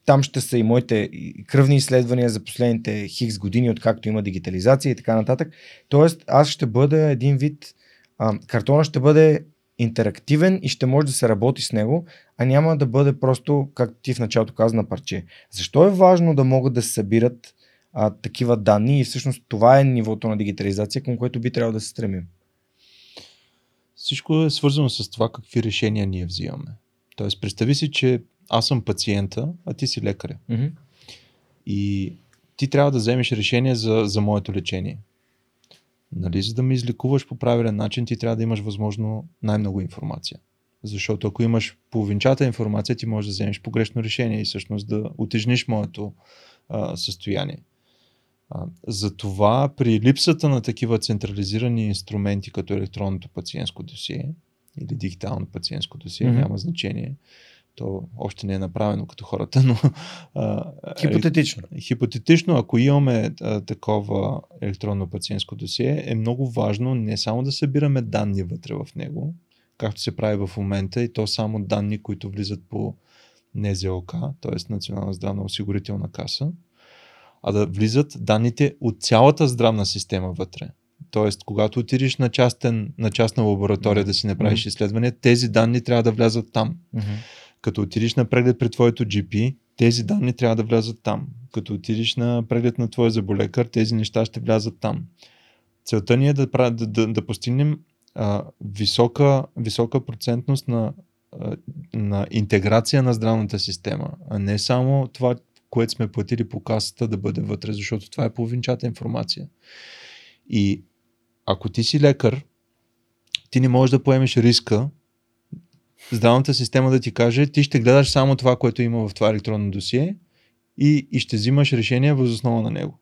[SPEAKER 1] там ще са и моите кръвни изследвания за последните хикс години, откакто има дигитализация и така нататък. Тоест, аз ще бъда един вид, а, картона ще бъде интерактивен и ще може да се работи с него, а няма да бъде просто, както ти в началото каза, на парче. Защо е важно да могат да се събират а, такива данни и всъщност това е нивото на дигитализация, към което би трябвало да се стремим?
[SPEAKER 2] Всичко е свързано с това какви решения ние взимаме. Тоест, представи си, че аз съм пациента, а ти си лекаря.
[SPEAKER 1] Mm-hmm.
[SPEAKER 2] И ти трябва да вземеш решение за, за моето лечение. Нали, за да ме излекуваш по правилен начин, ти трябва да имаш възможно най-много информация. Защото ако имаш половинчата информация, ти можеш да вземеш погрешно решение и всъщност да отежниш моето а, състояние. А, затова при липсата на такива централизирани инструменти, като електронното пациентско досие или дигитално пациентско досие, mm-hmm. няма значение, то още не е направено като хората, но...
[SPEAKER 1] А, хипотетично.
[SPEAKER 2] Е, хипотетично, ако имаме а, такова електронно пациентско досие, е много важно не само да събираме данни вътре в него, както се прави в момента, и то само данни, които влизат по НЗОК, т.е. Национална здравна осигурителна каса, а да влизат данните от цялата здравна система вътре. Тоест, когато отидеш на, частен, на частна лаборатория mm-hmm. да си направиш mm-hmm. изследване, тези данни трябва да влязат там.
[SPEAKER 1] Mm-hmm.
[SPEAKER 2] Като отидеш на преглед при твоето GP, тези данни трябва да влязат там. Като отидеш на преглед на твоя заболекар, тези неща ще влязат там. Целта ни е да, да, да, да постигнем а, висока, висока процентност на, а, на интеграция на здравната система, а не само това, което сме платили по касата да бъде вътре, защото това е половинчата информация. И ако ти си лекар, ти не можеш да поемеш риска здравната система да ти каже, ти ще гледаш само това, което има в това електронно досие и, и ще взимаш решение въз основа на него.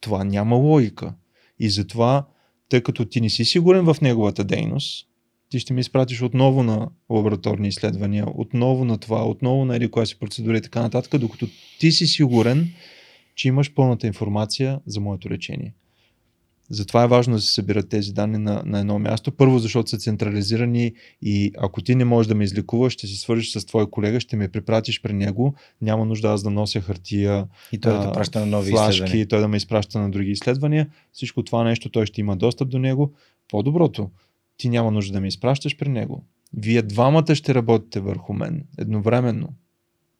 [SPEAKER 2] Това няма логика. И затова, тъй като ти не си сигурен в неговата дейност, ти ще ми изпратиш отново на лабораторни изследвания, отново на това, отново на еди коя си процедура и така нататък, докато ти си сигурен, че имаш пълната информация за моето лечение. Затова е важно да се събират тези данни на, на едно място. Първо, защото са централизирани и ако ти не можеш да ме излекуваш, ще се свържиш с твой колега, ще ме препратиш при него. Няма нужда аз да нося хартия,
[SPEAKER 1] и той да праща на нови
[SPEAKER 2] флашки, той да ме изпраща на други изследвания. Всичко това нещо той ще има достъп до него. По-доброто, ти няма нужда да ме изпращаш при него. Вие двамата ще работите върху мен едновременно.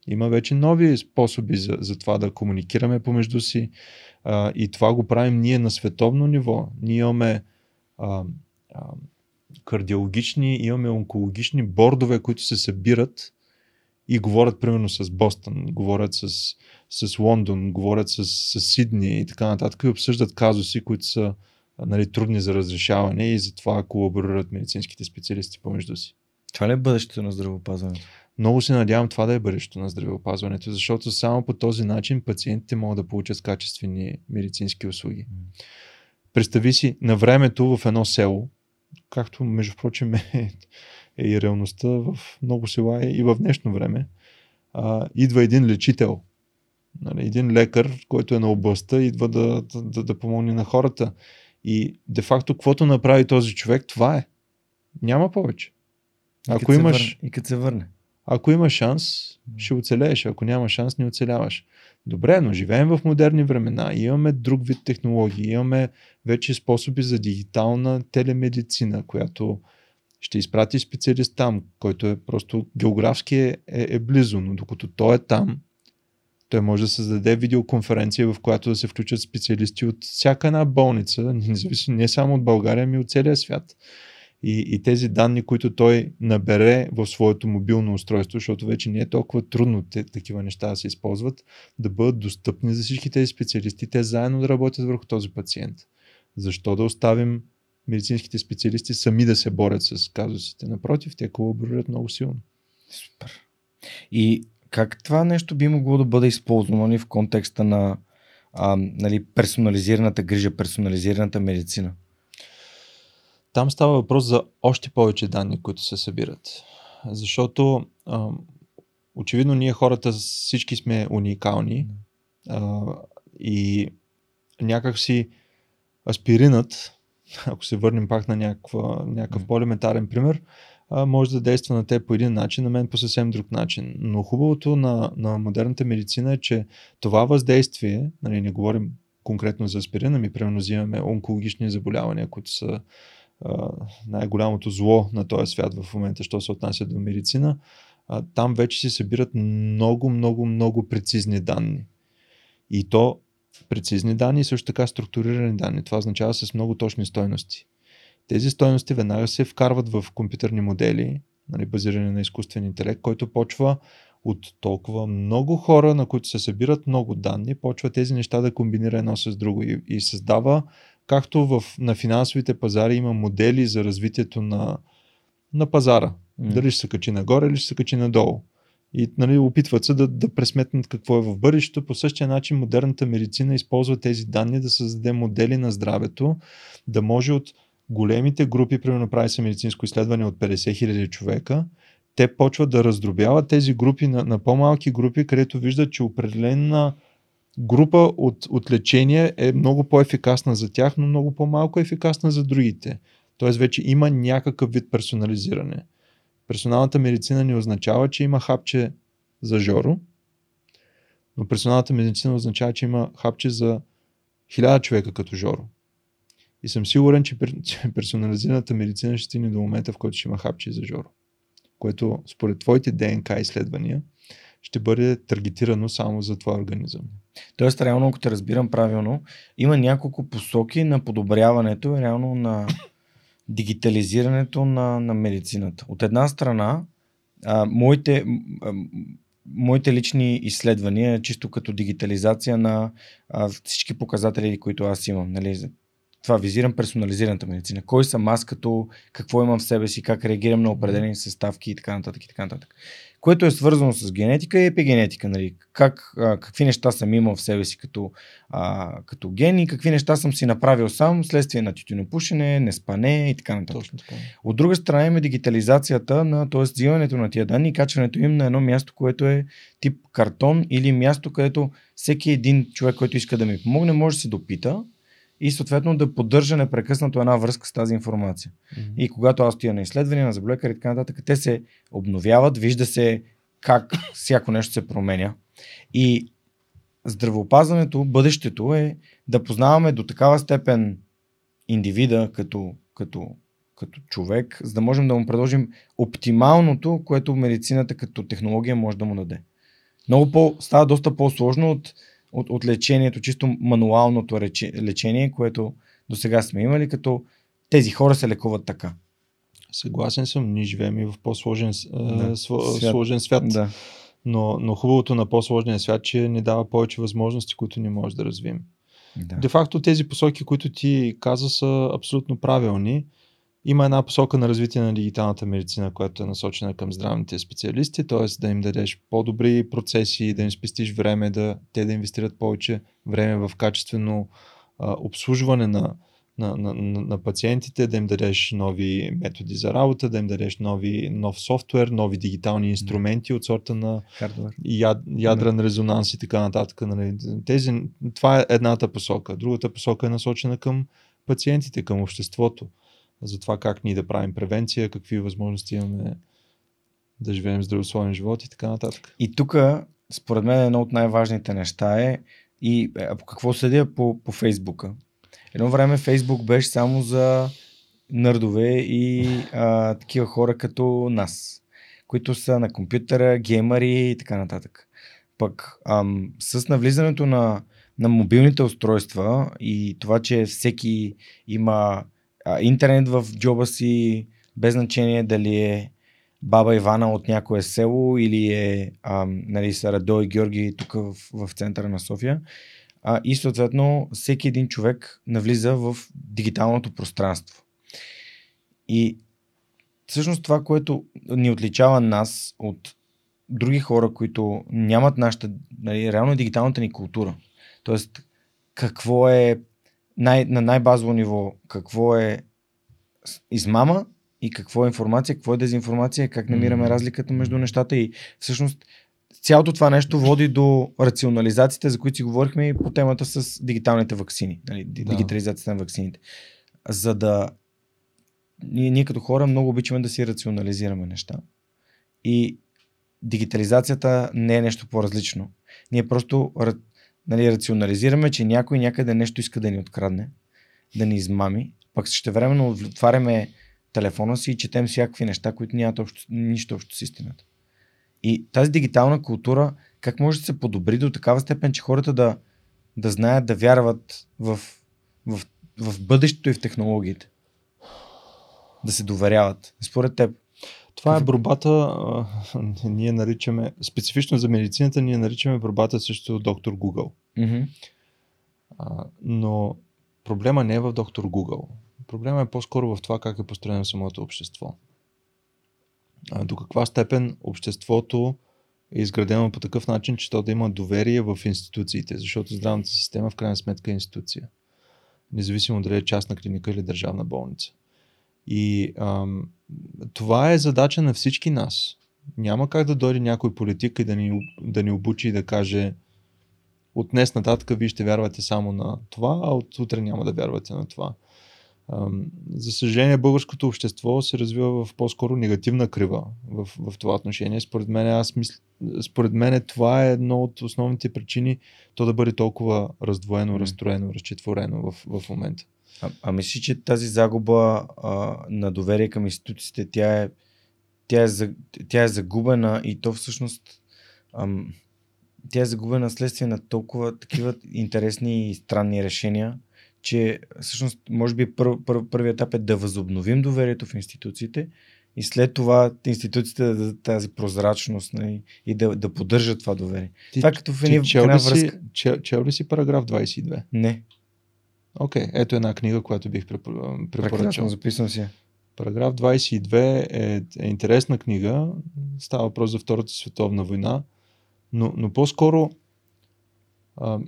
[SPEAKER 2] Има вече нови способи за, за това да комуникираме помежду си а, и това го правим ние на световно ниво. Ние имаме а, а, кардиологични, имаме онкологични бордове, които се събират и говорят примерно с Бостън, говорят с, с Лондон, говорят с, с Сидни и така нататък и обсъждат казуси, които са нали, трудни за разрешаване и затова колаборират медицинските специалисти помежду си.
[SPEAKER 1] Това ли е бъдещето на здравеопазването?
[SPEAKER 2] Много се надявам това да е бъдещето на здравеопазването, защото само по този начин пациентите могат да получат качествени медицински услуги. Представи си на времето в едно село, както между прочим е, е и реалността в много села и в днешно време, а, идва един лечител, нали, един лекар, който е на областта, идва да, да, да помогне на хората. И де-факто, каквото направи този човек, това е. Няма повече.
[SPEAKER 1] Ако и имаш. Върне, и като се върне.
[SPEAKER 2] Ако има шанс, ще оцелееш. Ако няма шанс, не оцеляваш. Добре, но живеем в модерни времена. Имаме друг вид технологии. Имаме вече способи за дигитална телемедицина, която ще изпрати специалист там, който е просто географски е, е, е близо, но докато той е там, той може да създаде видеоконференция, в която да се включат специалисти от всяка една болница, независимо не само от България, ами от целия свят и, и тези данни, които той набере в своето мобилно устройство, защото вече не е толкова трудно те, такива неща да се използват, да бъдат достъпни за всички тези специалисти, те заедно да работят върху този пациент. Защо да оставим медицинските специалисти сами да се борят с казусите? Напротив, те колаборират много силно.
[SPEAKER 1] Супер. И как това нещо би могло да бъде използвано нали, в контекста на а, нали, персонализираната грижа, персонализираната медицина?
[SPEAKER 2] Там става въпрос за още повече данни, които се събират. Защото а, очевидно ние хората всички сме уникални а, и някакси аспиринът, ако се върнем пак на някаква, някакъв по-елементарен пример, а, може да действа на те по един начин, на мен по съвсем друг начин. Но хубавото на, на модерната медицина е, че това въздействие, нали, не говорим конкретно за аспирина, ми примерно взимаме онкологични заболявания, които са най-голямото зло на този свят в момента, що се отнася до медицина, а, там вече се събират много, много, много прецизни данни. И то прецизни данни и също така структурирани данни. Това означава с много точни стойности. Тези стойности веднага се вкарват в компютърни модели, нали, базирани на изкуствен интелект, който почва от толкова много хора, на които се събират много данни, почва тези неща да комбинира едно с друго и, и създава, както в, на финансовите пазари има модели за развитието на, на пазара. Mm. Дали ще се качи нагоре или ще се качи надолу. И нали, опитват се да, да пресметнат какво е в бъдещето. По същия начин модерната медицина използва тези данни да създаде модели на здравето, да може от големите групи, примерно прави се медицинско изследване от 50 000 човека, те почват да раздробяват тези групи на, на по-малки групи, където виждат, че определена група от, от лечение е много по-ефикасна за тях, но много по-малко ефикасна за другите. Тоест вече има някакъв вид персонализиране. Персоналната медицина не означава, че има хапче за Жоро, но персоналната медицина означава, че има хапче за хиляда човека като Жоро. И съм сигурен, че персонализираната медицина ще стигне до момента, в който ще има хапче за Жоро. Което според твоите ДНК изследвания ще бъде таргетирано само за това организъм.
[SPEAKER 1] Тоест, реално, ако те разбирам правилно, има няколко посоки на подобряването, реално на дигитализирането на, на медицината. От една страна, а, моите, а, моите лични изследвания, чисто като дигитализация на а, всички показатели, които аз имам. Нали, това визирам персонализираната медицина. Кой съм аз, като какво имам в себе си, как реагирам на определени съставки и така нататък. И така нататък което е свързано с генетика и епигенетика. Нали? Как, а, какви неща съм имал в себе си като, а, като ген и какви неща съм си направил сам следствие на тютюнопушене, неспане и така нататък. Точно така. От друга страна има дигитализацията, на, т.е. взимането на тия данни и качването им на едно място, което е тип картон или място, където всеки един човек, който иска да ми помогне, може да се допита и съответно да поддържа непрекъснато една връзка с тази информация. Mm-hmm. И когато аз стоя на изследвания, на заболекари и така нататък, те се обновяват, вижда се как всяко нещо се променя. И здравеопазването, бъдещето е да познаваме до такава степен индивида като, като, като човек, за да можем да му предложим оптималното, което медицината като технология може да му даде. Много по, става доста по-сложно от от, от лечението, чисто мануалното лечение, което до сега сме имали, като тези хора се лекуват така.
[SPEAKER 2] Съгласен съм, ние живеем и в по-сложен да, свят. Сложен свят.
[SPEAKER 1] Да.
[SPEAKER 2] Но, но хубавото на по-сложния свят, че ни дава повече възможности, които ни може да развием. Да. Де факто тези посоки, които ти каза, са абсолютно правилни има една посока на развитие на дигиталната медицина, която е насочена към здравните специалисти, т.е. да им дадеш по-добри процеси, да им спестиш време, да те да инвестират повече време в качествено а, обслужване на, на, на, на пациентите, да им дадеш нови методи за работа, да им дадеш нови, нов софтуер, нови дигитални инструменти от сорта на яд, ядрен резонанс и така нататък. Нали. Тези, това е едната посока. Другата посока е насочена към пациентите, към обществото за това как ние да правим превенция, какви възможности имаме да живеем здравословен живот и така нататък.
[SPEAKER 1] И тук, според мен, едно от най-важните неща е и е, по какво следя по, по Фейсбука. Едно време Фейсбук беше само за нърдове и а, такива хора като нас, които са на компютъра, геймари и така нататък. Пък ам, с навлизането на, на мобилните устройства и това, че всеки има интернет в джоба си, без значение дали е баба Ивана от някое село или е а, нали, са Радо и Георги тук в, в центъра на София. А, и съответно всеки един човек навлиза в дигиталното пространство. И всъщност това, което ни отличава нас от други хора, които нямат нашата, нали, реално дигиталната ни култура. Тоест, какво е най, на най-базово ниво какво е измама и какво е информация, какво е дезинформация, как намираме разликата между нещата и всъщност цялото това нещо води до рационализациите, за които си говорихме и по темата с дигиталните вакцини, нали, да. дигитализацията на вакцините. За да ние, ние като хора много обичаме да си рационализираме неща. И дигитализацията не е нещо по-различно. Ние просто нали, рационализираме, че някой някъде нещо иска да ни открадне, да ни измами, пък ще времено отваряме телефона си и четем всякакви неща, които нямат общо, нищо общо с истината. И тази дигитална култура, как може да се подобри до такава степен, че хората да, да знаят, да вярват в, в, в бъдещето и в технологиите? Да се доверяват. Според теб.
[SPEAKER 2] Това е борбата, ние наричаме, специфично за медицината, ние наричаме борбата срещу доктор Google. Mm-hmm. А, но проблема не е в доктор Google. Проблема е по-скоро в това как е построено самото общество. А, до каква степен обществото е изградено по такъв начин, че то да има доверие в институциите, защото здравната система в крайна сметка е институция. Независимо дали е частна клиника или държавна болница. И ам, това е задача на всички нас. Няма как да дойде някой политик и да ни, да ни обучи и да каже от днес нататък вие ще вярвате само на това, а от утре няма да вярвате на това. За съжаление, българското общество се развива в по-скоро негативна крива в, в това отношение. Според мен, аз мисля, според мен това е едно от основните причини то да бъде толкова раздвоено, разстроено, разчетворено в, в момента.
[SPEAKER 1] А, а мислиш, че тази загуба а, на доверие към институциите, тя е, тя, е, тя е загубена и то всъщност ам, тя е загубена следствие на толкова такива интересни и странни решения, че всъщност може би пър, пър, първият етап е да възобновим доверието в институциите и след това институциите да дадат тази прозрачност нали, и да, да поддържат това доверие.
[SPEAKER 2] Ти,
[SPEAKER 1] това
[SPEAKER 2] е като в едни чел, ли си, чел, чел ли си параграф 22?
[SPEAKER 1] Не.
[SPEAKER 2] Окей, okay, ето една книга, която бих препоръчал.
[SPEAKER 1] Прекрасно, записвам си.
[SPEAKER 2] Параграф 22 е, е интересна книга. Става въпрос за Втората световна война, но, но по-скоро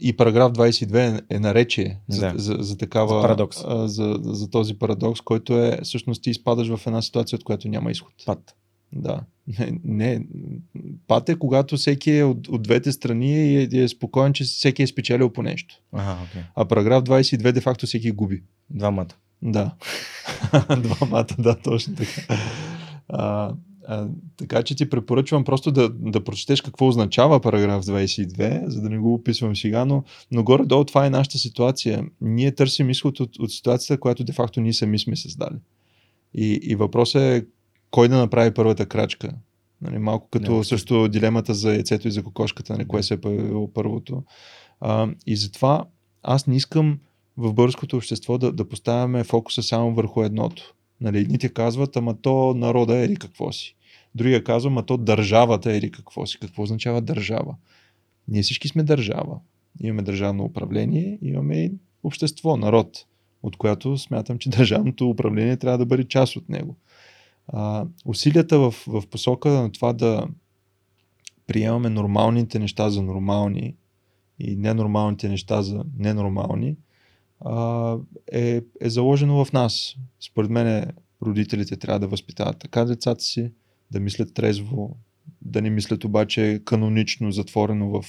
[SPEAKER 2] и параграф 22 е, е наречие за, да. за, за, такава.
[SPEAKER 1] За парадокс.
[SPEAKER 2] А, за, за този парадокс, който е всъщност ти изпадаш в една ситуация, от която няма изход.
[SPEAKER 1] Пат.
[SPEAKER 2] Да. Не, не. Пат е когато всеки е от, от двете страни и е, е спокоен, че всеки е спечелил по нещо.
[SPEAKER 1] Ага, okay.
[SPEAKER 2] А параграф 22 де факто всеки губи.
[SPEAKER 1] Двамата.
[SPEAKER 2] Да. Двамата, да, точно така. А, а, така че ти препоръчвам просто да, да прочетеш какво означава параграф 22, за да не го описвам сега, но, но горе-долу това е нашата ситуация. Ние търсим изход от, от ситуацията, която де-факто ние сами сме създали. И, и въпросът е кой да направи първата крачка. Нали, малко като не, също дилемата за яйцето и за кокошката, нали, кое се е появило първото. А, и затова аз не искам в българското общество да, да поставяме фокуса само върху едното. Нали, едните казват, ама то народа е или какво си. Другия казва, ама то държавата е или какво си. Какво означава държава? Ние всички сме държава. Имаме държавно управление, имаме и общество, народ, от което смятам, че държавното управление трябва да бъде част от него. А, усилията в, в посока на това да приемаме нормалните неща за нормални и ненормалните неща за ненормални – а, е, е заложено в нас. Според мен родителите трябва да възпитават така децата си, да мислят трезво, да не мислят обаче канонично, затворено в,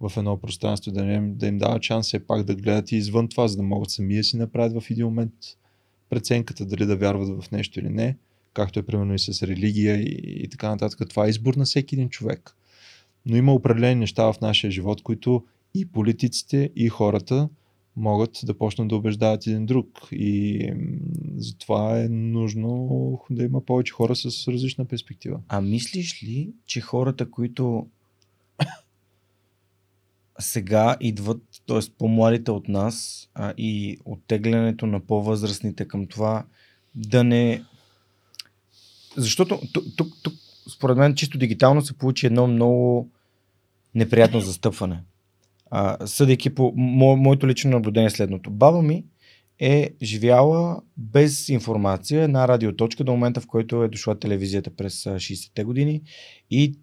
[SPEAKER 2] в едно пространство, да, не, да им дава шанс все пак да гледат и извън това, за да могат сами да си направят в един момент преценката дали да вярват в нещо или не, както е примерно и с религия и, и така нататък. Това е избор на всеки един човек. Но има определени неща в нашия живот, които и политиците, и хората могат да почнат да убеждават един друг. И затова е нужно да има повече хора с различна перспектива.
[SPEAKER 1] А мислиш ли, че хората, които сега идват, т.е. по-младите от нас а, и оттеглянето на по-възрастните към това да не... Защото тук, тук, тук според мен чисто дигитално се получи едно много неприятно застъпване а, съдейки по мо, моето лично наблюдение е следното. Баба ми е живяла без информация една радиоточка до момента, в който е дошла телевизията през 60-те години и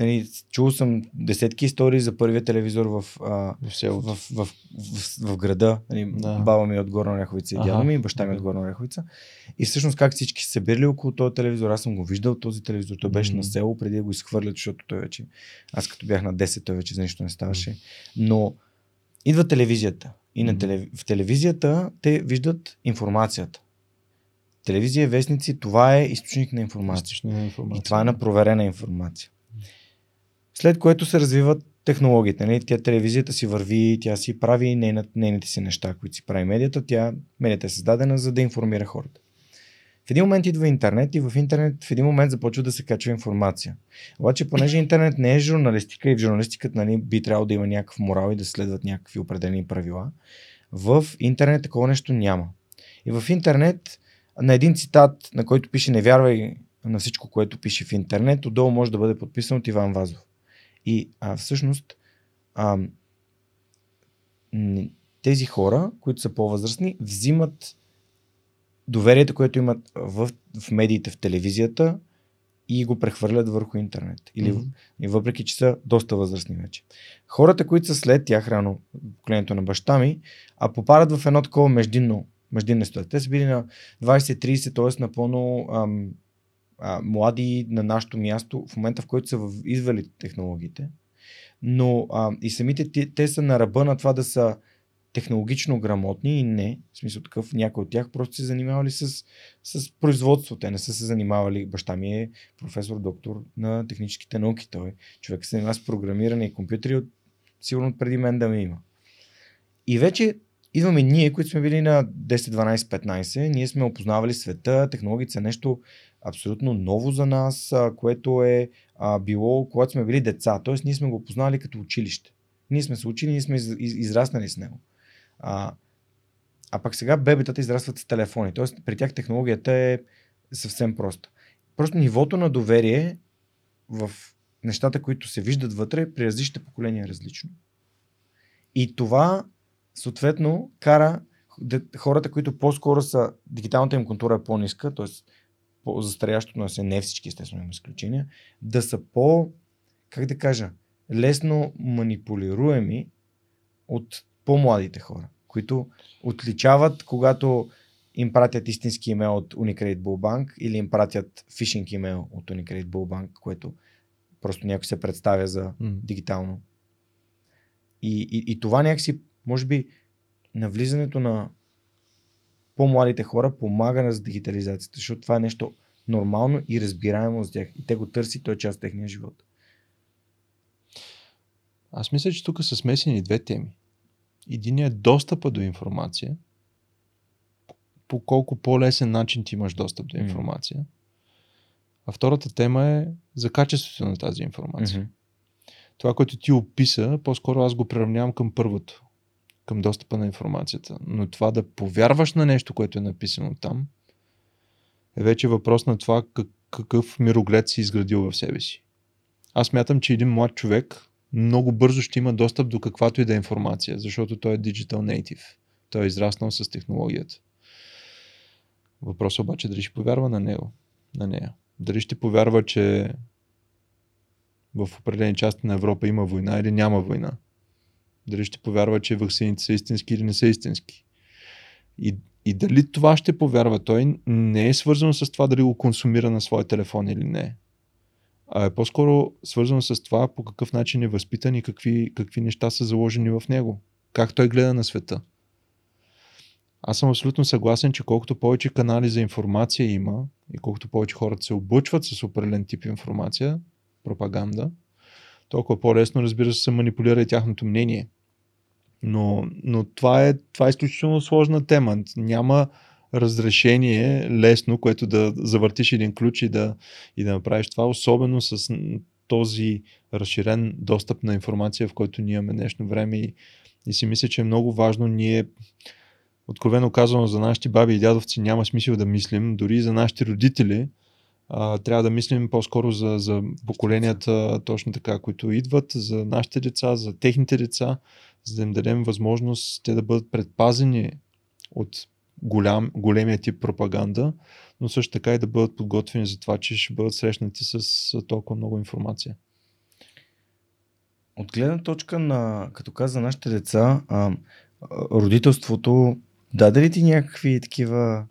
[SPEAKER 1] нали, чул съм десетки истории за първия телевизор в, а,
[SPEAKER 2] В селото.
[SPEAKER 1] в, в, в, в града. Нали,
[SPEAKER 2] Да.
[SPEAKER 1] Баба ми е от Горна Оряховица и дядо ми, баща ми е от Горна Оряховица. И всъщност как всички се събирали около този телевизор. Аз съм го виждал този телевизор. Той беше
[SPEAKER 2] Мгм.
[SPEAKER 1] на село, преди да го изхвърлят, защото той вече... Аз като бях на 10, той вече за нищо не ставаше. Но идва телевизията. И на телев... в телевизията те виждат информацията. Телевизия, вестници, това е източник на информация.
[SPEAKER 2] Източник на информация.
[SPEAKER 1] И това е на проверена информация. След което се развиват технологиите. Нали? Тя телевизията си върви, тя си прави нейна, нейните си неща, които си прави медията. Тя, медията е създадена за да информира хората. В един момент идва интернет и в интернет в един момент започва да се качва информация. Обаче, понеже интернет не е журналистика и в журналистиката нали, би трябвало да има някакъв морал и да следват някакви определени правила, в интернет такова нещо няма. И в интернет на един цитат, на който пише не вярвай на всичко, което пише в интернет, отдолу може да бъде подписан от Иван Вазов. И а, всъщност а, тези хора, които са по-възрастни, взимат доверието, което имат в, в медиите, в телевизията и го прехвърлят върху интернет. Или,
[SPEAKER 2] Мгм.
[SPEAKER 1] И въпреки, че са доста възрастни вече. Хората, които са след тях, рано поколението на баща ми, а попадат в едно такова междинно, междинна ситуация. Те са били на 20-30, т.е. напълно ам, а, млади на нашето място, в момента в който са в- извели технологиите. Но а, и самите те, те са на ръба на това да са технологично грамотни и не. В смисъл такъв, някои от тях просто се занимавали с, с производство. Те не са се занимавали. Баща ми е професор, доктор на техническите науки. Той човек се занимава с програмиране и компютри от сигурно преди мен да ме има. И вече идваме ние, които сме били на 10, 12, 15, ние сме опознавали света, технологията са нещо абсолютно ново за нас, което е било, когато сме били деца. Тоест, ние сме го познали като училище. Ние сме се учили, ние сме из, из, израснали с него. А, а пък сега бебетата израстват с телефони. Тоест, при тях технологията е съвсем проста. Просто нивото на доверие в нещата, които се виждат вътре, при различните поколения е различно. И това, съответно, кара хората, които по-скоро са, дигиталната им култура е по-ниска, т.е. по-застарящото на се, не всички, естествено има изключения, да са по, как да кажа, лесно манипулируеми от по-младите хора, които отличават, когато им пратят истински имейл от Unicredit Bull Bank или им пратят фишинг имейл от Unicredit Bull Bank, което просто някой се представя за дигитално. И, и, и това някакси, може би, навлизането на по-младите хора помага за дигитализацията, защото това е нещо нормално и разбираемо за тях. И те го търсят, той е част от техния живот.
[SPEAKER 2] Аз мисля, че тук са смесени две теми. Единият е достъпа до информация. По колко по-лесен начин ти имаш достъп до информация. А втората тема е за качеството на тази информация.
[SPEAKER 1] Мгм.
[SPEAKER 2] Това, което ти описа, по-скоро аз го приравнявам към първото. Към достъпа на информацията. Но това да повярваш на нещо, което е написано там, е вече въпрос на това как, какъв мироглед си изградил в себе си. Аз мятам, че един млад човек много бързо ще има достъп до каквато и да е информация, защото той е digital native. Той е израснал с технологията. Въпросът обаче е дали ще повярва на него, на нея. Дали ще повярва, че в определени части на Европа има война или няма война. Дали ще повярва, че ваксините са истински или не са истински. И, и дали това ще повярва той не е свързано с това дали го консумира на своя телефон или не. А е по-скоро свързано с това по какъв начин е възпитан и какви, какви неща са заложени в него. Как той гледа на света. Аз съм абсолютно съгласен, че колкото повече канали за информация има и колкото повече хората се облъчват с определен тип информация, пропаганда, толкова по-лесно, разбира се, се манипулира и тяхното мнение. Но, но това, е, това е изключително сложна тема. Няма разрешение лесно, което да завъртиш един ключ и да, и да направиш това, особено с този разширен достъп на информация, в който ние имаме днешно време. И, и си мисля, че е много важно. Ние откровено казано за нашите баби и дядовци няма смисъл да мислим, дори за нашите родители а, трябва да мислим по-скоро за, за поколенията точно така, които идват, за нашите деца, за техните деца, за да им дадем възможност те да бъдат предпазени от голям, големия тип пропаганда, но също така и да бъдат подготвени за това, че ще бъдат срещнати с толкова много информация.
[SPEAKER 1] от гледна точка на, като каза нашите деца, а, родителството даде ли ти някакви такива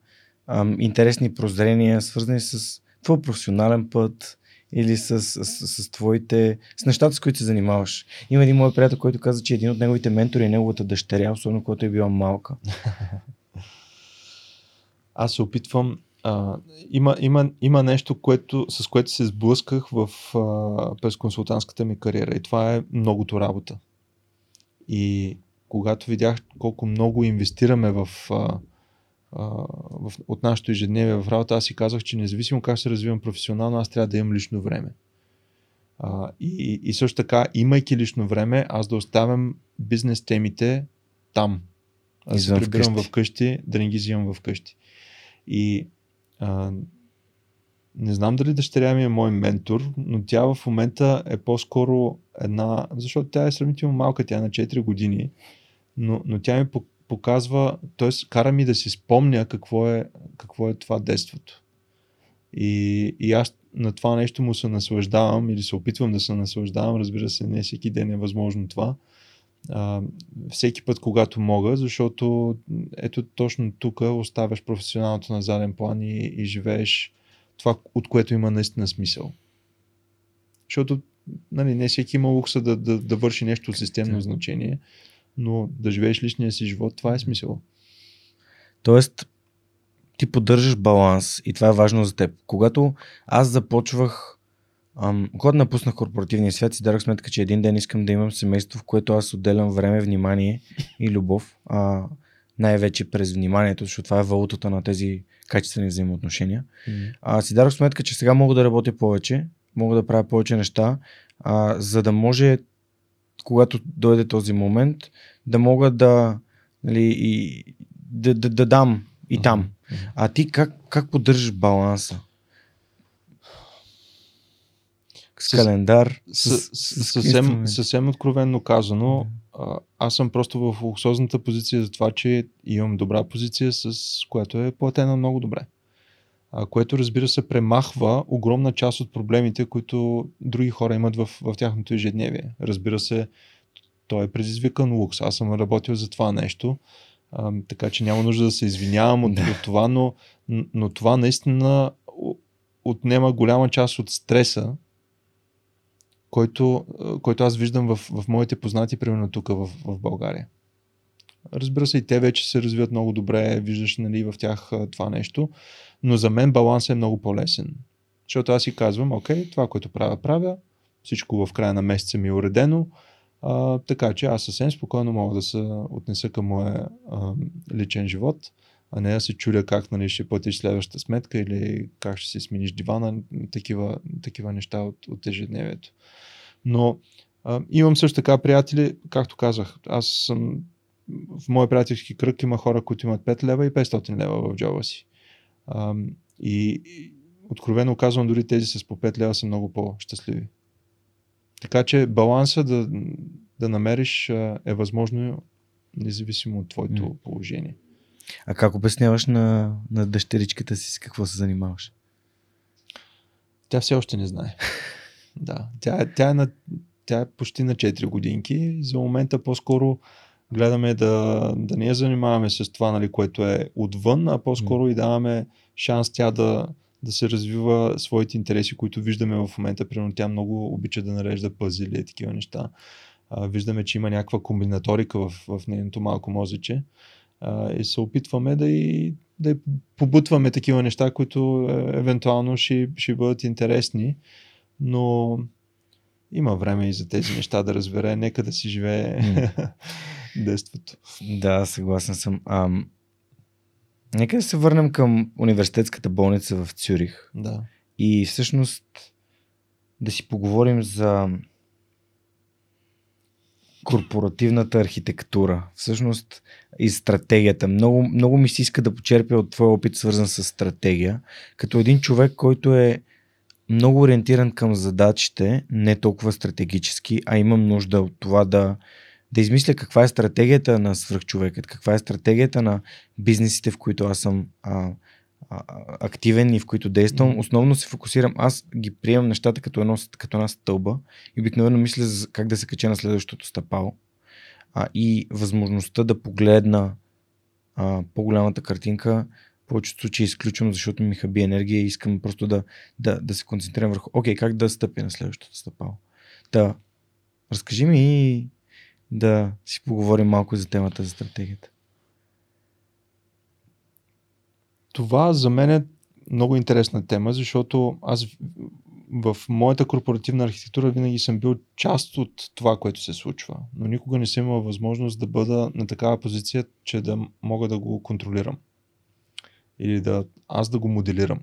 [SPEAKER 1] а, интересни прозрения, свързани с твой професионален път или с, с, с, с твоите, с нещата, с които се занимаваш. Има един мой приятел, който каза, че един от неговите ментори е неговата дъщеря, особено когато е била малка.
[SPEAKER 2] Аз се опитвам. А, има, има, има нещо, което, с което се сблъсках в, а, през консултантската ми кариера и това е многото работа. И когато видях колко много инвестираме в, а, в, от нашото ежедневие в работа, аз си казах, че независимо как се развивам професионално, аз трябва да имам лично време. А, и, и също така, имайки лично време, аз да оставям бизнес темите там. Аз се прибирам вкъщи. вкъщи, да не ги взимам вкъщи. И а, не знам дали дъщеря ми е мой ментор, но тя в момента е по-скоро една, защото тя е сравнително малка, тя е на 4 години, но, но тя ми показва, т.е. кара ми да си спомня какво е, какво е това детството. И, и аз на това нещо му се наслаждавам или се опитвам да се наслаждавам. Разбира се, не всеки ден е възможно това. А, всеки път, когато мога, защото ето точно тук оставяш професионалното на заден план и, и живееш това, от което има наистина смисъл. Защото нали, не всеки има лукса да, да, да върши нещо от системно значение но да живееш личния си живот, това е смисъл.
[SPEAKER 1] Тоест, ти поддържаш баланс и това е важно за теб. Когато аз започвах, ам, когато напуснах корпоративния свят, си дадох сметка, че един ден искам да имам семейство, в което аз отделям време, внимание и любов. А, най-вече през вниманието, защото това е валутата на тези качествени взаимоотношения. Mm-hmm. А, си дадох сметка, че сега мога да работя повече, мога да правя повече неща, а, за да може когато дойде този момент, да мога да, нали, и, да, да, да дам и там. А ти как, как поддържаш баланса? С, с календар?
[SPEAKER 2] С, с, с, съвсем, съвсем откровенно казано, а, аз съм просто в луксозната позиция за това, че имам добра позиция, с която е платена много добре което разбира се премахва огромна част от проблемите, които други хора имат в, в тяхното ежедневие. Разбира се, той е предизвикан лукс. Аз съм работил за това нещо, а, така че няма нужда да се извинявам от, от това, но, но това наистина отнема голяма част от стреса, който, който аз виждам в, в моите познати, примерно тук в, в България. Разбира се, и те вече се развиват много добре, виждаш нали, в тях това нещо, но за мен балансът е много по-лесен. Защото аз си казвам, окей, това, което правя, правя, всичко в края на месеца ми е уредено, а, така че аз съвсем спокойно мога да се отнеса към моя а, личен живот, а не да се чудя как нали, ще платиш следващата сметка или как ще си смениш дивана, такива, такива неща от, от ежедневието. Но а, имам също така приятели, както казах, аз съм в моя приятелски кръг има хора, които имат 5 лева и 500 лева в джоба си. А, и, и откровено казвам, дори тези с по 5 лева са много по-щастливи. Така че баланса да, да намериш е възможно независимо от твоето mm. положение.
[SPEAKER 1] А как обясняваш на, на дъщеричката си с какво се занимаваш?
[SPEAKER 2] Тя все още не знае. да, тя, тя, е на, тя е почти на 4 годинки. За момента по-скоро гледаме да, да не я занимаваме с това, нали, което е отвън, а по-скоро и даваме шанс тя да, да се развива своите интереси, които виждаме в момента. Примерно тя много обича да нарежда пъзели и такива неща. А, виждаме, че има някаква комбинаторика в, в нейното малко мозъче а, и се опитваме да и, да и побутваме такива неща, които е, евентуално ще, ще бъдат интересни, но има време и за тези неща да разбере. Нека да си живее детството.
[SPEAKER 1] Да, съгласен съм. Ам, нека да се върнем към университетската болница в Цюрих.
[SPEAKER 2] Да.
[SPEAKER 1] И всъщност да си поговорим за корпоративната архитектура, всъщност и стратегията. Много, много ми се иска да почерпя от твоя опит, свързан с стратегия, като един човек, който е много ориентиран към задачите, не толкова стратегически, а имам нужда от това да, да измисля каква е стратегията на свръхчовекът, каква е стратегията на бизнесите, в които аз съм а, а, активен и в които действам. Основно се фокусирам. Аз ги приемам нещата като, едно, като една стълба и обикновено мисля за как да се кача на следващото стъпало. А, и възможността да погледна а, по-голямата картинка, в повечето случаи изключвам, защото ми хаби енергия и искам просто да, да, да се концентрирам върху, окей, как да стъпя на следващото стъпало. Да, разкажи ми да си поговорим малко за темата за стратегията.
[SPEAKER 2] Това за мен е много интересна тема, защото аз в- моята корпоративна архитектура винаги съм бил част от това, което се случва, но никога не съм имал възможност да бъда на такава позиция, че да мога да го контролирам или да аз да го моделирам.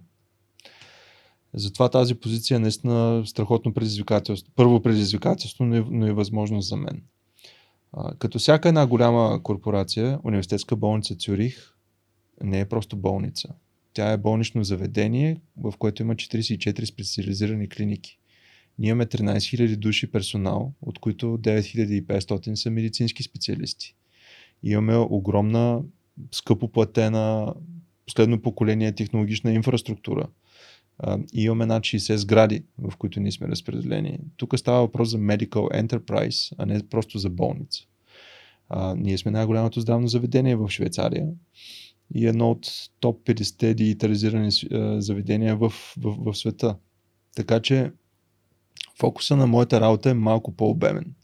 [SPEAKER 2] Затова тази позиция е наистина страхотно предизвикателство. Първо предизвикателство, но и, но и възможност за мен. Като всяка една голяма корпорация, университетска болница Цюрих не е просто болница. Тя е болнично заведение, в което има 44 специализирани клиники. Ние имаме 13 000 души персонал, от които 9500 са медицински специалисти. Имаме огромна, скъпо платена, последно поколение технологична инфраструктура. И имаме над 60 сгради, в които ние сме разпределени. Тук става въпрос за medical enterprise, а не просто за болница. А, ние сме най-голямото здравно заведение в Швейцария и едно от топ 50 дигитализирани заведения в, в, в света. Така че фокуса на моята работа е малко по-обемен.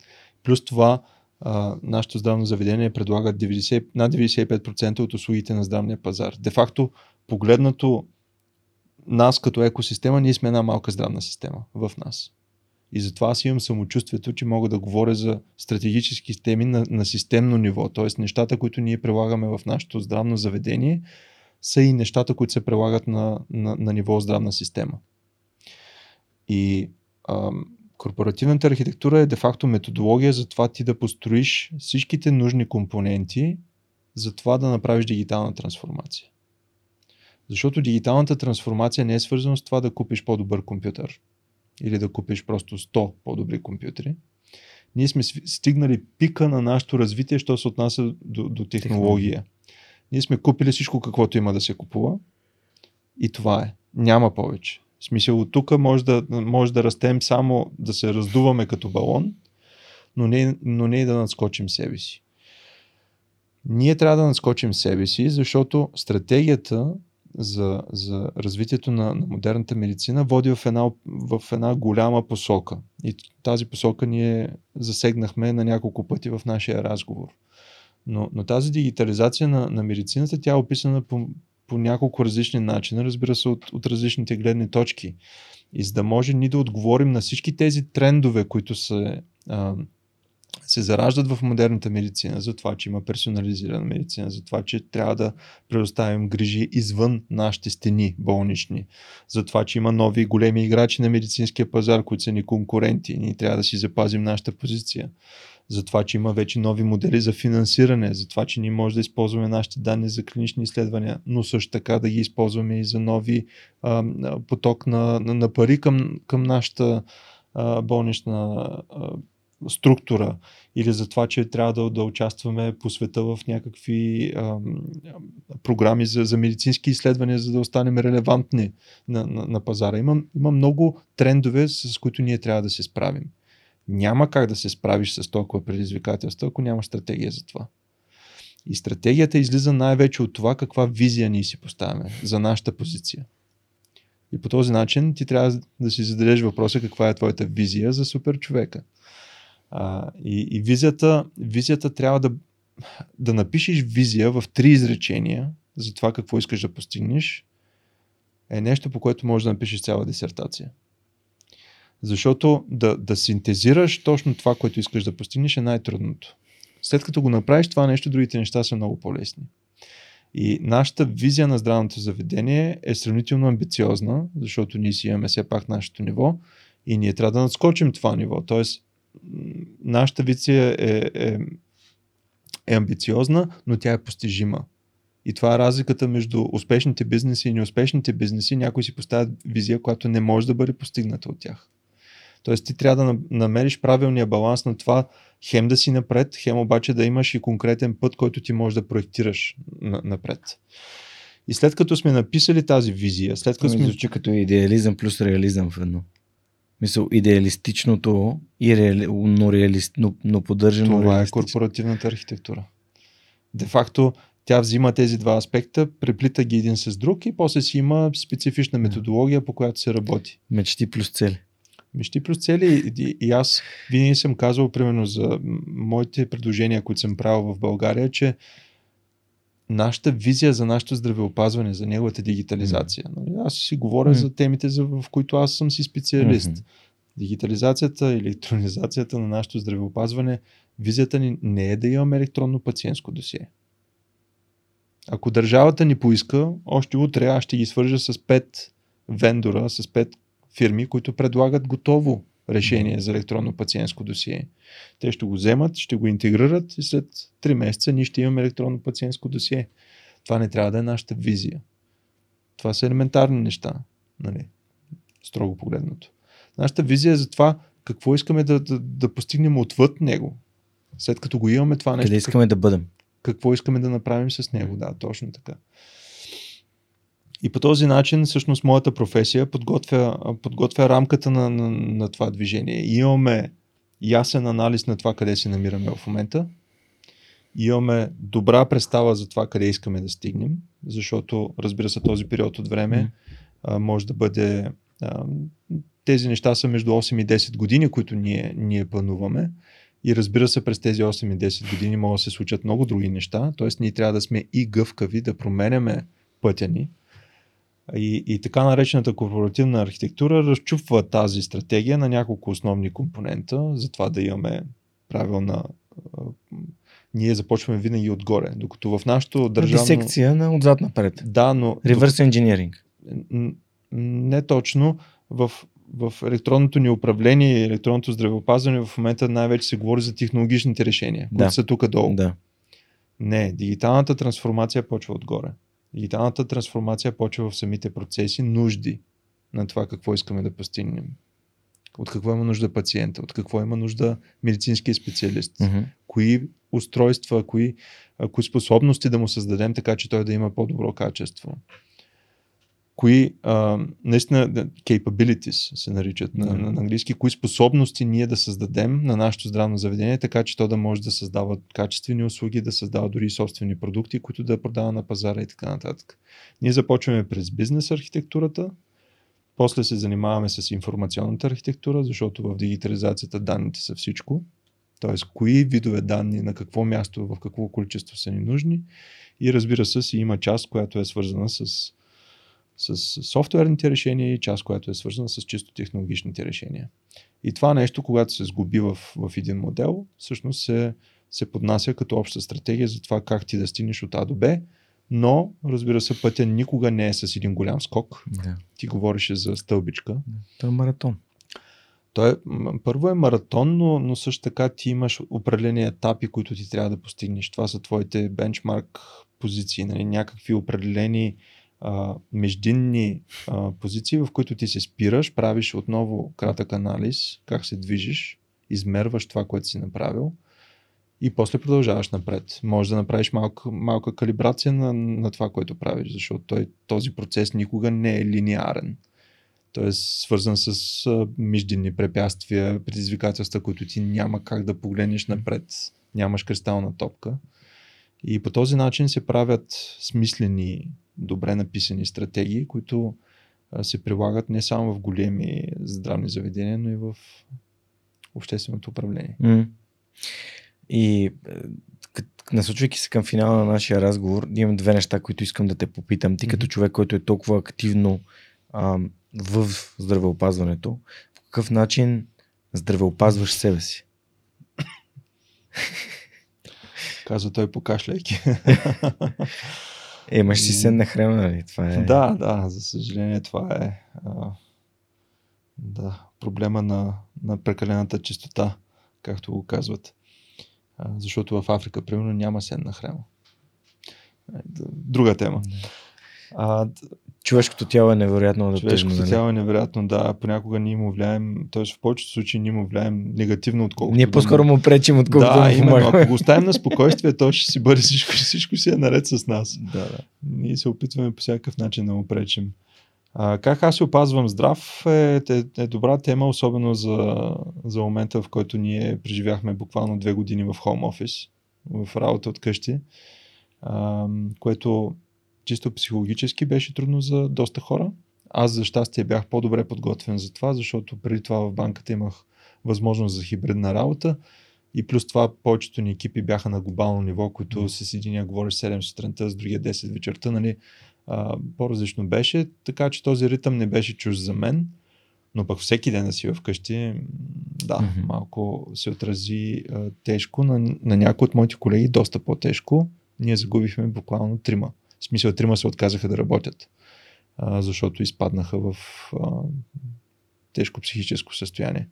[SPEAKER 2] Плюс това, а, нашето здравно заведение предлага 90, над 95% от услугите на здравния пазар. Де факто, погледнато нас като екосистема, ние сме една малка здравна система в нас. И затова аз имам самочувствието, че мога да говоря за стратегически теми на, на системно ниво. Т.е. нещата, които ние прилагаме в нашето здравно заведение, са и нещата, които се прилагат на, на, на ниво здравна система. И ам, корпоративната архитектура е де-факто методология за това ти да построиш всичките нужни компоненти за това да направиш дигитална трансформация. Защото дигиталната трансформация не е свързана с това да купиш по-добър компютър или да купиш просто 100 по-добри компютри. Ние сме стигнали пика на нашето развитие, що се отнася до, до технология. Ние сме купили всичко, каквото има да се купува. И това е. Няма повече. В смисъл, от тук може да, може да растем само да се раздуваме като балон, но не, но не и да надскочим себе си. Ние трябва да надскочим себе си, защото стратегията за, за развитието на, на модерната медицина води в една, в една голяма посока. И тази посока ние засегнахме на няколко пъти в нашия разговор. Но, но тази дигитализация на, на медицината, тя е описана по, по няколко различни начина, разбира се, от, от различните гледни точки. И за да може ние да отговорим на всички тези трендове, които се, а, се зараждат в модерната медицина, за това, че има персонализирана медицина, за това, че трябва да предоставим грижи извън нашите стени болнични, за това, че има нови големи играчи на медицинския пазар, които са ни конкуренти ние трябва да си запазим нашата позиция. За това, че има вече нови модели за финансиране, за това, че ние може да използваме нашите данни за клинични изследвания, но също така да ги използваме и за нови а, поток на, на, на пари към, към нашата а, болнична а, структура или за това, че трябва да, да участваме по света в някакви а, а, програми за, за медицински изследвания, за да останем релевантни на, на, на пазара. Има, има много трендове, с които ние трябва да се справим. Няма как да се справиш с толкова предизвикателства, ако няма стратегия за това. И стратегията излиза най-вече от това каква визия ние си поставяме за нашата позиция. И по този начин ти трябва да си зададеш въпроса каква е твоята визия за супер човека. А, и, и визията, визията трябва да, да напишеш визия в три изречения за това какво искаш да постигнеш, е нещо, по което можеш да напишеш цяла дисертация. Защото да, да синтезираш точно това, което искаш да постигнеш е най-трудното. След като го направиш това нещо, другите неща са много по-лесни. И нашата визия на здравното заведение е сравнително амбициозна, защото ние си имаме все пак нашето ниво и ние трябва да надскочим това ниво. Тоест, нашата визия е, е, е амбициозна, но тя е постижима. И това е разликата между успешните бизнеси и неуспешните бизнеси. Някои си поставят визия, която не може да бъде постигната от тях. Тоест ти трябва да на- намериш правилния баланс на това хем да си напред, хем обаче да имаш и конкретен път, който ти можеш да проектираш на- напред. И след като сме написали тази визия, след като сме...
[SPEAKER 1] звучи като идеализъм плюс реализъм в едно. Мисъл, идеалистичното, и реали... но, реалист... но, но поддържано
[SPEAKER 2] Това е корпоративната архитектура. Де факто тя взима тези два аспекта, преплита ги един с друг и после си има специфична методология, по която се работи.
[SPEAKER 1] Мечти плюс цели.
[SPEAKER 2] Мечти плюс цели и, и аз винаги съм казвал, примерно, за моите предложения, които съм правил в България, че нашата визия за нашето здравеопазване, за неговата дигитализация. Нали? Аз си говоря
[SPEAKER 1] Мгм.
[SPEAKER 2] за темите, за, в които аз съм си специалист.
[SPEAKER 1] Мгм.
[SPEAKER 2] Дигитализацията, електронизацията на нашето здравеопазване, визията ни не е да имаме електронно пациентско досие. Ако държавата ни поиска, още утре аз ще ги свържа с пет вендора, с пет фирми, които предлагат готово решение за електронно пациентско досие. Те ще го вземат, ще го интегрират и след 3 месеца ние ще имаме електронно пациентско досие. Това не трябва да е нашата визия. Това са елементарни неща, нали? строго погледнато. Нашата визия е за това какво искаме да, да, да постигнем отвъд него. След като го имаме това нещо,
[SPEAKER 1] Къде искаме да бъдем?
[SPEAKER 2] какво искаме да направим с него. Да, точно така. И по този начин, всъщност, моята професия подготвя, подготвя рамката на, на, на това движение. И имаме ясен анализ на това къде се намираме в момента. Имаме добра представа за това къде искаме да стигнем, защото, разбира се, този период от време а, може да бъде. А, тези неща са между 8 и 10 години, които ние, ние плануваме. И разбира се, през тези 8 и 10 години могат да се случат много други неща. Тоест, ние трябва да сме и гъвкави, да променяме пътя ни. И, и така наречената корпоративна архитектура разчупва тази стратегия на няколко основни компонента, за това да имаме правилна. Ние започваме винаги отгоре, докато в нашото държавно...
[SPEAKER 1] Дисекция на отзад напред.
[SPEAKER 2] Да, но
[SPEAKER 1] Реверс инженеринг.
[SPEAKER 2] Н- не точно. В, в електронното ни управление и електронното здравеопазване в момента най-вече се говори за технологичните решения, които
[SPEAKER 1] Да.
[SPEAKER 2] са тук долу.
[SPEAKER 1] Да.
[SPEAKER 2] Не, дигиталната трансформация почва отгоре. Дигиталната трансформация почва в самите процеси, нужди на това какво искаме да постигнем. От какво има нужда пациента, от какво има нужда медицинския специалист,
[SPEAKER 1] Мгм.
[SPEAKER 2] кои устройства, кои, кои способности да му създадем така, че той да има по-добро качество. Кои, а, наистина, capabilities се наричат на, на, на английски, кои способности ние да създадем на нашето здравно заведение, така че то да може да създава качествени услуги, да създава дори собствени продукти, които да продава на пазара и така нататък. Ние започваме през бизнес архитектурата, после се занимаваме с информационната архитектура, защото в дигитализацията данните са всичко. Т.е. кои видове данни, на какво място, в какво количество са ни нужни. И разбира се, си има част, която е свързана с, с софтуерните решения и част, която е свързана с чисто технологичните решения. И това нещо, когато се сгуби в, в един модел, всъщност се, се поднася като обща стратегия за това как ти да стигнеш от А до Б, но, разбира се, пътя никога не е с един голям скок.
[SPEAKER 1] Да.
[SPEAKER 2] Ти говореше за стълбичка.
[SPEAKER 1] Това е маратон.
[SPEAKER 2] Той е, първо е маратон, но, но също така ти имаш определени етапи, които ти трябва да постигнеш. Това са твоите бенчмарк позиции, нали? някакви определени а, междинни а, позиции, в които ти се спираш, правиш отново кратък анализ, как се движиш, измерваш това, което си направил и после продължаваш напред. Може да направиш малка, малка калибрация на, на това, което правиш, защото той, този процес никога не е линеарен. Той е свързан с а, междинни препятствия, предизвикателства, които ти няма как да погледнеш напред. Нямаш кристална топка. И по този начин се правят смислени, добре написани стратегии, които се прилагат не само в големи здравни заведения, но и в общественото управление.
[SPEAKER 1] М. И е, насочвайки се към финала на нашия разговор, имам две неща, които искам да те попитам. Ти като
[SPEAKER 2] Мгм.
[SPEAKER 1] човек, който е толкова активно а, в здравеопазването, по какъв начин здравеопазваш себе си?
[SPEAKER 2] Казва той покашляйки.
[SPEAKER 1] Е, имаш си сенна храна, нали? Това е...
[SPEAKER 2] Да, да, за съжаление това е а, да, проблема на, на прекалената чистота, както го казват. А, защото в Африка, примерно, няма сенна храна. Е, Друга тема. А,
[SPEAKER 1] Човешкото тяло е невероятно
[SPEAKER 2] адаптивно. Човешкото нали? тяло е невероятно, да. Понякога ние му влияем, т.е. в повечето случаи ние му влияем негативно, отколкото.
[SPEAKER 1] Ние по-скоро му пречим, отколкото
[SPEAKER 2] да, именно. Ако го оставим на спокойствие, то ще си бъде всичко, всичко си е наред с нас.
[SPEAKER 1] Да, да.
[SPEAKER 2] Ние се опитваме по всякакъв начин да му пречим. А, как аз се опазвам здрав е, е, е добра тема, особено за, за момента, в който ние преживяхме буквално две години в хоум офис, в работа от къщи, а, което чисто психологически беше трудно за доста хора. Аз за щастие бях по-добре подготвен за това, защото преди това в банката имах възможност за хибридна работа и плюс това повечето ни екипи бяха на глобално ниво, които с единия говориш 7 сутринта, с другия 10 вечерта, нали, а, по-различно беше, така че този ритъм не беше чуж за мен, но пък всеки ден да си вкъщи, да, mm-hmm. малко се отрази а, тежко на, на някои от моите колеги, доста по-тежко. Ние загубихме буквално трима. В смисъл, трима се отказаха да работят, а, защото изпаднаха в а, тежко психическо състояние.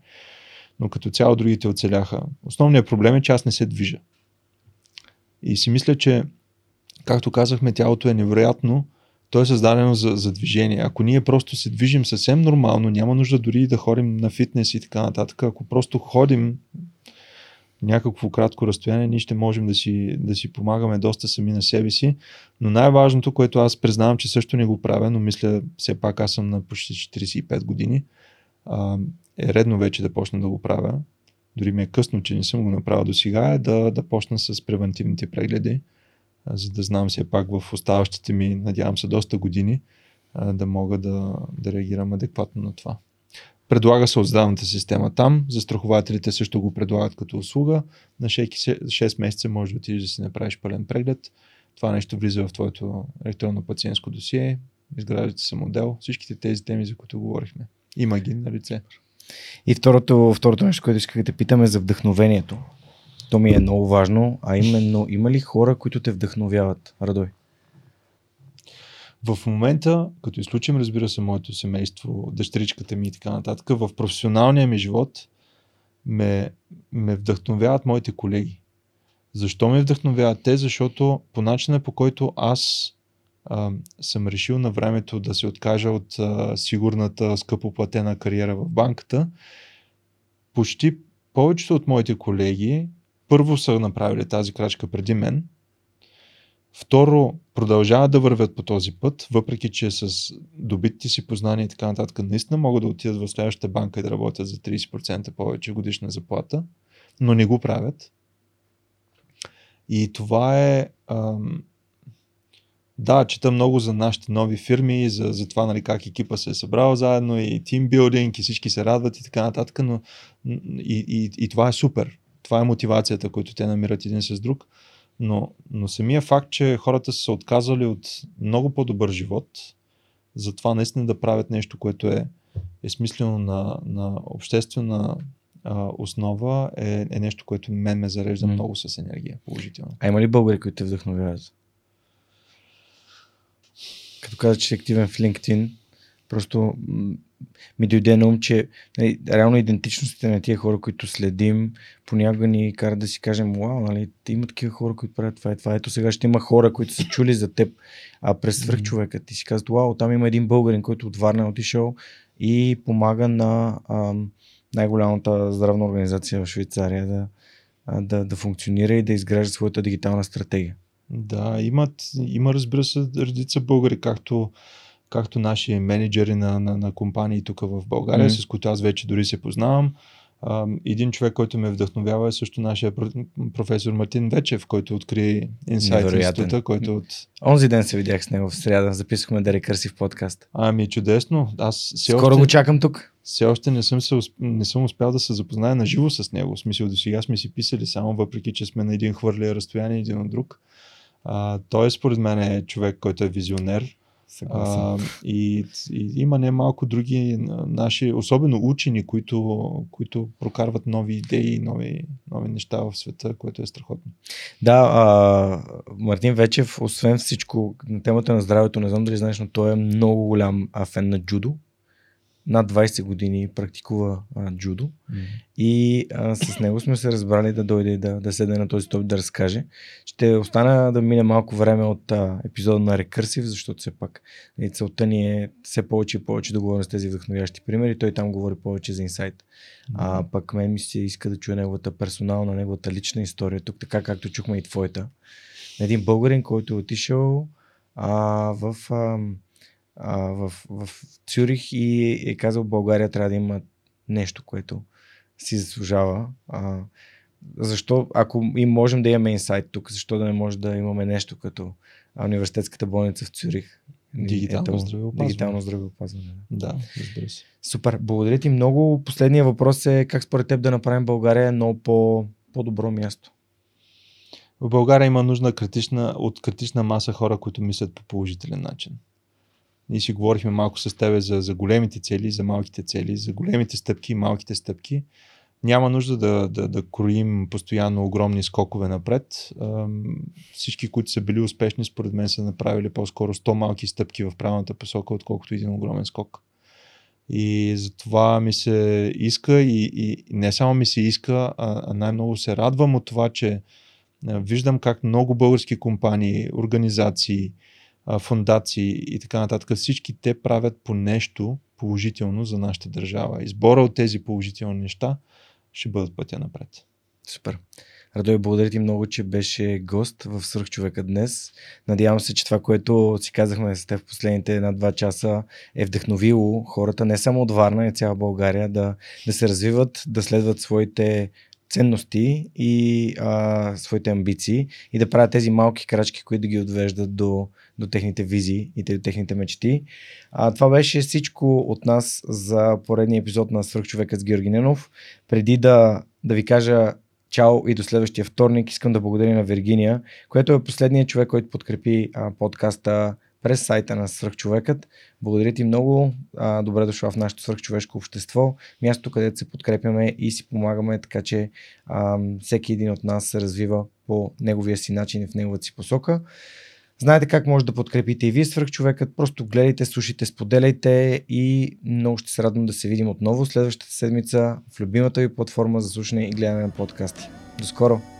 [SPEAKER 2] Но като цяло другите оцеляха. Основният проблем е, че аз не се движа. И си мисля, че, както казахме, тялото е невероятно то е създадено за, за движение. Ако ние просто се движим съвсем нормално, няма нужда дори да ходим на фитнес и така нататък. Ако просто ходим някакво кратко разстояние, ние ще можем да си, да си помагаме доста сами на себе си. Но най-важното, което аз признавам, че също не го правя, но мисля, все пак аз съм на почти 45 години, а, е редно вече да почна да го правя. Дори ми е късно, че не съм го направил до сега, е да, да почна с превентивните прегледи за да знам все пак в оставащите ми, надявам се, доста години, да мога да, да реагирам адекватно на това. Предлага се от здравната система там, застрахователите също го предлагат като услуга. На 6 месеца може да отидеш да си направиш пълен преглед. Това нещо влиза в твоето електронно пациентско досие, изграждате се модел, всичките тези теми, за които говорихме. Има ги на лице.
[SPEAKER 1] И второто, второто нещо, което исках да те питам е за вдъхновението. То ми е много важно, а именно има ли хора, които те вдъхновяват, Радой?
[SPEAKER 2] В момента, като изключим, разбира се, моето семейство, дъщеричката ми и така нататък, в професионалния ми живот ме, ме вдъхновяват моите колеги. Защо ме вдъхновяват те? Защото по начина по който аз а, съм решил на времето да се откажа от а, сигурната, скъпоплатена кариера в банката, почти повечето от моите колеги първо са направили тази крачка преди мен, второ продължават да вървят по този път, въпреки че с добитите си познания и така нататък наистина могат да отидат в следващата банка и да работят за 30% повече годишна заплата, но не го правят. И това е... Ам, да, чета много за нашите нови фирми, за, за това нали, как екипа се е събрал заедно и тимбилдинг и всички се радват и така нататък, но и, и, и това е супер това е мотивацията, която те намират един с друг. Но, но самия факт, че хората са се отказали от много по-добър живот, за това наистина да правят нещо, което е, е смислено на, на обществена а, основа, е, е нещо, което мен ме зарежда mm. много с енергия, положително.
[SPEAKER 1] А има ли българи, които те вдъхновяват? Като каза, че е активен в LinkedIn, просто ми дойде на ум, че нали, реално идентичностите на тия хора, които следим, понякога ни карат да си кажем, вау, нали, има такива хора, които правят това и това. Ето сега ще има хора, които са чули за теб, а през свърх човека ти си казват, вау, там има един българин, който от Варна е отишъл и помага на ам, най-голямата здравна организация в Швейцария да, да, да функционира и да изгражда своята дигитална стратегия.
[SPEAKER 2] Да, имат, има разбира се редица българи, както както наши менеджери на, на, на компании тук в България, mm-hmm. с които аз вече дори се познавам. Един човек, който ме вдъхновява е също нашия професор Мартин Вечев, който откри Insight Института, който от...
[SPEAKER 1] Онзи ден се видях с него в среда, записахме да рекърсив подкаст.
[SPEAKER 2] Ами чудесно. Аз
[SPEAKER 1] все Скоро още, го чакам тук.
[SPEAKER 2] Все още не съм, се, не съм успял да се запозная на живо с него. В смисъл до сега сме си писали само, въпреки че сме на един хвърли разстояние един от друг. А, той според мен е човек, който е визионер а, и, и има немалко други наши, особено учени, които, които прокарват нови идеи, нови, нови неща в света, което е страхотно.
[SPEAKER 1] Да, а, Мартин Вечев, освен всичко на темата на здравето, не знам дали знаеш, но той е много голям фен на джудо. Над 20 години практикува а, джудо mm. и а, с него сме се разбрали да дойде да, да седне на този топ да разкаже. Ще остана да мине малко време от а, епизода на Рекърсив, защото все пак и нали, целта ни е все повече и повече да говорим с тези вдъхновящи примери. Той там говори повече за инсайт. Mm. А пък мен ми се иска да чуя неговата персонална, неговата лична история, тук така както чухме и твоята. Един българин, който е отишъл а, в... А, а, в, в Цюрих и е казал България трябва да има нещо, което си заслужава. А, защо, ако и можем да имаме инсайт тук, защо да не може да имаме нещо като университетската болница в Цюрих?
[SPEAKER 2] Дигитално здравеопазване.
[SPEAKER 1] Дигитално здравеопазване.
[SPEAKER 2] Да, разбира се.
[SPEAKER 1] Супер. Благодаря ти много. Последният въпрос е как според теб да направим България едно по, по-добро място?
[SPEAKER 2] В България има нужда критична, от критична маса хора, които мислят по положителен начин. Ние си говорихме малко с тебе за, за големите цели, за малките цели, за големите стъпки малките стъпки. Няма нужда да, да, да кроим постоянно огромни скокове напред. Всички, които са били успешни, според мен са направили по-скоро 100 малки стъпки в правилната посока, отколкото един огромен скок. И затова ми се иска и, и не само ми се иска, а най-много се радвам от това, че виждам как много български компании, организации, фундации и така нататък, всички те правят по нещо положително за нашата държава. Избора от тези положителни неща ще бъдат пътя напред.
[SPEAKER 1] Супер. Радой, благодаря ти много, че беше гост в Свърхчовека днес. Надявам се, че това, което си казахме с теб в последните една-два часа е вдъхновило хората не само от Варна, и цяла България да, да се развиват, да следват своите ценности и а, своите амбиции и да правят тези малки крачки, които да ги отвеждат до, до техните визии и до техните мечти. А, това беше всичко от нас за поредния епизод на Свърхчовекът с Георги Ненов. Преди да, да ви кажа чао и до следващия вторник, искам да благодаря на Виргиния, което е последният човек, който подкрепи а, подкаста през сайта на Свърхчовекът. Благодаря ти много. А, добре дошла в нашето свърхчовешко общество. Място, където се подкрепяме и си помагаме, така че а, всеки един от нас се развива по неговия си начин и в неговата си посока. Знаете как може да подкрепите и вие свърхчовекът. Просто гледайте, слушайте, споделяйте и много ще се радвам да се видим отново следващата седмица в любимата ви платформа за слушане и гледане на подкасти. До скоро!